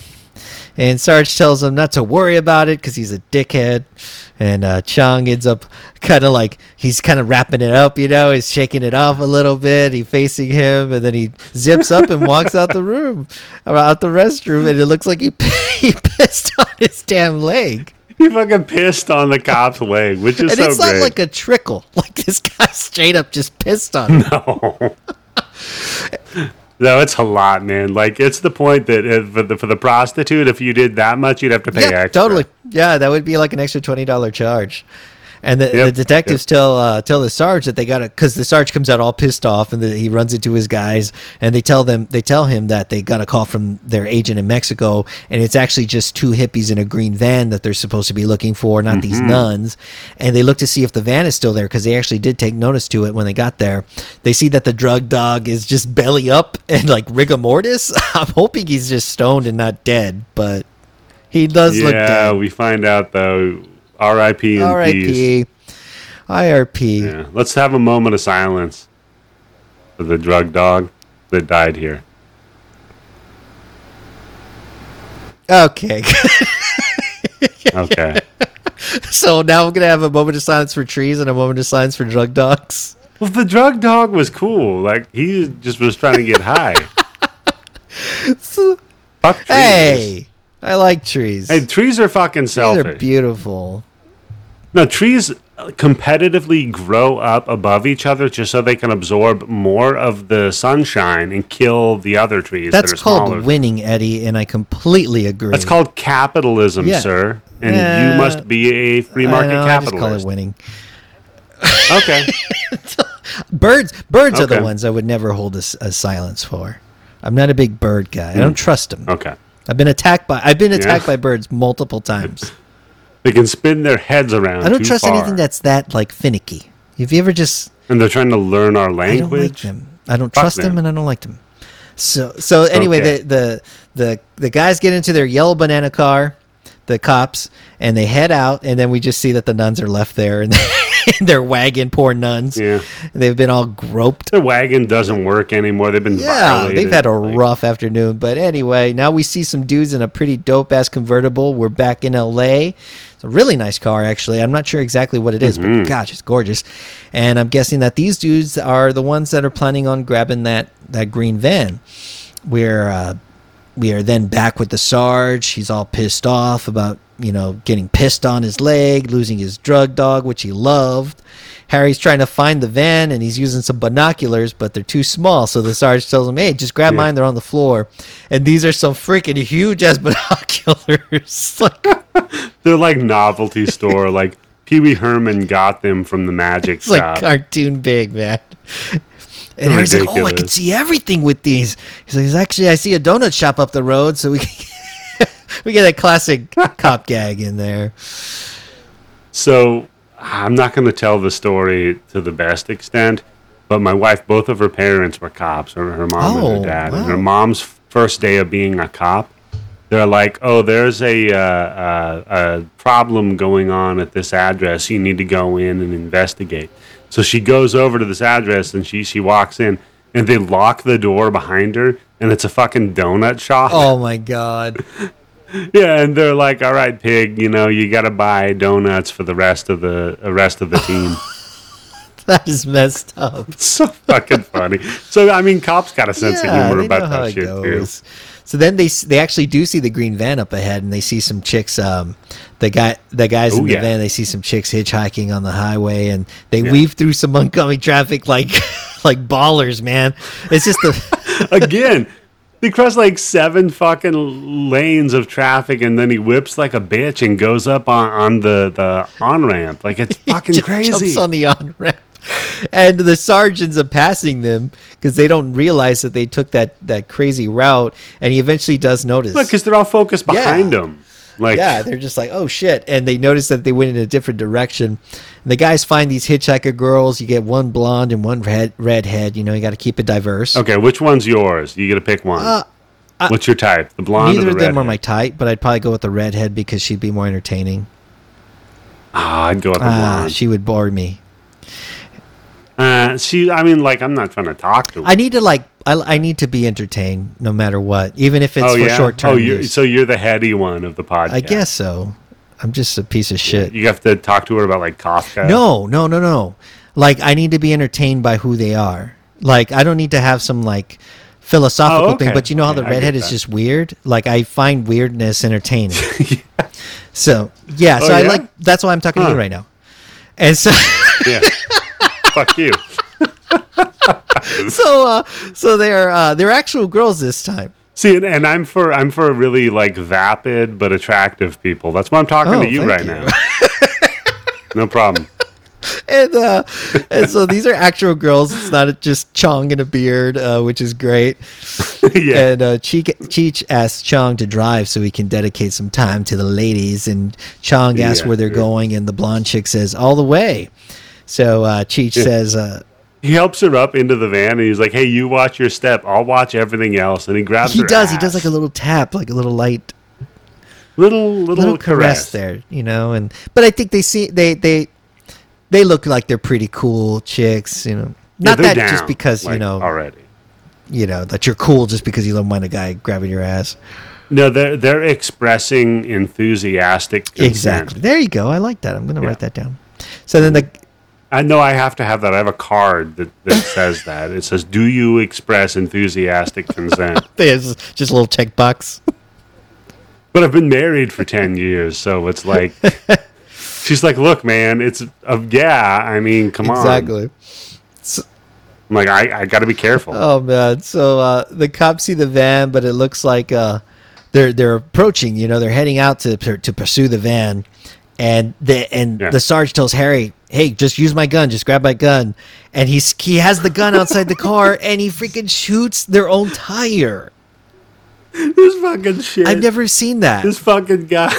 and Sarge tells him not to worry about it because he's a dickhead. And uh, Chong ends up kind of like he's kind of wrapping it up, you know, he's shaking it off a little bit. He facing him, and then he zips up and walks out the room, or out the restroom, and it looks like he [LAUGHS] he pissed on his damn leg. He fucking pissed on the cop's leg, which is And so it's not great. like a trickle. [LAUGHS] Like this guy straight up just pissed on him. no. [LAUGHS] No, it's a lot, man. Like it's the point that if, for the for the prostitute, if you did that much, you'd have to pay yeah, extra. totally. Yeah, that would be like an extra twenty dollar charge. And the, the Yep, detectives tell uh, tell the sarge that they got to because the sarge comes out all pissed off and the, he runs into his guys and they tell them they tell him that they got a call from their agent in Mexico and it's actually just two hippies in a green van that they're supposed to be looking for, not these Mm-hmm. nuns. And they look to see if the van is still there because they actually did take notice to it when they got there. They see that the drug dog is just belly up [LAUGHS] and like rigor mortis. [LAUGHS] I'm hoping he's just stoned and not dead, but he does look Yeah, dead. we find out though. R.I.P. R.I.P. IRP. Yeah. Let's have a moment of silence for the drug dog that died here. Okay. [LAUGHS] Okay. so now we're gonna have a moment of silence for trees and a moment of silence for drug dogs. well, the drug dog was cool. Like he just was trying to get high. [LAUGHS] Fuck trees. Hey, I like trees. Hey, trees are fucking selfish. are beautiful. No, trees competitively grow up above each other just so they can absorb more of the sunshine and kill the other trees That's that are called smaller. winning, Eddie, and I completely agree. That's called capitalism, Yeah. sir. And Uh, you must be a free market know, I just call it winning. [LAUGHS] Okay. [LAUGHS] Birds, birds are the ones I would never hold a silence for. I'm not a big bird guy. I don't trust them. Okay. I've been attacked by I've been attacked Yeah. by birds multiple times. [LAUGHS] They can spin their heads around. I don't trust far. anything that's that like finicky. Have you ever just And they're trying to learn our language? I don't like them. I don't Fuck trust them. them. and I don't like them. So so anyway, Okay. the, the the the guys get into their yellow banana car, the cops, and they head out, and then we just see that the nuns are left there, and [LAUGHS] [LAUGHS] their wagon. Poor nuns. Yeah. They've been all groped. The wagon doesn't work anymore. They've been Yeah, violated. they've had a Like, rough afternoon. But anyway, now we see some dudes in a pretty dope ass convertible. We're back in LA. It's a really nice car, actually. I'm not sure exactly what it is, Mm-hmm. but gosh, it's gorgeous. And I'm guessing that these dudes are the ones that are planning on grabbing that that green van. We're uh, we are then back with the Sarge. He's all pissed off about you know getting pissed on his leg, losing his drug dog, which he loved. Harry's trying to find the van and he's using some binoculars, but they're too small. So the Sarge tells him, "Hey, just grab Yeah. mine. They're on the floor." And these are some freaking huge ass [LAUGHS] binoculars. [LAUGHS] like, [LAUGHS] They're like novelty store. Like Pee Wee Herman got them from the magic it's like cartoon big, man. And Harry's like, "Oh, I can see everything with these." He's like, "Actually, I see a donut shop up the road, so we [LAUGHS] we get a classic [LAUGHS] cop gag in there." So I'm not going to tell the story to the best extent, but my wife, both of her parents were cops, her, her mom and Oh, her dad. And her mom's first day of being a cop, they're like, "Oh, there's a, uh, uh, a problem going on at this address. You need to go in and investigate." So she goes over to this address and she she walks in, and they lock the door behind her, and it's a fucking donut shop. Oh [LAUGHS] my god. Yeah, and they're like, "All right, pig, you know, you got to buy donuts for the rest of the uh, rest of the team." [LAUGHS] That is messed up. so fucking funny. So I mean, cops got a sense of humor about that it shit too. So then they they actually do see the green van up ahead, and they see some chicks. Um, the guy, the guys in Oh, the yeah. van, they see some chicks hitchhiking on the highway, and they Yeah. weave through some [LAUGHS] oncoming traffic like [LAUGHS] like ballers, man. It's just the [LAUGHS] Again, they cross like seven fucking lanes of traffic, and then he whips like a bitch and goes up on, on the the on ramp. Like it's fucking crazy. jumps on the on ramp. And the sergeants are passing them because they don't realize that they took that, that crazy route. And he eventually does notice. Look, because they're all focused behind Yeah. him. Like yeah, they're just like, oh shit. And they notice that they went in a different direction. And the guys find these hitchhiker girls. You get one blonde and one red redhead. You know, you got to keep it diverse. okay, which one's yours? You got to pick one. Uh, What's your type? The blonde Neither or of the them are my type, but I'd probably go with the redhead because she'd be more entertaining. Ah, I'd go with the Ah, blonde. she would bore me. Uh, she, I mean, like, I'm not trying to talk to her. I need to like, I, I need to be entertained no matter what, even if it's oh for yeah. short term. oh, you're, so you're the heady one of the podcast. I guess so. I'm just a piece of shit. You have to talk to her about like Kafka. No, no, no, no. Like I need to be entertained by who they are. Like I don't need to have some like philosophical Oh, okay. thing. But you know how the I get redhead is just weird. Like I find weirdness entertaining. [LAUGHS] So yeah, so Oh, I like that's why I'm talking to you right now. And so Yeah. [LAUGHS] Fuck you. so uh so they're uh they're actual girls this time. See, and, and I'm for I'm for really like vapid but attractive people. That's why I'm talking Oh, to you right you. now. no problem. And uh and so these are actual girls. It's not just Chong in a beard, uh, which is great. [LAUGHS] yeah. And uh, Cheech, Cheech asks Chong to drive so he can dedicate some time to the ladies. And Chong asks Yeah, where they're yeah. going, and the blonde chick says, all the way. So uh, Cheech says, uh, he helps her up into the van and he's like, "Hey, you watch your step. I'll watch everything else." And he grabs he her does. He does like a little tap, like a little light, little little, little caress. there, you know. And but I think they see they they they look like they're pretty cool chicks, you know. Yeah, Not that just down, because you know already, you know that you're cool just because you don't mind a guy grabbing your ass. No, they're they're expressing enthusiastic consent. Exactly. There you go. I like that. I'm gonna Yeah. write that down. So then the I know I have to have that. I have a card that, that [LAUGHS] says that. It says, "Do you express enthusiastic consent?" [LAUGHS] there's just a little checkbox. But I've been married for 10 years, so it's like [LAUGHS] she's like, "Look, man, it's uh, yeah, I mean, come on." Exactly. I'm like, "I I got to be careful." Oh man. So uh, the cops see the van, but it looks like uh, they're they're approaching. You know, they're heading out to to pursue the van, and the and Yeah. the sarge tells Harry, "Hey, just use my gun. Just grab my gun." And he's he has the gun outside the car, [LAUGHS] and he freaking shoots their own tire. this fucking shit. I've never seen that. this fucking guy.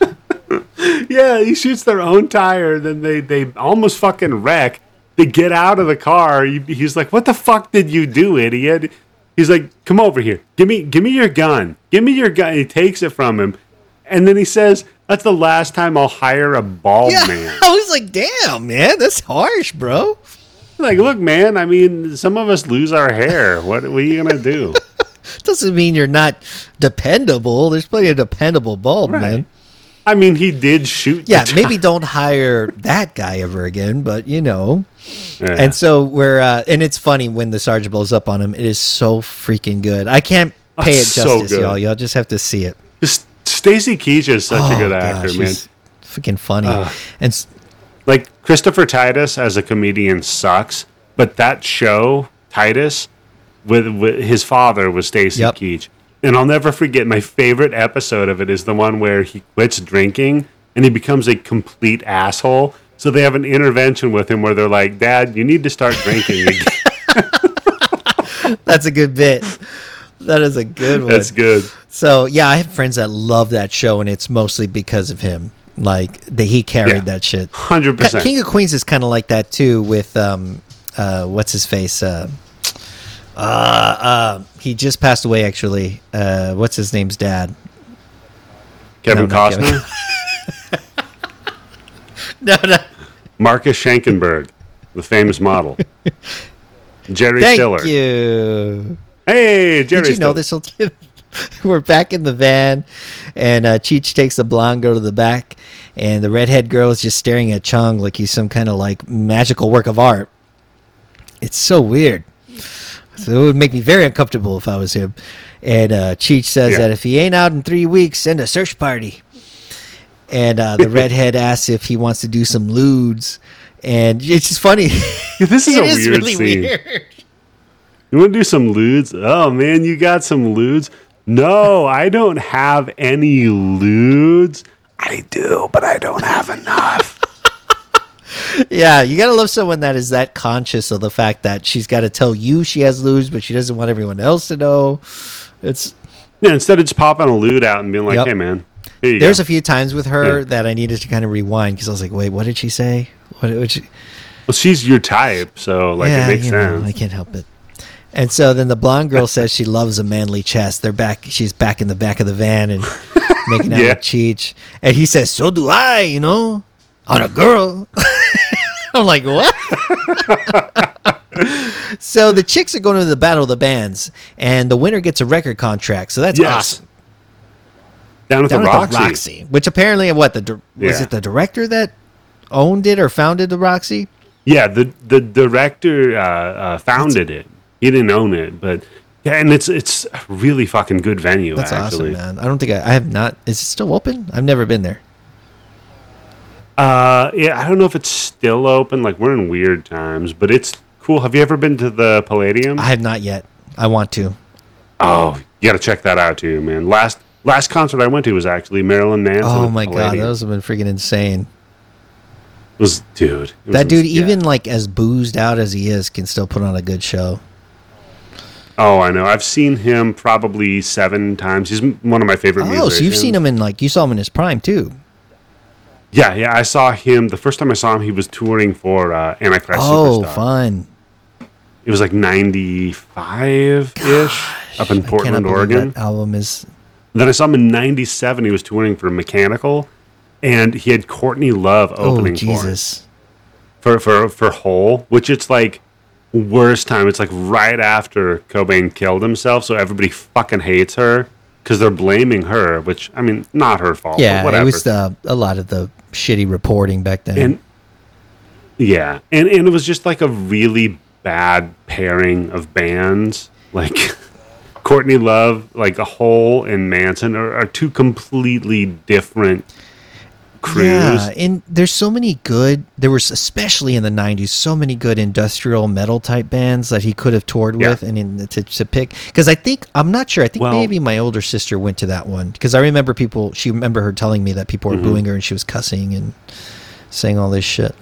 [LAUGHS] yeah, he shoots their own tire, then they they almost fucking wreck. They get out of the car. He's like, "What the fuck did you do, idiot?" He's like, "Come over here. Give me give me your gun. Give me your gun." He takes it from him. And then he says, "That's the last time I'll hire a bald Yeah, man." [LAUGHS] I was like, damn, man, that's harsh, bro. Like, look, man. I mean, some of us lose our hair. What, what are you gonna do? [LAUGHS] Doesn't mean you're not dependable. There's plenty of dependable bald Right. men. I mean, he did shoot. Yeah, [LAUGHS] maybe don't hire that guy ever again, but you know. Yeah. And so we're, uh, and it's funny when the sergeant blows up on him. It is so freaking good. I can't pay it It's so justice, y'all. Y'all just have to see it. Just Stacy Keach is such a Oh, good gosh, actor, man. he's Freaking funny. Ugh. and s- Like Christopher Titus as a comedian sucks, but that show Titus with, with his father was Stacy Yep. Keach, and I'll never forget my favorite episode of it is the one where he quits drinking and he becomes a complete asshole. So they have an intervention with him where they're like, "Dad, you need to start drinking." [LAUGHS] again." that's a good bit. That is a good one. That's good. So yeah, I have friends that love that show, and it's mostly because of him. Like that, he carried Yeah. that shit. Hundred percent. King of Queens is kind of like that too. With um, uh, what's his face? Uh, uh, uh, he just passed away. Actually, uh, what's his name's dad? Kevin No. Costner, [LAUGHS] No, no. Marcus Schenkenberg, the famous model, [LAUGHS] Jerry Thank Stiller. you. Hey, Jerry. Did you know this? Will [LAUGHS] We're back in the van, and uh, Cheech takes the blonde girl to the back, and the redhead girl is just staring at Chong like he's some kind of like magical work of art. It's so weird. So it would make me very uncomfortable if I was him. And uh, Cheech says Yeah. that if he ain't out in three weeks, send a search party. And uh, the [LAUGHS] redhead asks if he wants to do some lewds, and it's just funny. This is [LAUGHS] It a is weird really scene. weird. You want to do some lewds? Oh man, you got some lewds? No, I don't have any lewds. I do, but I don't have enough. [LAUGHS] Yeah, you gotta love someone that is that conscious of the fact that she's got to tell you she has lewds, but she doesn't want everyone else to know. It's yeah, instead of just popping a lewd out and being like, Yep. "Hey man, there's go." a few times with her Yeah. that I needed to kind of rewind because I was like, wait, what did she say? What did she? well, she's your type, so like it makes you know, sense. I can't help it. And so then the blonde girl says she loves a manly chest. They're back. She's back in the back of the van and [LAUGHS] making out Yeah. with Cheech. And he says, "So do I," you know, on a girl. [LAUGHS] I'm like, what? [LAUGHS] so the chicks are going to the battle of the bands, and the winner gets a record contract. So that's yes. awesome. Down at Down the at Roxy. the Roxy, which apparently, what the dir- was Yeah. it the director that owned it or founded the Roxy? Yeah, the the director uh, uh, founded it. He didn't own it, but yeah, and it's it's a really fucking good venue. That's actually. awesome, man. I don't think I, I have not. Is it still open? I've never been there. Uh, yeah, I don't know if it's still open. Like we're in weird times, but it's cool. Have you ever been to the Palladium? I have not yet. I want to. oh, you got to check that out too, man. Last last concert I went to was actually Marilyn Manson. Oh my god, those have been freaking insane. It was dude. it was That dude, even like as boozed out as he is, can still put on a good show. Oh, I know. I've seen him probably seven times. He's one of my favorite. Oh, so you've seen him in like you saw him in his prime too. Yeah, yeah. I saw him the first time I saw him. He was touring for uh, Antichrist Oh, Superstar. fun! It was like ninety five ish up in Portland, Oregon. That album is. Then I saw him in '97. He was touring for Mechanical, and he had Courtney Love Oh opening for, him. Jesus! for for for Hole, which it's like worst time. It's like right after Cobain killed himself, so everybody fucking hates her because they're blaming her. Which I mean, not her fault. Yeah, whatever. it was the, a lot of the shitty reporting back then. and yeah, and and it was just like a really bad pairing of bands, like. [LAUGHS] Courtney Love, like a Hole and Manson, are, are two completely different crews. Yeah, and there's so many good. There was especially in the '90s so many good industrial metal type bands that he could have toured Yeah. with, and in, to, to pick. Because I think I'm not sure. I think Well- maybe my older sister went to that one because I remember people. She remember her telling me that people Mm-hmm. were booing her and she was cussing and saying all this shit.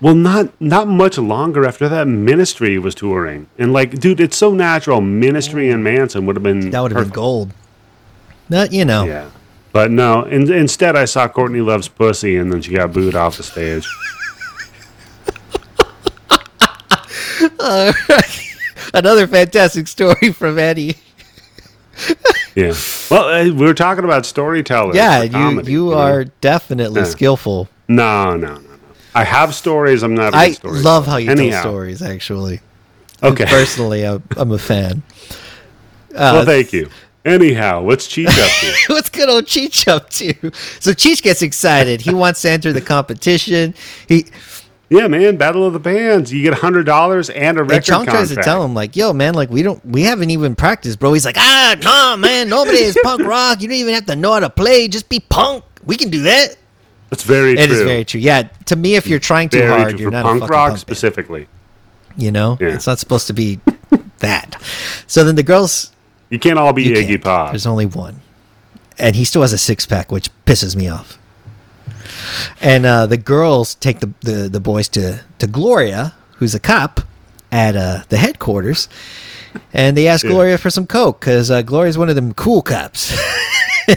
Well, not not much longer after that, Ministry was touring, and like, dude, it's so natural. Ministry and Manson would have been That would have been gold. Not you know. Yeah, but no. In, instead, I saw Courtney Love's pussy, and then she got booed off the stage. [LAUGHS] Another fantastic story from Eddie. Yeah. Well, uh, we were talking about storytellers. Yeah, you you are definitely Yeah. skillful. No, no, no, no. I have stories. I'm not. A I love how you Anyhow, tell stories. Actually, Okay. personally, I'm, I'm a fan. Uh, well, thank you. Anyhow, what's Cheech up to? [LAUGHS] What's good old Cheech up to? So Cheech gets excited. He wants to enter the competition. He yeah, man, Battle of the Bands. You get hundred dollars and a record and Chong tries to tell him like, "Yo, man, like we don't, we haven't even practiced, bro." He's like, "Ah, no, man, nobody is punk rock. You don't even have to know how to play. Just be punk. We can do that." That's very It true. is very true. Yeah, to me, if you're trying too Very hard, true. you're For not a punk rock punk band, specifically. You know, Yeah. it's not supposed to be that. So then the girls You can't all be You Iggy. Pop. There's only one, and he still has a six pack, which pisses me off. And uh, the girls take the, the, the boys to, to Gloria, who's a cop at uh, the headquarters, and they ask Yeah. Gloria for some coke because uh, Gloria's one of them cool cops. [LAUGHS]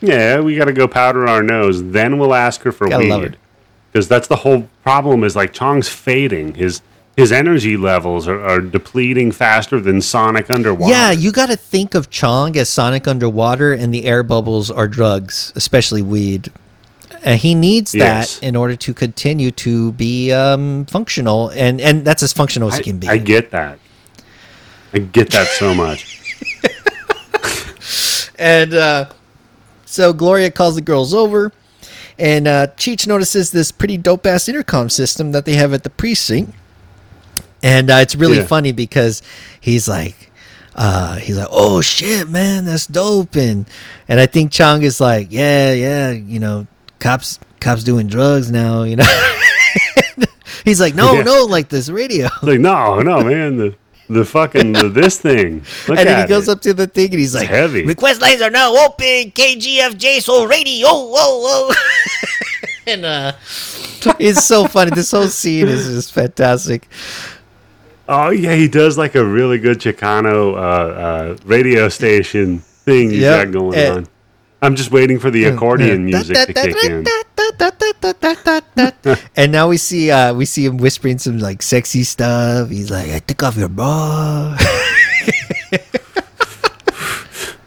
Yeah, we got to go powder our nose. Then we'll ask her for Gotta weed. Because that's the whole problem. Is like Chong's fading. His his energy levels are, are depleting faster than Sonic underwater. yeah, you got to think of Chong as Sonic underwater, and the air bubbles are drugs, especially weed. And he needs that Yes. in order to continue to be um, functional, and, and that's as functional as I, he can be. I get that. I get that so much. [LAUGHS] And uh, so Gloria calls the girls over, and uh, Cheech notices this pretty dope ass intercom system that they have at the precinct. And uh, it's really Yeah. funny because he's like, uh, he's like, "Oh shit, man, that's dope!" And and I think Chong is like, "Yeah, yeah, you know, cops cops doing drugs now, you know." [LAUGHS] he's like, "No, Yeah. no, like this radio." like no, no, man. The the fucking the, this thing. [LAUGHS] Look and then he goes it. up to the thing and he's like, heavy. "Request lines are now open. KGFJ Soul Radio. Whoa, whoa!" [LAUGHS] and uh, it's so funny. This whole scene is just fantastic. Oh yeah, he does like a really good Chicano uh, uh, radio station thing he's Yep, got going and- on. I'm just waiting for the accordion music to kick in. [LAUGHS] and now we see uh we see him whispering some like sexy stuff. He's like, "I took off your bra."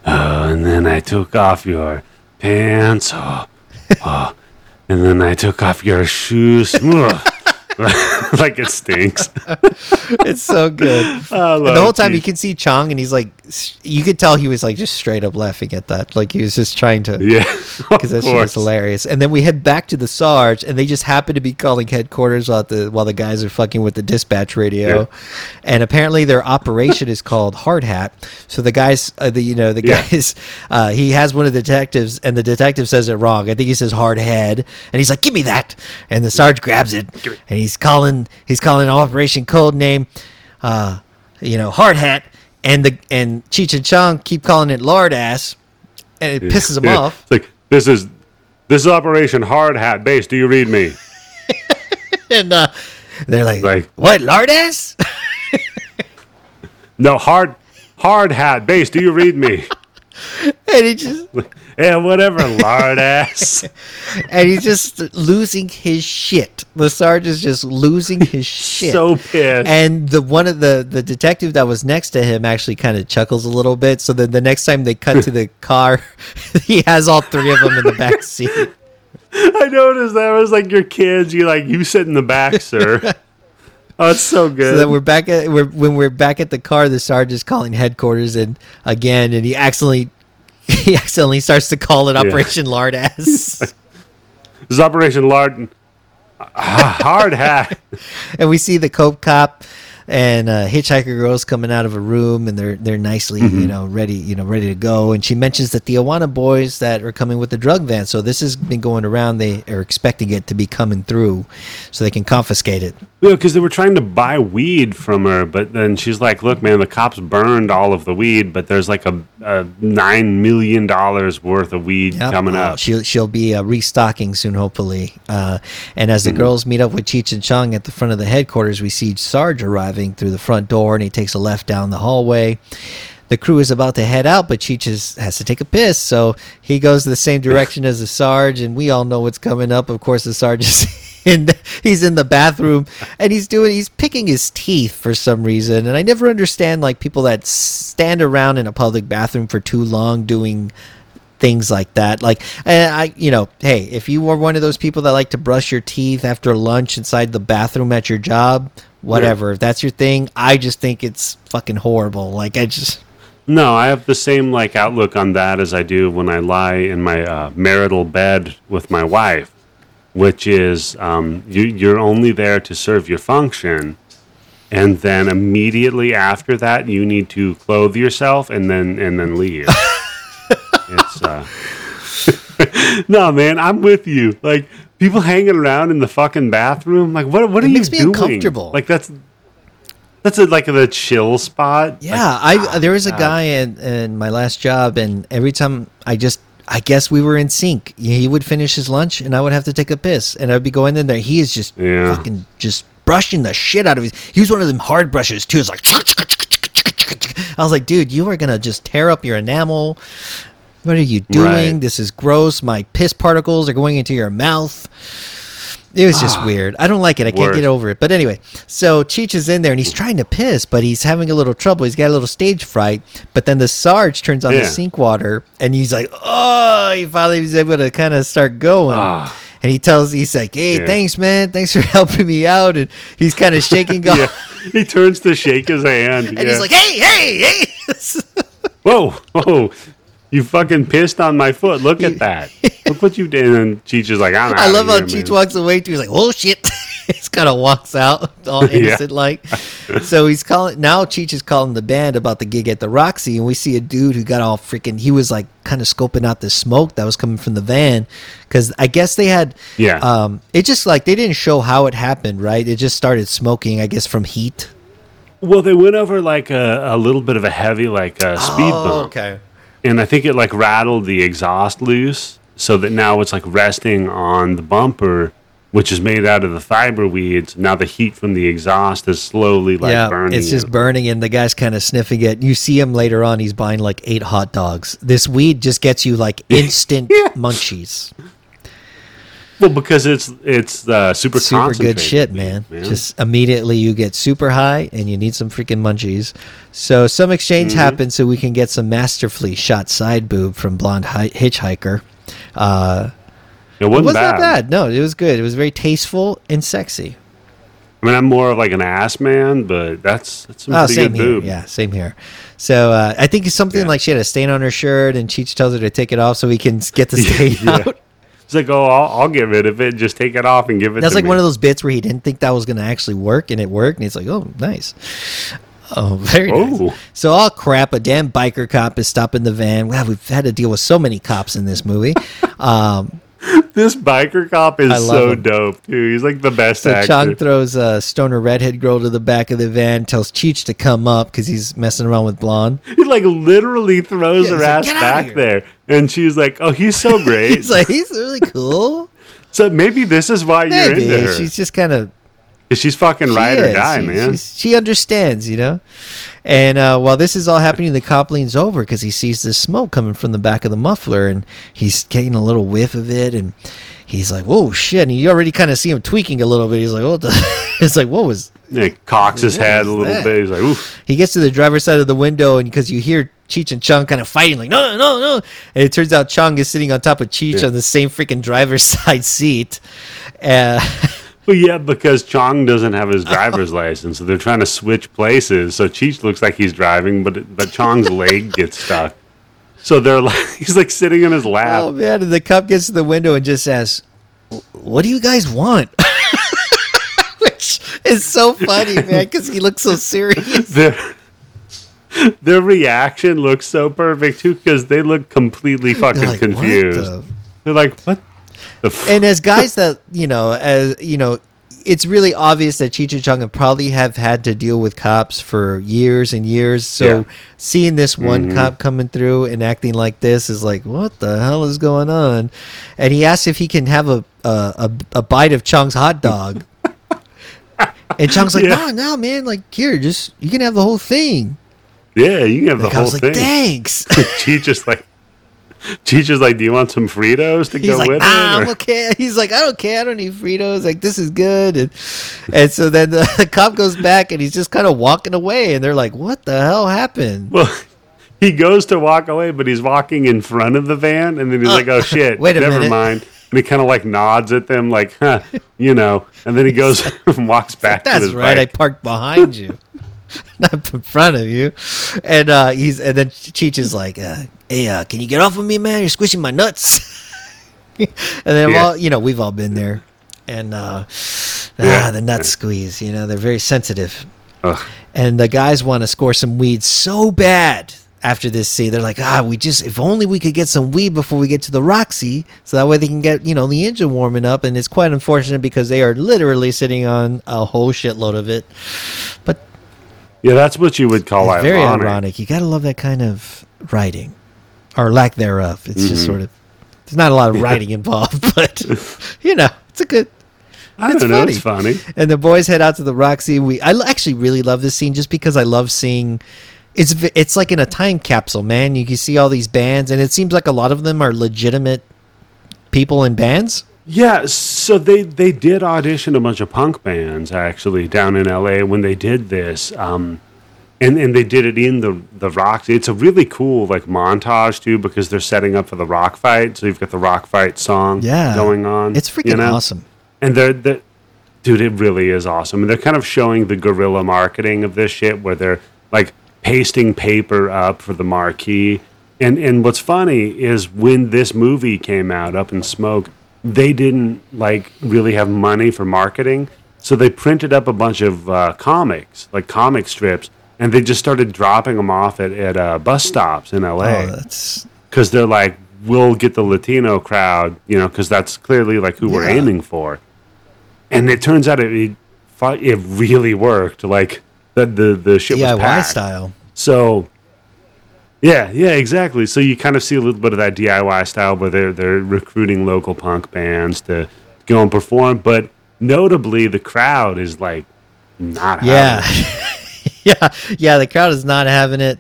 Oh, [LAUGHS] and then I took off your pants. Oh, oh, and then I took off your shoes. [LAUGHS] [LAUGHS] Like it stinks. [LAUGHS] it's so good. [LAUGHS] And the whole time you can see Chong, and he's like, you could tell he was like just straight up laughing at that. Like he was just trying to. Yeah, because that shit was hilarious. And then we head back to the Sarge, and they just happen to be calling headquarters while the while the guys are fucking with the dispatch radio. Yeah. And apparently their operation is called Hard Hat. So the guys, uh, the you know the Yeah. guys, uh, he has one of the detectives, and the detective says it wrong. I think he says hard head, and he's like, "Give me that!" And the Sarge grabs it, and he's calling he's calling Operation Code Name, uh, you know, Hard Hat. And the and Cheech and Chong keep calling it Lard Ass, and it pisses him Yeah. off. It's like this is this is Operation Hard Hat Base. Do you read me? [LAUGHS] and uh, they're like, Like- "What, Lard Ass? [LAUGHS] No, hard hard hat base. Do you read me? [LAUGHS] and he just yeah, whatever, lard ass. [LAUGHS] and he's just losing his shit. The sergeant is just losing his [LAUGHS] shit. so pissed. and the one of the the detective that was next to him actually kind of chuckles a little bit. So then the next time they cut to the [LAUGHS] car, he has all three of them in the back seat. I noticed that. Was like, your kids. You like you sit in the back, sir. Oh, it's so good. So then we're back at we're, when we're back at the car. The sergeant is calling headquarters and again, and he accidentally [LAUGHS] he accidentally starts to call it Operation Lardass. [LAUGHS] this is Operation Lard. Ah, hard hat. [LAUGHS] and we see the cope cop and uh, hitchhiker girls coming out of a room and they're they're nicely Mm-hmm. you know ready you know ready to go and she mentions that the Tijuana boys that are coming with the drug van so this has been going around they are expecting it to be coming through so they can confiscate it Yeah, because they were trying to buy weed from her, but then she's like, "Look, man, the cops burned all of the weed, but there's like a, a nine million dollars worth of weed Yep. coming Uh, up." she'll she'll be uh, restocking soon hopefully uh, and as the Mm-hmm. girls meet up with Cheech and Chong at the front of the headquarters we see Sarge arriving through the front door and he takes a left down the hallway the crew is about to head out, but Cheech is, has to take a piss, so he goes the same [LAUGHS] direction as the Sarge, and we all know what's coming up. Of course, the Sarge is [LAUGHS] and he's in the bathroom and he's doing he's picking his teeth for some reason and i never understand like people that stand around in a public bathroom for too long doing things like that. Like and i you know hey if you were one of those people that like to brush your teeth after lunch inside the bathroom at your job whatever if that's your thing i just think it's fucking horrible. Like i just No, I have the same like outlook on that as I do when I lie in my uh, marital bed with my wife, which is um, you, you're only there to serve your function, and then immediately after that, you need to clothe yourself and then and then leave. [LAUGHS] it's uh, [LAUGHS] no, man, I'm with you. Like people hanging around in the fucking bathroom, like what? What are It you makes me doing? uncomfortable. Like that's that's a, like the chill spot. Yeah, I there was a guy in, in my last job, and every time I just I guess we were in sync. He would finish his lunch, and I would have to take a piss, and I'd be going in there. He is just Yeah. fucking just brushing the shit out of his. He was one of them hard brushes too. It's like I was like, dude, you are gonna just tear up your enamel. What are you doing? Right. This is gross. My piss particles are going into your mouth. It was just weird. I don't like it. I can't Worse. get over it. But anyway, so Cheech is in there and he's trying to piss, but he's having a little trouble. He's got a little stage fright. But then the Sarge turns on the sink water and he's like, oh, he finally was able to kind of start going. Ah. And he tells, he's like, hey, Yeah. thanks, man. Thanks for [LAUGHS] helping me out. And he's kind of shaking, going, [LAUGHS] yeah, he turns to shake his hand, [LAUGHS] and he's like, hey, hey, hey. "Whoa, whoa, you fucking pissed on my foot! Look at [LAUGHS] that! Look what you did!" And Cheech is like, "I'm out." I love how here, Cheech man." walks away too. He's like, "Oh shit!" [LAUGHS] He's kind of walks out all [LAUGHS] innocent like. So he's calling now. Cheech is calling the band about the gig at the Roxy, and we see a dude who got all freaking. He was like kind of scoping out the smoke that was coming from the van, because I guess they had. Yeah. Um. It just like they didn't show how it happened, right? It just started smoking, I guess, from heat. Well, they went over like a, a little bit of a heavy like uh, speed bump, Oh, okay. And I think it like rattled the exhaust loose, so that now it's like resting on the bumper, which is made out of the fiber weeds. Now the heat from the exhaust is slowly like yeah, burning. it's just it. burning, and the guy's kind of sniffing it. You see him later on; he's buying like eight hot dogs. This weed just gets you like [LAUGHS] instant Yeah. [LAUGHS] munchies. Well because it's it's uh, super super good shit, weed, man. Just immediately you get super high and you need some freaking munchies. So some exchange Mm-hmm. happened so we can get some masterfully shot side boob from Blonde Hi- Hitchhiker. Uh, it it wasn't, wasn't bad. that bad. No, it was good. It was very tasteful and sexy. I mean, I'm more of like an ass man, but that's that's some Oh, pretty same good here. boob. Yeah, same here. So uh, I think it's something Yeah. like she had a stain on her shirt, and Cheech tells her to take it off so we can get the [LAUGHS] stain Yeah. out. It's like, oh, I'll, I'll get rid of it. Just take it off and give it. That's like me. one of those bits where he didn't think that was going to actually work, and it worked, and he's like, "Oh, nice." Oh, [LAUGHS] very nice. So, all crap, a damn biker cop is stopping the van. Wow, we've had to deal with so many cops in this movie. [LAUGHS] Um, This biker cop is so him. dope, dude. He's like the best so actor. Chong throws a stoner redhead girl to the back of the van, tells Cheech to come up because he's messing around with blonde. he like literally throws Yeah, her he's like, ass back there, and she's like, "Oh, he's so [LAUGHS] great." He's like, he's really cool. [LAUGHS] so maybe this is why you're Maybe into her. she's just kind of she's fucking She or die, She- man. She understands, you know. And uh, while this is all happening, the cop leans over because he sees the smoke coming from the back of the muffler, and he's getting a little whiff of it, and he's like, "Whoa, shit!" And you already kind of see him tweaking a little bit. He's like, "What the?" [LAUGHS] it's like, "What was?" Yeah, cocks his head a little that? bit. He's like, "Oof." He gets to the driver's side of the window, and because you hear Cheech and Chong kind of fighting, like, "No, no, no, no!" And it turns out Chong is sitting on top of Cheech Yeah. on the same freaking driver's [LAUGHS] side seat. Uh, [LAUGHS] Well, yeah, because Chong doesn't have his driver's license, so they're trying to switch places. So Cheech looks like he's driving, but but Chong's leg gets stuck. So they're like, [LAUGHS] he's like sitting in his lap. Oh man! And the cop gets to the window and just says, "What do you guys want?" Is so funny, [LAUGHS] man, because he looks so serious. Their their reaction looks so perfect too, because they look completely fucking They're like, confused. the-" They're like, "What the?" F-? And as guys that you know, as you know, it's really obvious that Chong probably have had to deal with cops for years and years. So Yeah. seeing this one Mhm. cop coming through and acting like this is like, what the hell is going on? And he asks if he can have a a, a, a bite of Chong's hot dog. [LAUGHS] And Chong's like, Yeah. no, no, man, like here, just you can have the whole thing. yeah, you can have The the whole cop's like, thing. thanks. [LAUGHS] Cheech just like, is like, "Do you want some Fritos to He's go like, with nah, it?" I'm okay. [LAUGHS] He's like, I don't care. I don't need Fritos. Like, this is good. And, and so then the, the cop goes back and he's just kind of walking away. And they're like, what the hell happened? Well, he goes to walk away, but he's walking in front of the van, and then he's uh, like, "Oh shit, wait a never minute." mind." And [LAUGHS] he kind of like nods at them, like, "Huh, you know," and then he goes [LAUGHS] [LAUGHS] and walks back to That's right. I parked behind you, not in front of you. And uh, he's and then Cheech is like, uh, "Hey, uh, can you get off of me, man? You're squishing my nuts." and then Yeah. all you know, we've all been there. And uh, Yeah. ah, the nuts squeeze. You know, they're very sensitive. Ugh. and the guys want to score some weed so bad after this scene. They're like, ah, we just if only we could get some weed before we get to the Roxy, so that way they can get you know the engine warming up. And it's quite unfortunate because they are literally sitting on a whole shitload of it. But Yeah, that's what you would call it's very ironic. You gotta love that kind of writing or lack thereof. It's Mm-hmm. just sort of there's not a lot of writing involved, [LAUGHS] but you know it's a good I It's don't know. funny. It's funny. and the boys head out to the Roxy. We I actually really love this scene just because I love seeing. It's it's like in a time capsule, man. You can see all these bands, and it seems like a lot of them are legitimate people in bands. Yeah, so they they did audition a bunch of punk bands actually down in L.A. when they did this, um, and and they did it in the the rock. It's a really cool like montage too because they're setting up for the rock fight. So you've got the rock fight song Yeah, going on. It's freaking you know? awesome. and they're, they're dude it really is awesome and they're kind of showing the guerrilla marketing of this shit where they're like pasting paper up for the marquee and and what's funny is when this movie came out up in smoke they didn't like really have money for marketing so they printed up a bunch of uh, comics like comic strips and they just started dropping them off at, at uh, bus stops in la Oh, because they're like, we'll get the Latino crowd, you know, because that's clearly like who we're aiming for. And it turns out it it, it really worked. Like the the the shit was DIY packed. style. So yeah, yeah, exactly. So you kind of see a little bit of that DIY style where they're they're recruiting local punk bands to go and perform, but notably the crowd is like not Yeah, having it. [LAUGHS] yeah, yeah. The crowd is not having it.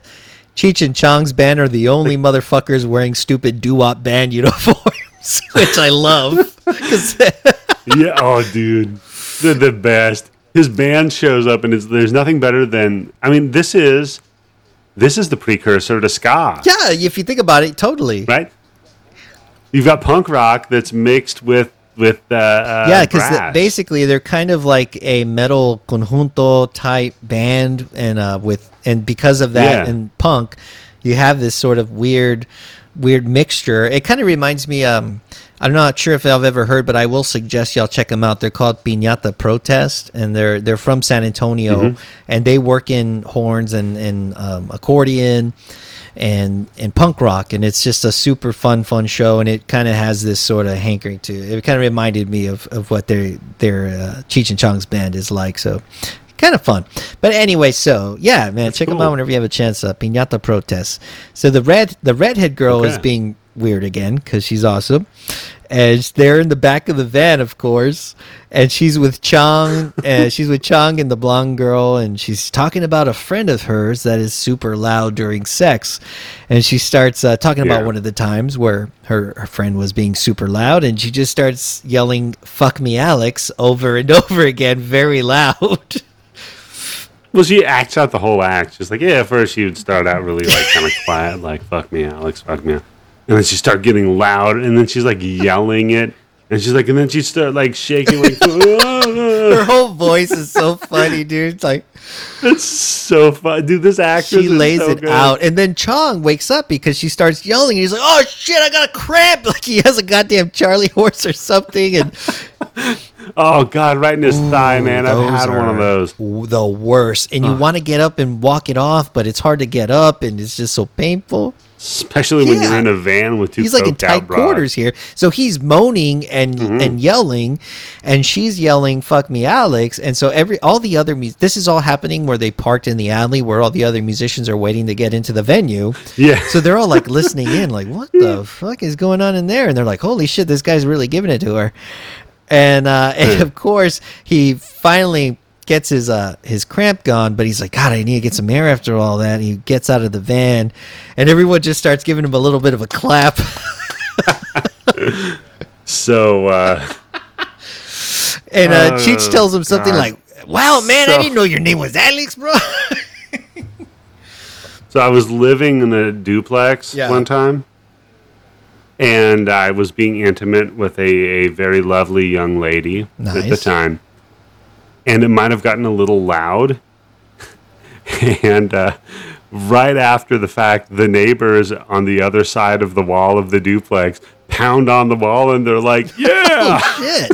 Cheech and Chong's band are the only motherfuckers wearing stupid doo-wop band [LAUGHS] uniforms, which I love. [LAUGHS] yeah, oh, dude, they're the best. His band shows up, and it's, there's nothing better than. I mean, this is this is the precursor to ska, yeah, if you think about it, totally. right? You've got punk rock that's mixed with with uh, uh, yeah, because brass. basically they're kind of like a metal conjunto type band, and uh, with and because of that Yeah. and punk, you have this sort of weird, weird mixture. It kind of reminds me. Um, I'm not sure if I've ever heard, but I will suggest y'all check them out. They're called Piñata Protest, and they're they're from San Antonio, Mm-hmm. and they work in horns and and um, accordion and and punk rock and it's just a super fun fun show and it kind of has this sort of hankering to it. It kind of reminded me of, of what their their uh, Cheech and Chong's band is like so kind of fun. But anyway so yeah man check them out whenever you have a chance uh, Piñata Protest. So the red the redhead girl is being weird again because she's awesome. And they're in the back of the van of course and she's with Chong [LAUGHS] and she's with Chong and the blonde girl and she's talking about a friend of hers that is super loud during sex. And she starts uh, talking about one of the times where her, her friend was being super loud and she just starts yelling fuck me alex over and [LAUGHS] over again very loud. [LAUGHS] Well, she acts out the whole act. She's like, yeah, at first she would start out really like kind of quiet, like "fuck me, Alex, fuck me," and then she start getting loud, and then she's like yelling it, and she's like, and then she start like shaking, like. [LAUGHS] her whole voice is so funny dude it's like It's so fun, dude. This actress she is lays so it good. out and then chong wakes up because she starts yelling and he's like oh shit i got a cramp [LAUGHS] like he has a goddamn charlie horse or something and Oh god, right in his thigh, man. I've had one of those. The worst and you want to get up and walk it off but it's hard to get up and it's just so painful Especially when Yeah. you're in a van with two. he's like in tight quarters here so he's moaning and Mm-hmm. and yelling and she's yelling fuck me alex and so every all the other mu- this is all happening where they parked in the alley where all the other musicians are waiting to get into the venue Yeah. so they're all like [LAUGHS] listening in like what the fuck is going on in there and they're like holy shit this guy's really giving it to her and uh [LAUGHS] and of course he finally gets his uh his cramp gone, but he's like, God, I need to get some air after all that. And he gets out of the van, and everyone just starts giving him a little bit of a clap. [LAUGHS] So uh, And uh, Oh, Cheech tells him something God. like, "Wow, man, I didn't know your name was Alex, bro." [LAUGHS] So I was living in a duplex Yeah. one time, and I was being intimate with a, a very lovely young lady at the time, and it might have gotten a little loud. [LAUGHS] and uh, right after the fact, the neighbors on the other side of the wall of the duplex pound on the wall, and they're like, "Yeah!" oh, Shit.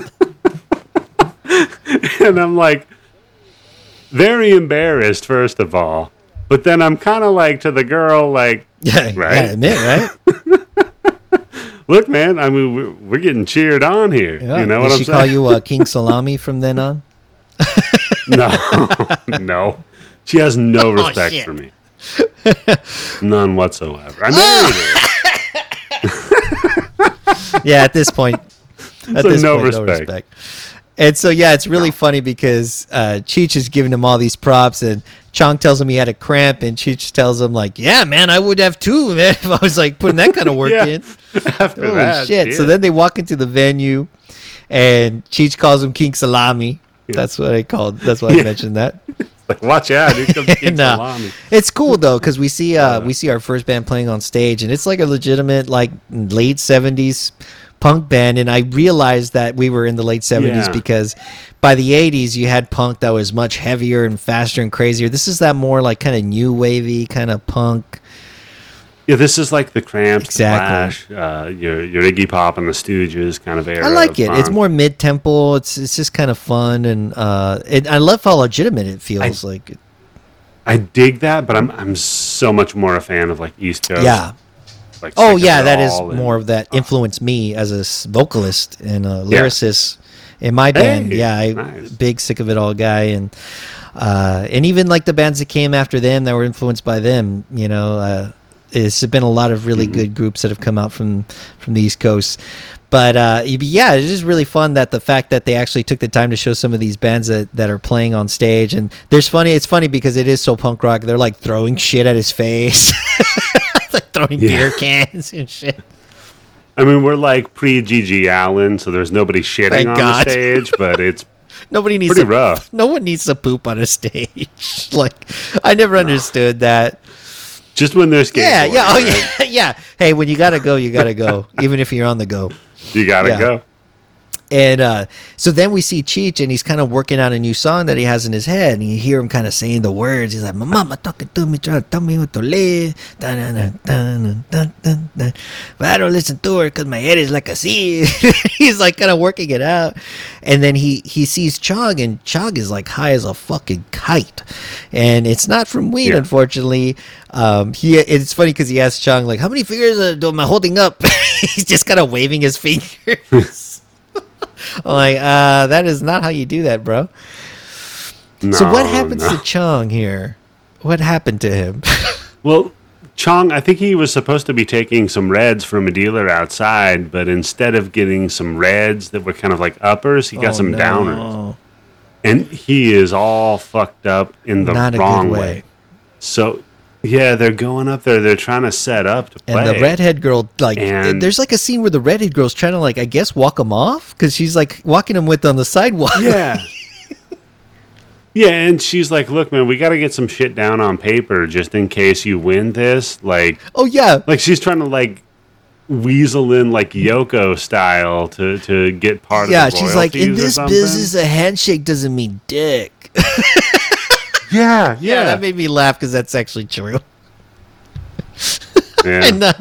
[LAUGHS] and I'm like, very embarrassed, first of all. But then I'm kind of like to the girl, like, Yeah, Right. right. admit, right? [LAUGHS] look, man, I mean, we're, we're getting cheered on here. Yeah. You know Did what I'm she saying? call you uh, [LAUGHS] King Salami from then on? [LAUGHS] no, [LAUGHS] no. She has no respect Oh, for me. None whatsoever. I married her. yeah, at this point, at So this no point, no respect. And so, yeah, it's really funny because uh, Cheech is giving him all these props, and Chong tells him he had a cramp, and Cheech tells him like, "Yeah, man, I would have too, [LAUGHS] man, if [LAUGHS] I was like putting that kind of work Yeah. in." [LAUGHS] After Holy that, shit! So then they walk into the venue, and Cheech calls him King Salami. That's what I called. That's why I mentioned that. like, watch out, here comes King And, uh, Salami. It's cool though because we see uh, we see our first band playing on stage, and it's like a legitimate like late seventies punk band. And I realized that we were in the late seventies Yeah. because by the eighties you had punk that was much heavier and faster and crazier. This is that more like kind of new wavy kind of punk. Yeah, this is like the Cramps, Exactly. Clash, uh, your your Iggy Pop and the Stooges kind of era. I like it. It's more mid tempo. It's it's just kind of fun and uh, it, I love how legitimate it feels like. I dig that, but I'm I'm so much more a fan of like East Coast. Yeah. Like Oh yeah, that is and- more of that influenced me as a vocalist and a lyricist in my band. Hey, yeah, I nice. big sick of it all guy and uh, and even like the bands that came after them that were influenced by them. You know, uh, it's been a lot of really Mm-hmm. good groups that have come out from from the East Coast. But uh, yeah, it is really fun that the fact that they actually took the time to show some of these bands that, that are playing on stage. And there's funny, it's funny because it is so punk rock. They're like throwing shit at his face, [LAUGHS] [LAUGHS] like throwing Yeah. beer cans and shit. I mean, we're like pre GG Allin, so there's nobody shitting Thank on God. the stage, but it's [LAUGHS] Nobody needs pretty to, rough. No one needs to poop on a stage. [LAUGHS] like I never understood that. Just when there's Yeah, yeah, oh right? yeah, yeah. Hey, when you gotta go, you gotta go, even if you're on the go. You gotta Yeah. go. And uh, so then we see Cheech, and he's kind of working out a new song that he has in his head, and you hear him kind of saying the words. He's like, "My mama talking to me, trying to tell me what to live." Dun, dun, dun, dun, dun, dun, dun. But I don't listen to her because my head is like a sea. [LAUGHS] he's like kind of working it out, and then he he sees Chong, and Chong is like high as a fucking kite, and it's not from weed, Yeah. unfortunately. Um, he it's funny because he asks Chong like, "How many fingers uh, am I holding up?" [LAUGHS] he's just kind of waving his [LAUGHS] fingers. I'm like, uh, that is not how you do that, bro. so what happens no. to Chong here? What happened to him? [LAUGHS] Well, Chong, I think he was supposed to be taking some reds from a dealer outside, but instead of getting some reds that were kind of like uppers, he got Oh, some no. downers. And he is all fucked up in the Not a wrong good way. way. So, yeah, they're going up there. They're trying to set up to play. And the redhead girl, like, And- there's like a scene where the redhead girl's trying to, like, I guess, walk him off because she's like walking him with on the sidewalk. Yeah. [LAUGHS] yeah, and she's like, "Look, man, we got to get some shit down on paper just in case you win this." Like, oh yeah, like she's trying to like weasel in like Yoko style to to get part yeah. of the Yeah, She's like, in this business, a handshake doesn't mean dick. [LAUGHS] Yeah, yeah, yeah, that made me laugh because that's actually true. [LAUGHS] yeah. And uh,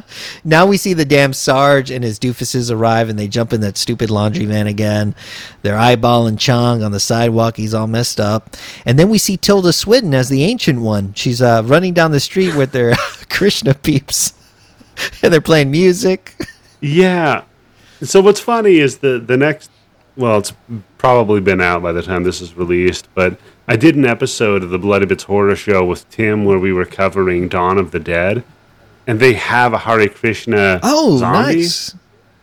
now we see the damn Sarge and his doofuses arrive, and they jump in that stupid laundry van again. They're eyeballing Chong on the sidewalk. He's all messed up. And then we see Tilda Swinton as the ancient one. She's uh, running down the street with their [LAUGHS] Krishna peeps, [LAUGHS] and they're playing music. Yeah. So what's funny is the the next well, it's probably been out by the time this is released, but I did an episode of the Bloody Bits Horror Show with Tim where we were covering Dawn of the Dead, and they have a Hare Krishna Oh, zombie. nice.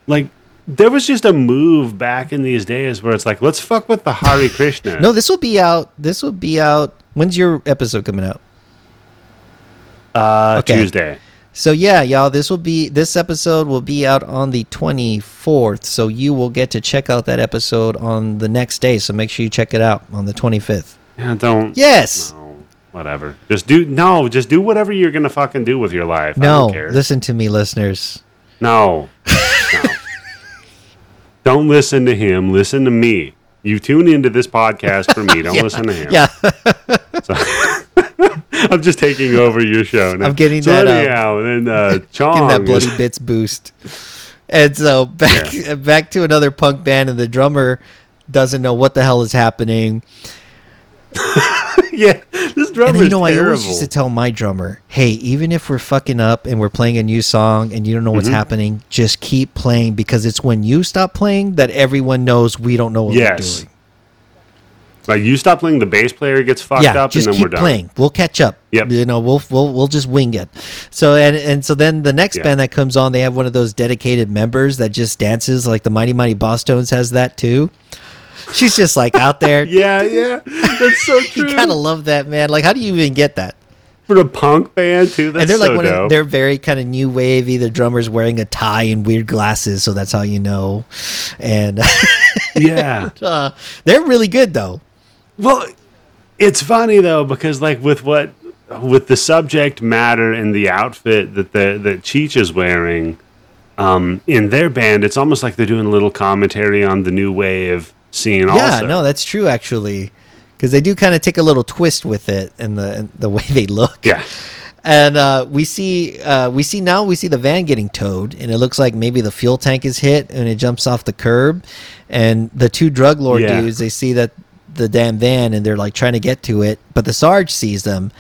Like there was just a move back in these days where it's like, let's fuck with the Hare Krishna. No, this will be out. This will be out. When's your episode coming out? uh, okay. Tuesday. So yeah, y'all, this will be this episode will be out on the 24th. So you will get to check out that episode on the next day. So make sure you check it out on the 25th. [LAUGHS] Yeah, don't. Yes. No, whatever. Just do no. Just do whatever you're gonna fucking do with your life. I No, don't care. listen to me, listeners. No. no. [LAUGHS] Don't listen to him. Listen to me. You tune into this podcast for me. Don't [LAUGHS] listen to him. Yeah, I'm just taking over your show now. I'm getting so that, uh, Anyhow, then uh, getting Chong. that is- bloody bits boost. And so back back to another punk band, and the drummer doesn't know what the hell is happening. [LAUGHS] yeah, this drummer And you is know, I always used to tell my drummer, "Hey, even if we're fucking up and we're playing a new song and you don't know Mm-hmm. what's happening, just keep playing because it's when you stop playing that everyone knows we don't know what Yes. we're doing." like you stop playing, the bass player gets fucked yeah, up, just and then keep we're done. playing. We'll catch up. Yep. You know, we'll we'll we'll just wing it. So and and so then the next Yeah. band that comes on, they have one of those dedicated members that just dances like the Mighty Mighty Bosstones has that too. She's just like out there. [LAUGHS] Yeah, yeah, that's so [LAUGHS] true. You gotta love that man. Like, how do you even get that? For a punk band too, that's and they're like so one dope. of they're very kind of new wavy. The drummer's wearing a tie and weird glasses, so that's how you know. And [LAUGHS] yeah. uh, they're really good though. Well, it's funny though because like with what with the subject matter and the outfit that the that Cheech is wearing um, in their band, it's almost like they're doing a little commentary on the new wave scene. Yeah, also. no, that's true actually, because they do kind of take a little twist with it and the and the [LAUGHS] way they look. yeah, And uh, we see uh, we see now we see the van getting towed, and it looks like maybe the fuel tank is hit, and it jumps off the curb, and the two drug lord Yeah. dudes they see that the damn van, and they're like trying to get to it, but the sarge sees them,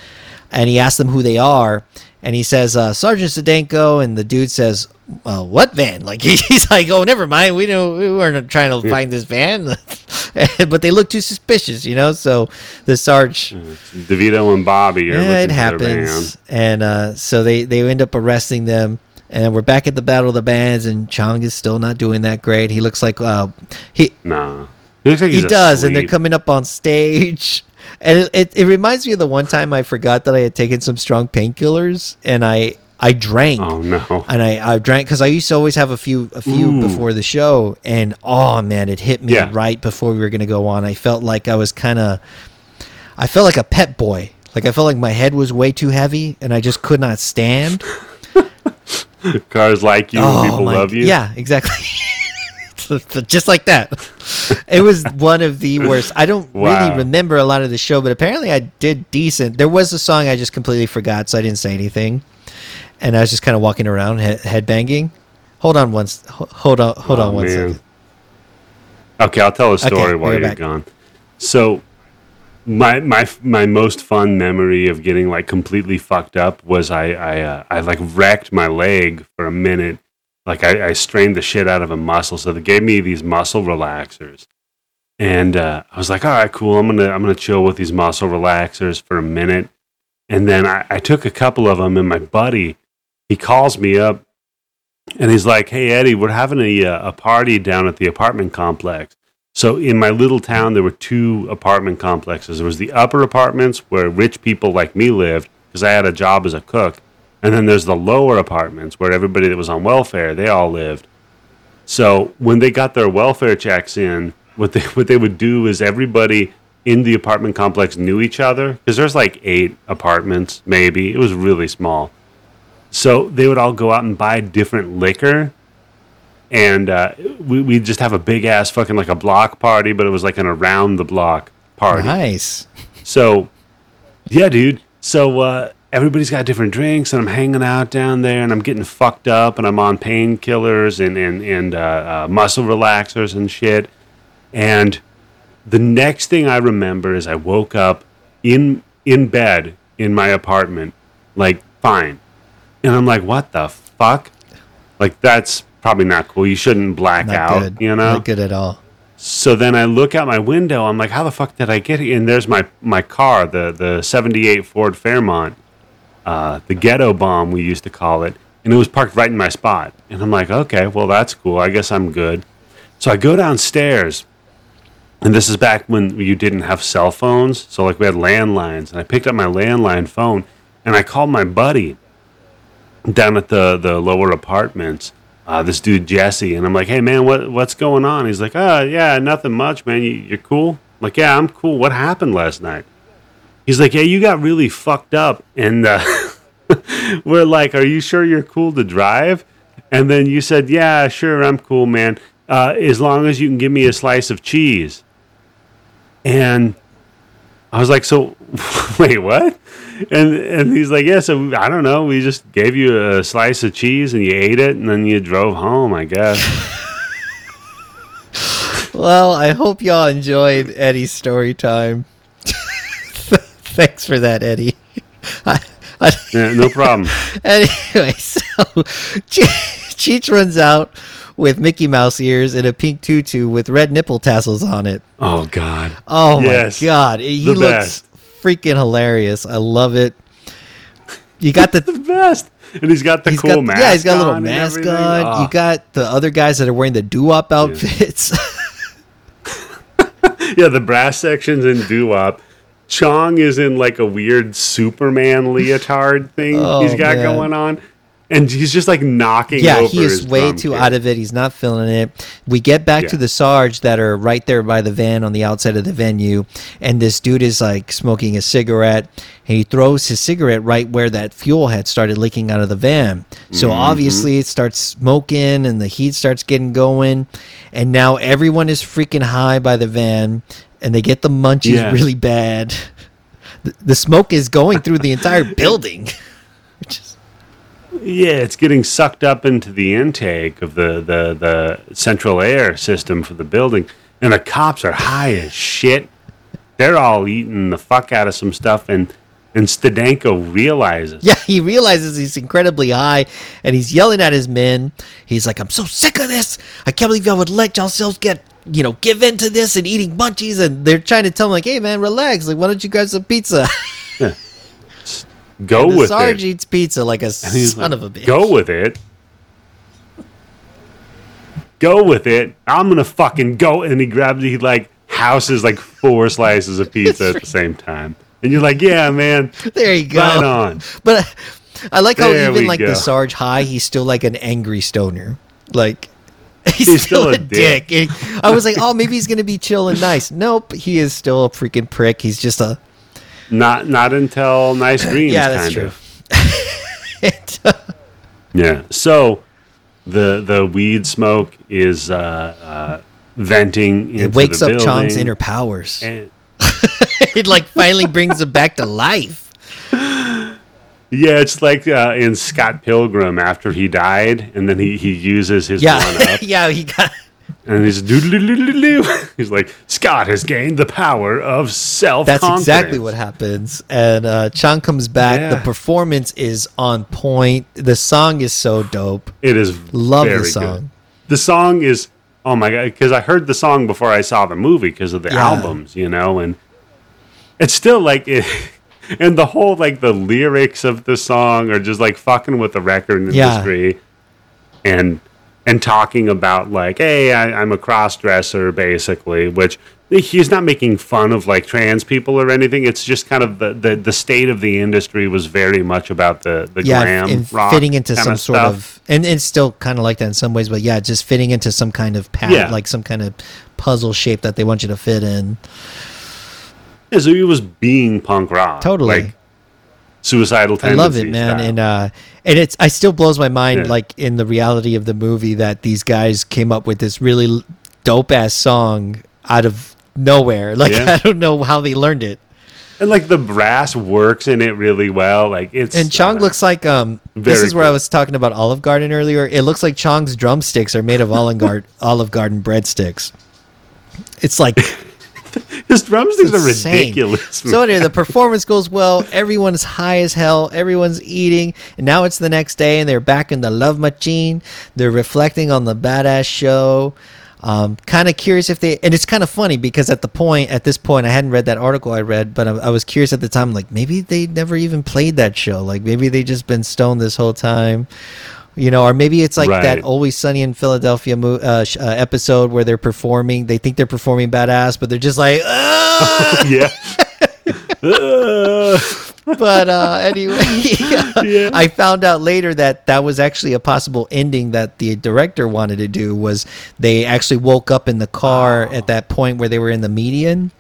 and he asks them who they are, and he says uh, Sergeant Stedenko, and the dude says. Uh, what van? Like [LAUGHS] he's like, oh, never mind. We know we weren't trying to find this van, [LAUGHS] but they look too suspicious, you know. So the sarge DeVito and Bobby are yeah, it looking for their happens. And uh, so they they end up arresting them. And we're back at the battle of the bands, and Chong is still not doing that great. He looks like uh, he. Nah, he looks like he does, and they're coming up on stage. And it, it, it reminds me of the one time I forgot that I had taken some strong painkillers, and I I drank. Oh no! And I, I drank because I used to always have a few a few Ooh. before the show, and oh man, it hit me Yeah. right before we were gonna go on. I felt like I was kind of, I felt like a pet boy. Like I felt like my head was way too heavy, and I just could not stand. [LAUGHS] Cars like you, and oh, people Oh my- love you. Yeah, exactly. [LAUGHS] [LAUGHS] just like that. It was [LAUGHS] one of the worst. I don't Wow. really remember a lot of the show, but apparently I did decent. There was a song I just completely forgot, so I didn't say anything, and I was just kind of walking around head, head banging. Hold on one. Hold on. Hold Oh, on one man. second. Okay, I'll tell a story Okay, while you're back. gone. So, my my my most fun memory of getting like completely fucked up was I I uh, I like wrecked my leg for a minute. Like I, I strained the shit out of a muscle, so they gave me these muscle relaxers, and uh, I was like, all right, cool. I'm gonna I'm gonna chill with these muscle relaxers for a minute, and then I, I took a couple of them, and my buddy he calls me up and he's like, "Hey Eddie, we're having a uh, a party down at the apartment complex." So in my little town, there were two apartment complexes. There was the upper apartments where rich people like me lived because I had a job as a cook, and then there's the lower apartments where everybody that was on welfare they all lived. So when they got their welfare checks in, what they [LAUGHS] what they would do is everybody in the apartment complex knew each other because there's like eight apartments maybe. It was really small. So they would all go out and buy different liquor, and uh, we we'd just have a big ass fucking like a block party, but it was like an around the block party. Nice. So, yeah, dude. So uh, everybody's got different drinks, and I'm hanging out down there, and I'm getting fucked up, and I'm on painkillers and and and uh, uh, muscle relaxers and shit. And the next thing I remember is I woke up in in bed in my apartment, like fine, and I'm like, what the fuck? Like that's probably not cool. You shouldn't black Not out, good. you know. Not good at all. So then I look out my window. I'm like, how the fuck did I get here? And there's my, my car, the, the 78 Ford Fairmont, uh, the ghetto bomb, we used to call it. And it was parked right in my spot. And I'm like, okay, well that's cool. I guess I'm good. So I go downstairs, and this is back when you didn't have cell phones, so like we had landlines. And I picked up my landline phone, and I called my buddy down at the the lower apartments. Uh, this dude Jesse, and I'm like, "Hey man, what what's going on?" He's like, "Oh yeah, nothing much, man. You, you're cool." I'm like, "Yeah, I'm cool. What happened last night?" He's like, "Yeah, you got really fucked up," and uh, [LAUGHS] we're like, "Are you sure you're cool to drive?" And then you said, "Yeah, sure, I'm cool, man. Uh, as long as you can give me a slice of cheese." And I was like, "So, [LAUGHS] wait, what?" And and he's like, "Yeah, so I don't know. We just gave you a slice of cheese and you ate it, and then you drove home, I guess." [LAUGHS] Well, I hope y'all enjoyed Eddie's story time. Thanks for that, Eddie. [LAUGHS] I, I, yeah, no problem. [LAUGHS] anyway, so [LAUGHS] Che- Cheech runs out with Mickey Mouse ears and a pink tutu with red nipple tassels on it. Oh God. Oh Yes. my god, he The looks best. freaking hilarious. I love it. You got the the best. And he's got the he's cool got mask. yeah, he's got a little and mask on. Oh. You ah. got the other guys that are wearing the doo-wop outfits. yeah, the brass sections in doo-wop. Chong is in like a weird Superman leotard thing Oh, he's got man. going on. And he's just like knocking yeah, over he is way too out of it. He's not feeling it. We get back to the Sarge that are right there by the van on the outside of the venue, and this dude is like smoking a cigarette. And he throws his cigarette right where that fuel had started leaking out of the van. So Mm-hmm. obviously it starts smoking, and the heat starts getting going, and now everyone is freaking high by the van, and they get the munchies Yeah. really bad. The, the smoke is going through the entire [LAUGHS] building. Is Yeah, it's getting sucked up into the intake of the, the, the central air system for the building. And the cops are high as shit. They're all eating the fuck out of some stuff and and Stedenko realizes. Yeah, he realizes he's incredibly high and he's yelling at his men. He's like, I'm so sick of this. I can't believe y'all would let yourselves get, you know, give in to this and eating munchies. And they're trying to tell him, like, hey, man, relax. Like, why don't you grab some pizza? [LAUGHS] yeah. Go with Sarge it. Sarge eats pizza like a he's son like, of a bitch. Go with it. Go with it. I'm gonna fucking go. And he grabs, he like houses like four slices of [LAUGHS] pizza at the same time. And you're like, yeah, man, There you go. right on. [LAUGHS] But I like how There even like go. the Sarge high, he's still like an angry stoner. Like [LAUGHS] he's, He's still, still a dick. dick. I was like, oh, maybe he's gonna be chill and nice. Nope, he is still a freaking prick. He's just a Not not until nice [LAUGHS] greens. yeah, that's kind true. Of. And, uh, Yeah. So the the weed smoke is uh, uh, venting. Into it wakes up Chong's inner powers. And- [LAUGHS] it like finally brings him back to life. yeah, it's like uh, in Scott Pilgrim after he died, and then he, he uses his one Yeah, up, [LAUGHS] yeah, he got. and he's doodle [LAUGHS] He's like Scott has gained the power of self. That's exactly what happens. And uh, Chong comes back. The performance is on point. The song is so dope. It is. Love the song. Good. The song is. Oh my god! Because I heard the song before I saw the movie because of the Yeah. albums, you know, and it's still like it. [LAUGHS] And the whole like the lyrics of the song are just like fucking with the record Yeah. industry, and and talking about like, hey, I, I'm a cross dresser basically, which he's not making fun of like trans people or anything. It's just kind of the the, the state of the industry was very much about the the Yeah, glam and rock fitting into some sort stuff. of, and it's still kind of like that in some ways, but yeah, just fitting into some kind of pattern, Yeah. like some kind of puzzle shape that they want you to fit in. Yeah, so he was being punk rock. Totally. Like suicidal I love it, man, style. and uh, and it's I still blows my mind, Yeah. like in the reality of the movie, that these guys came up with this really dope ass song out of nowhere. Like Yeah. [LAUGHS] I don't know how they learned it. and like the brass works in it really well. Like it's And Chong uh, looks like um. this is where I was talking about Olive Garden earlier. It looks like Chong's drumsticks are made of Olive Garden [LAUGHS] Olive Garden breadsticks. It's like [LAUGHS] his drumsticks are ridiculous. So anyway, the performance goes well. Everyone's high as hell. Everyone's eating, and now it's the next day, and they're back in the love machine. They're reflecting on the badass show. Um, kind of curious if they, and it's kind of funny because at the point, at this point, I hadn't read that article I read, but I, I was curious at the time, like maybe they never even played that show. Like maybe they just been stoned this whole time, You know, or maybe it's like that Always Sunny in Philadelphia uh, uh, episode where they're performing. They think they're performing badass, but they're just like, "Ah!" [LAUGHS] yeah. [LAUGHS] But uh, anyway, [LAUGHS] I found out later that that was actually a possible ending that the director wanted to do. Was they actually woke up in the car at that point where they were in the median,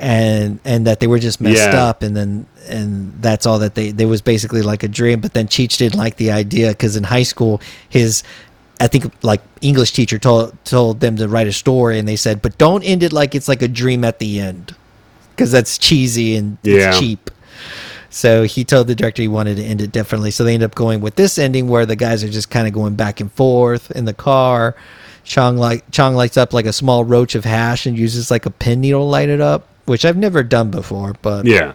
and and that they were just messed Yeah. up, and then and that's all that they. There was basically like a dream. But then Cheech didn't like the idea because in high school his. I think like English teacher told told them to write a story, and they said, "But don't end it like it's like a dream at the end, because that's cheesy and Yeah. it's cheap." So he told the director he wanted to end it differently. So they end up going with this ending where the guys are just kind of going back and forth in the car. Chong like Chong lights up like a small roach of hash and uses like a pin needle to light it up, which I've never done before. But yeah.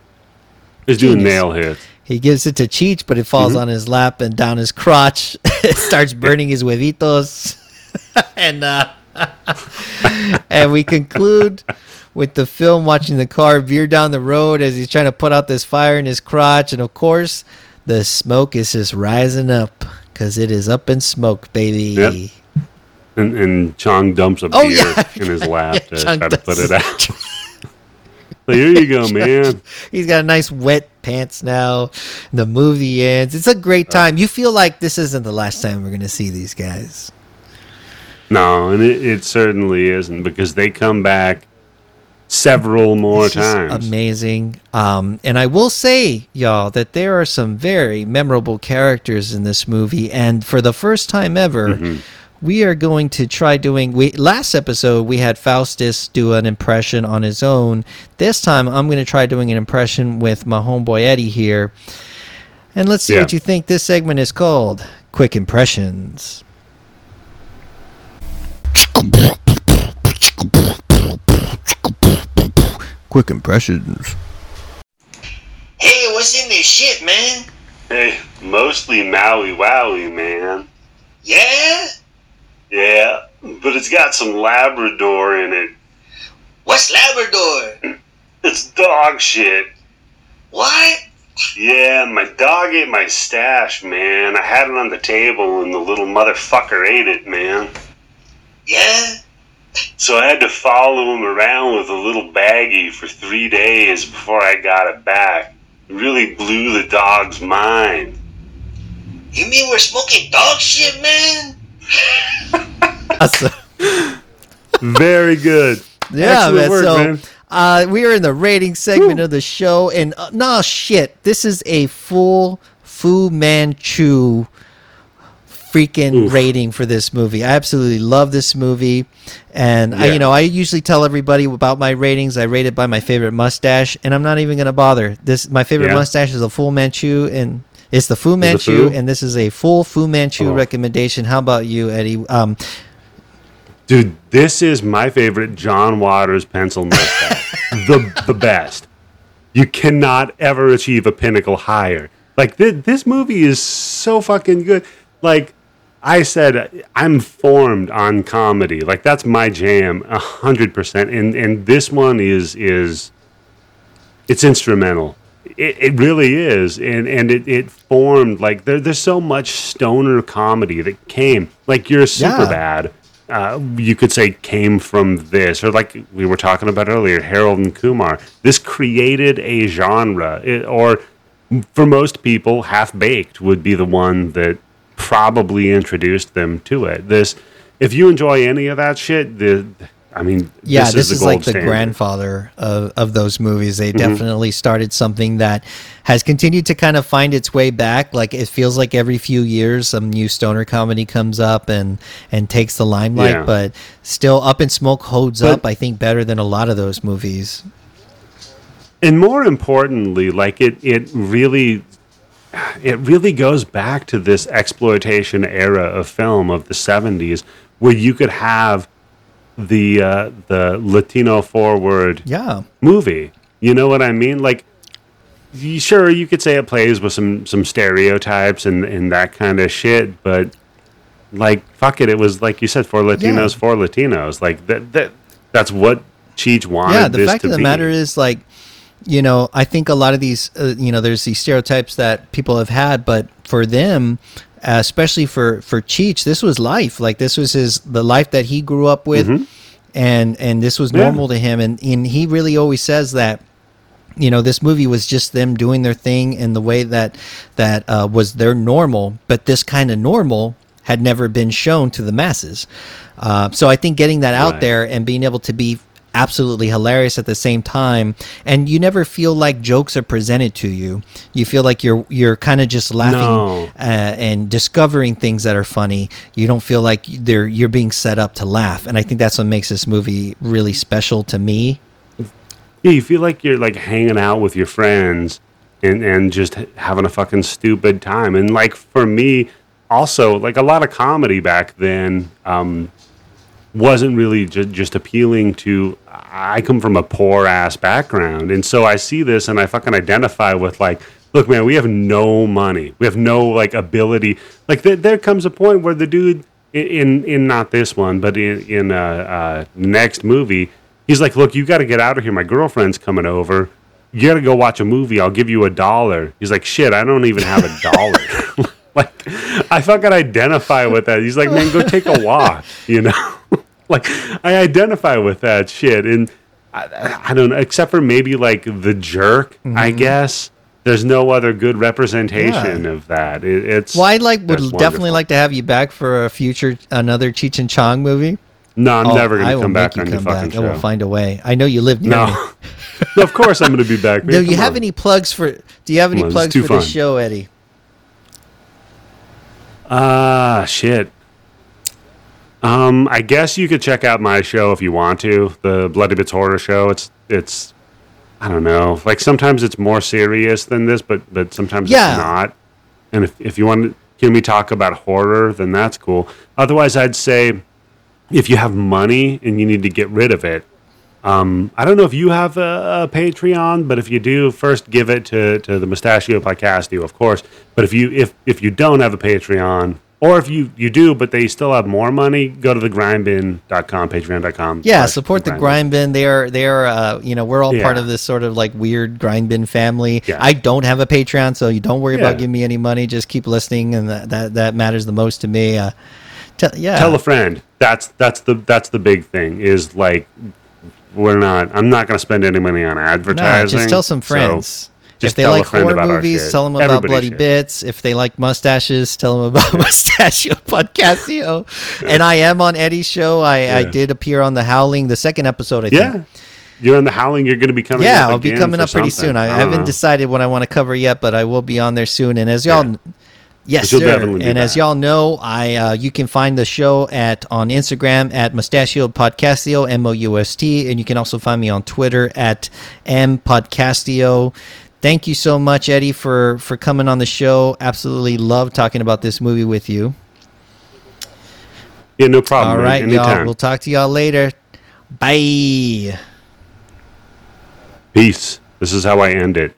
He's doing nail hits. he gives it to Cheech, but it falls Mm-hmm. on his lap and down his crotch. [LAUGHS] it starts [LAUGHS] burning his huevitos, [LAUGHS] and uh, and we conclude with the film watching the car veer down the road as he's trying to put out this fire in his crotch, and of course, the smoke is just rising up because it is up in smoke, baby. Yep. And, and Chong dumps a beer Oh, yeah. in his lap Yeah, to Chong try to put it out. Here you go, [LAUGHS] man. He's got a nice wet pants now. The movie ends. It's a great time. You feel like this isn't the last time we're going to see these guys. No, and it, it certainly isn't because they come back several more times. amazing. Um, and I will say, y'all, that there are some very memorable characters in this movie. And for the first time ever, Mm-hmm. We are going to try doing. We last episode we had Faustus do an impression on his own. This time I'm going to try doing an impression with my homeboy Eddie here. And let's see Yeah. what you think this segment is called. Quick impressions. Quick impressions. Hey, what's in this shit, man? Hey, mostly Maui Wowie, man. Yeah? Yeah, but it's got some Labrador in it. What's Labrador? It's dog shit. What? Yeah, my dog ate my stash, man. I had it on the table and the little motherfucker ate it, man. Yeah? So I had to follow him around with a little baggie for three days before I got it back. It really blew the dog's mind. You mean we're smoking dog shit, man? Awesome. [LAUGHS] Very good. Yeah, Excellent man. work, so, man. Uh, we are in the rating segment of the show, and uh, no shit, this is a full Fu Manchu freaking Oof. rating for this movie. I absolutely love this movie, and I, you know, I usually tell everybody about my ratings. I rate it by my favorite mustache, and I'm not even gonna bother. This my favorite Yeah. mustache is a Fu Manchu, and it's the Fu Manchu, Fu? and this is a full Fu Manchu Oh. recommendation. How about you, Eddie? Um, Dude, this is my favorite John Waters pencil mustache. [LAUGHS] the the best. You cannot ever achieve a pinnacle higher. Like this, this movie is so fucking good. Like I said, I'm formed on comedy. Like that's my jam, a hundred percent. And and this one is is it's instrumental. It, it really is, and and it, it formed like there, there's so much stoner comedy that came like you're super Yeah. bad. Uh, you could say came from this, or like we were talking about earlier, Harold and Kumar. This created a genre, it, or for most people, Half Baked would be the one that probably introduced them to it. This, if you enjoy any of that shit, the, I mean, yeah, this, the is, like gold the standard. grandfather of, of those movies. They Mm-hmm. definitely started something that has continued to kind of find its way back. Like it feels like every few years some new stoner comedy comes up and and takes the limelight, Yeah. but still Up in Smoke holds But- up, I think, better than a lot of those movies. and more importantly like it it really it really goes back to this exploitation era of film of the 70s where you could have the uh, the latino forward Yeah. movie you know what i mean like sure you could say it plays with some some stereotypes and and that kind of shit but like fuck it it was like you said for latinos Yeah. for latinos like that that that's what cheech wanted yeah the fact of the be. matter is like you know i think a lot of these uh, you know there's these stereotypes that people have had but for them uh, especially for for Cheech. This was life. Like this was his the life that he grew up with, and and this was Mm-hmm. Yeah. normal to him. And and he really always says that you know this movie was just them doing their thing in the way that that uh, was their normal but this kind of normal had never been shown to the masses uh, so i think getting that out Right. there and being able to be absolutely hilarious at the same time and you never feel like jokes are presented to you you feel like you're you're kind of just laughing No. uh, and discovering things that are funny you don't feel like they're you're being set up to laugh and i think that's what makes this movie really special to me Yeah, you feel like you're like hanging out with your friends and and just having a fucking stupid time. And like for me, also like a lot of comedy back then um, wasn't really ju- just appealing to. I come from a poor ass background, and so I see this and I fucking identify with like. Look, man, we have no money. We have no like ability. Like there, there comes a point where the dude in in not this one, but in in uh, uh, next movie, he's like, "Look, you got to get out of here. My girlfriend's coming over. You got to go watch a movie. I'll give you a dollar." He's like, "Shit, I don't even have a dollar." [LAUGHS] like, I fucking identify with that. He's like, "Man, go take a walk," you know. Like, I identify with that shit, and I, I don't know, except for maybe like the jerk, I guess. There's no other good representation Yeah. of that. It, it's Well, I like would definitely wonderful. like to have you back for a future another Cheech and Chong movie. No, I'm Oh, never gonna come back on your come fucking back. show. I will find a way. I know you live near me. no. [LAUGHS] No, of course I'm gonna be back. Do man. you have on. any plugs for? Do you have any on, plugs for this fun. show, Eddie? Ah, shit. Um, I guess you could check out my show if you want to, the Bloody Bits Horror Show. It's it's I don't know. Like sometimes it's more serious than this, but but sometimes Yeah. it's not. And if if you want to hear me talk about horror, then that's cool. Otherwise, I'd say if you have money and you need to get rid of it, um, I don't know if you have a, a Patreon, but if you do, first give it to, to the Mustachio Podcastio, of course. But if you if if you don't have a Patreon, or if you, you do, but they still have more money, go to the grindbin.com, patreon.com. Yeah, support the grindbin. grind bin. They are they are uh, you know we're all part of this sort of like weird grind bin family. Yeah. I don't have a Patreon, so you don't worry Yeah. about giving me any money. Just keep listening, and that that, that matters the most to me. Uh, tell, yeah, Tell a friend. That's that's the that's the big thing. Is like we're not. I'm not going to spend any money on no, advertising. just tell some so friends. Just if they like horror about movies, tell them about Everybody Bloody should. Bits. If they like mustaches, tell them about [LAUGHS] Mustachio Podcastio. and I am on Eddie's show. I, I did appear on The Howling, the second episode. I think. yeah, you're on the Howling. You're going to be coming. Yeah, I'll be coming up pretty something. soon. I, don't haven't know. decided what I want to cover yet, but I will be on there soon. And as y'all, Yeah. yes, sir. And as y'all know, I uh, you can find the show at on Instagram at Mustachio Podcastio M O U S T, and you can also find me on Twitter at M Podcastio. Thank you so much, Eddie, for for coming on the show. Absolutely love talking about this movie with you. Yeah, no problem. alright Anytime. y'all. We'll talk to y'all later. Bye. Peace. This is how I end it.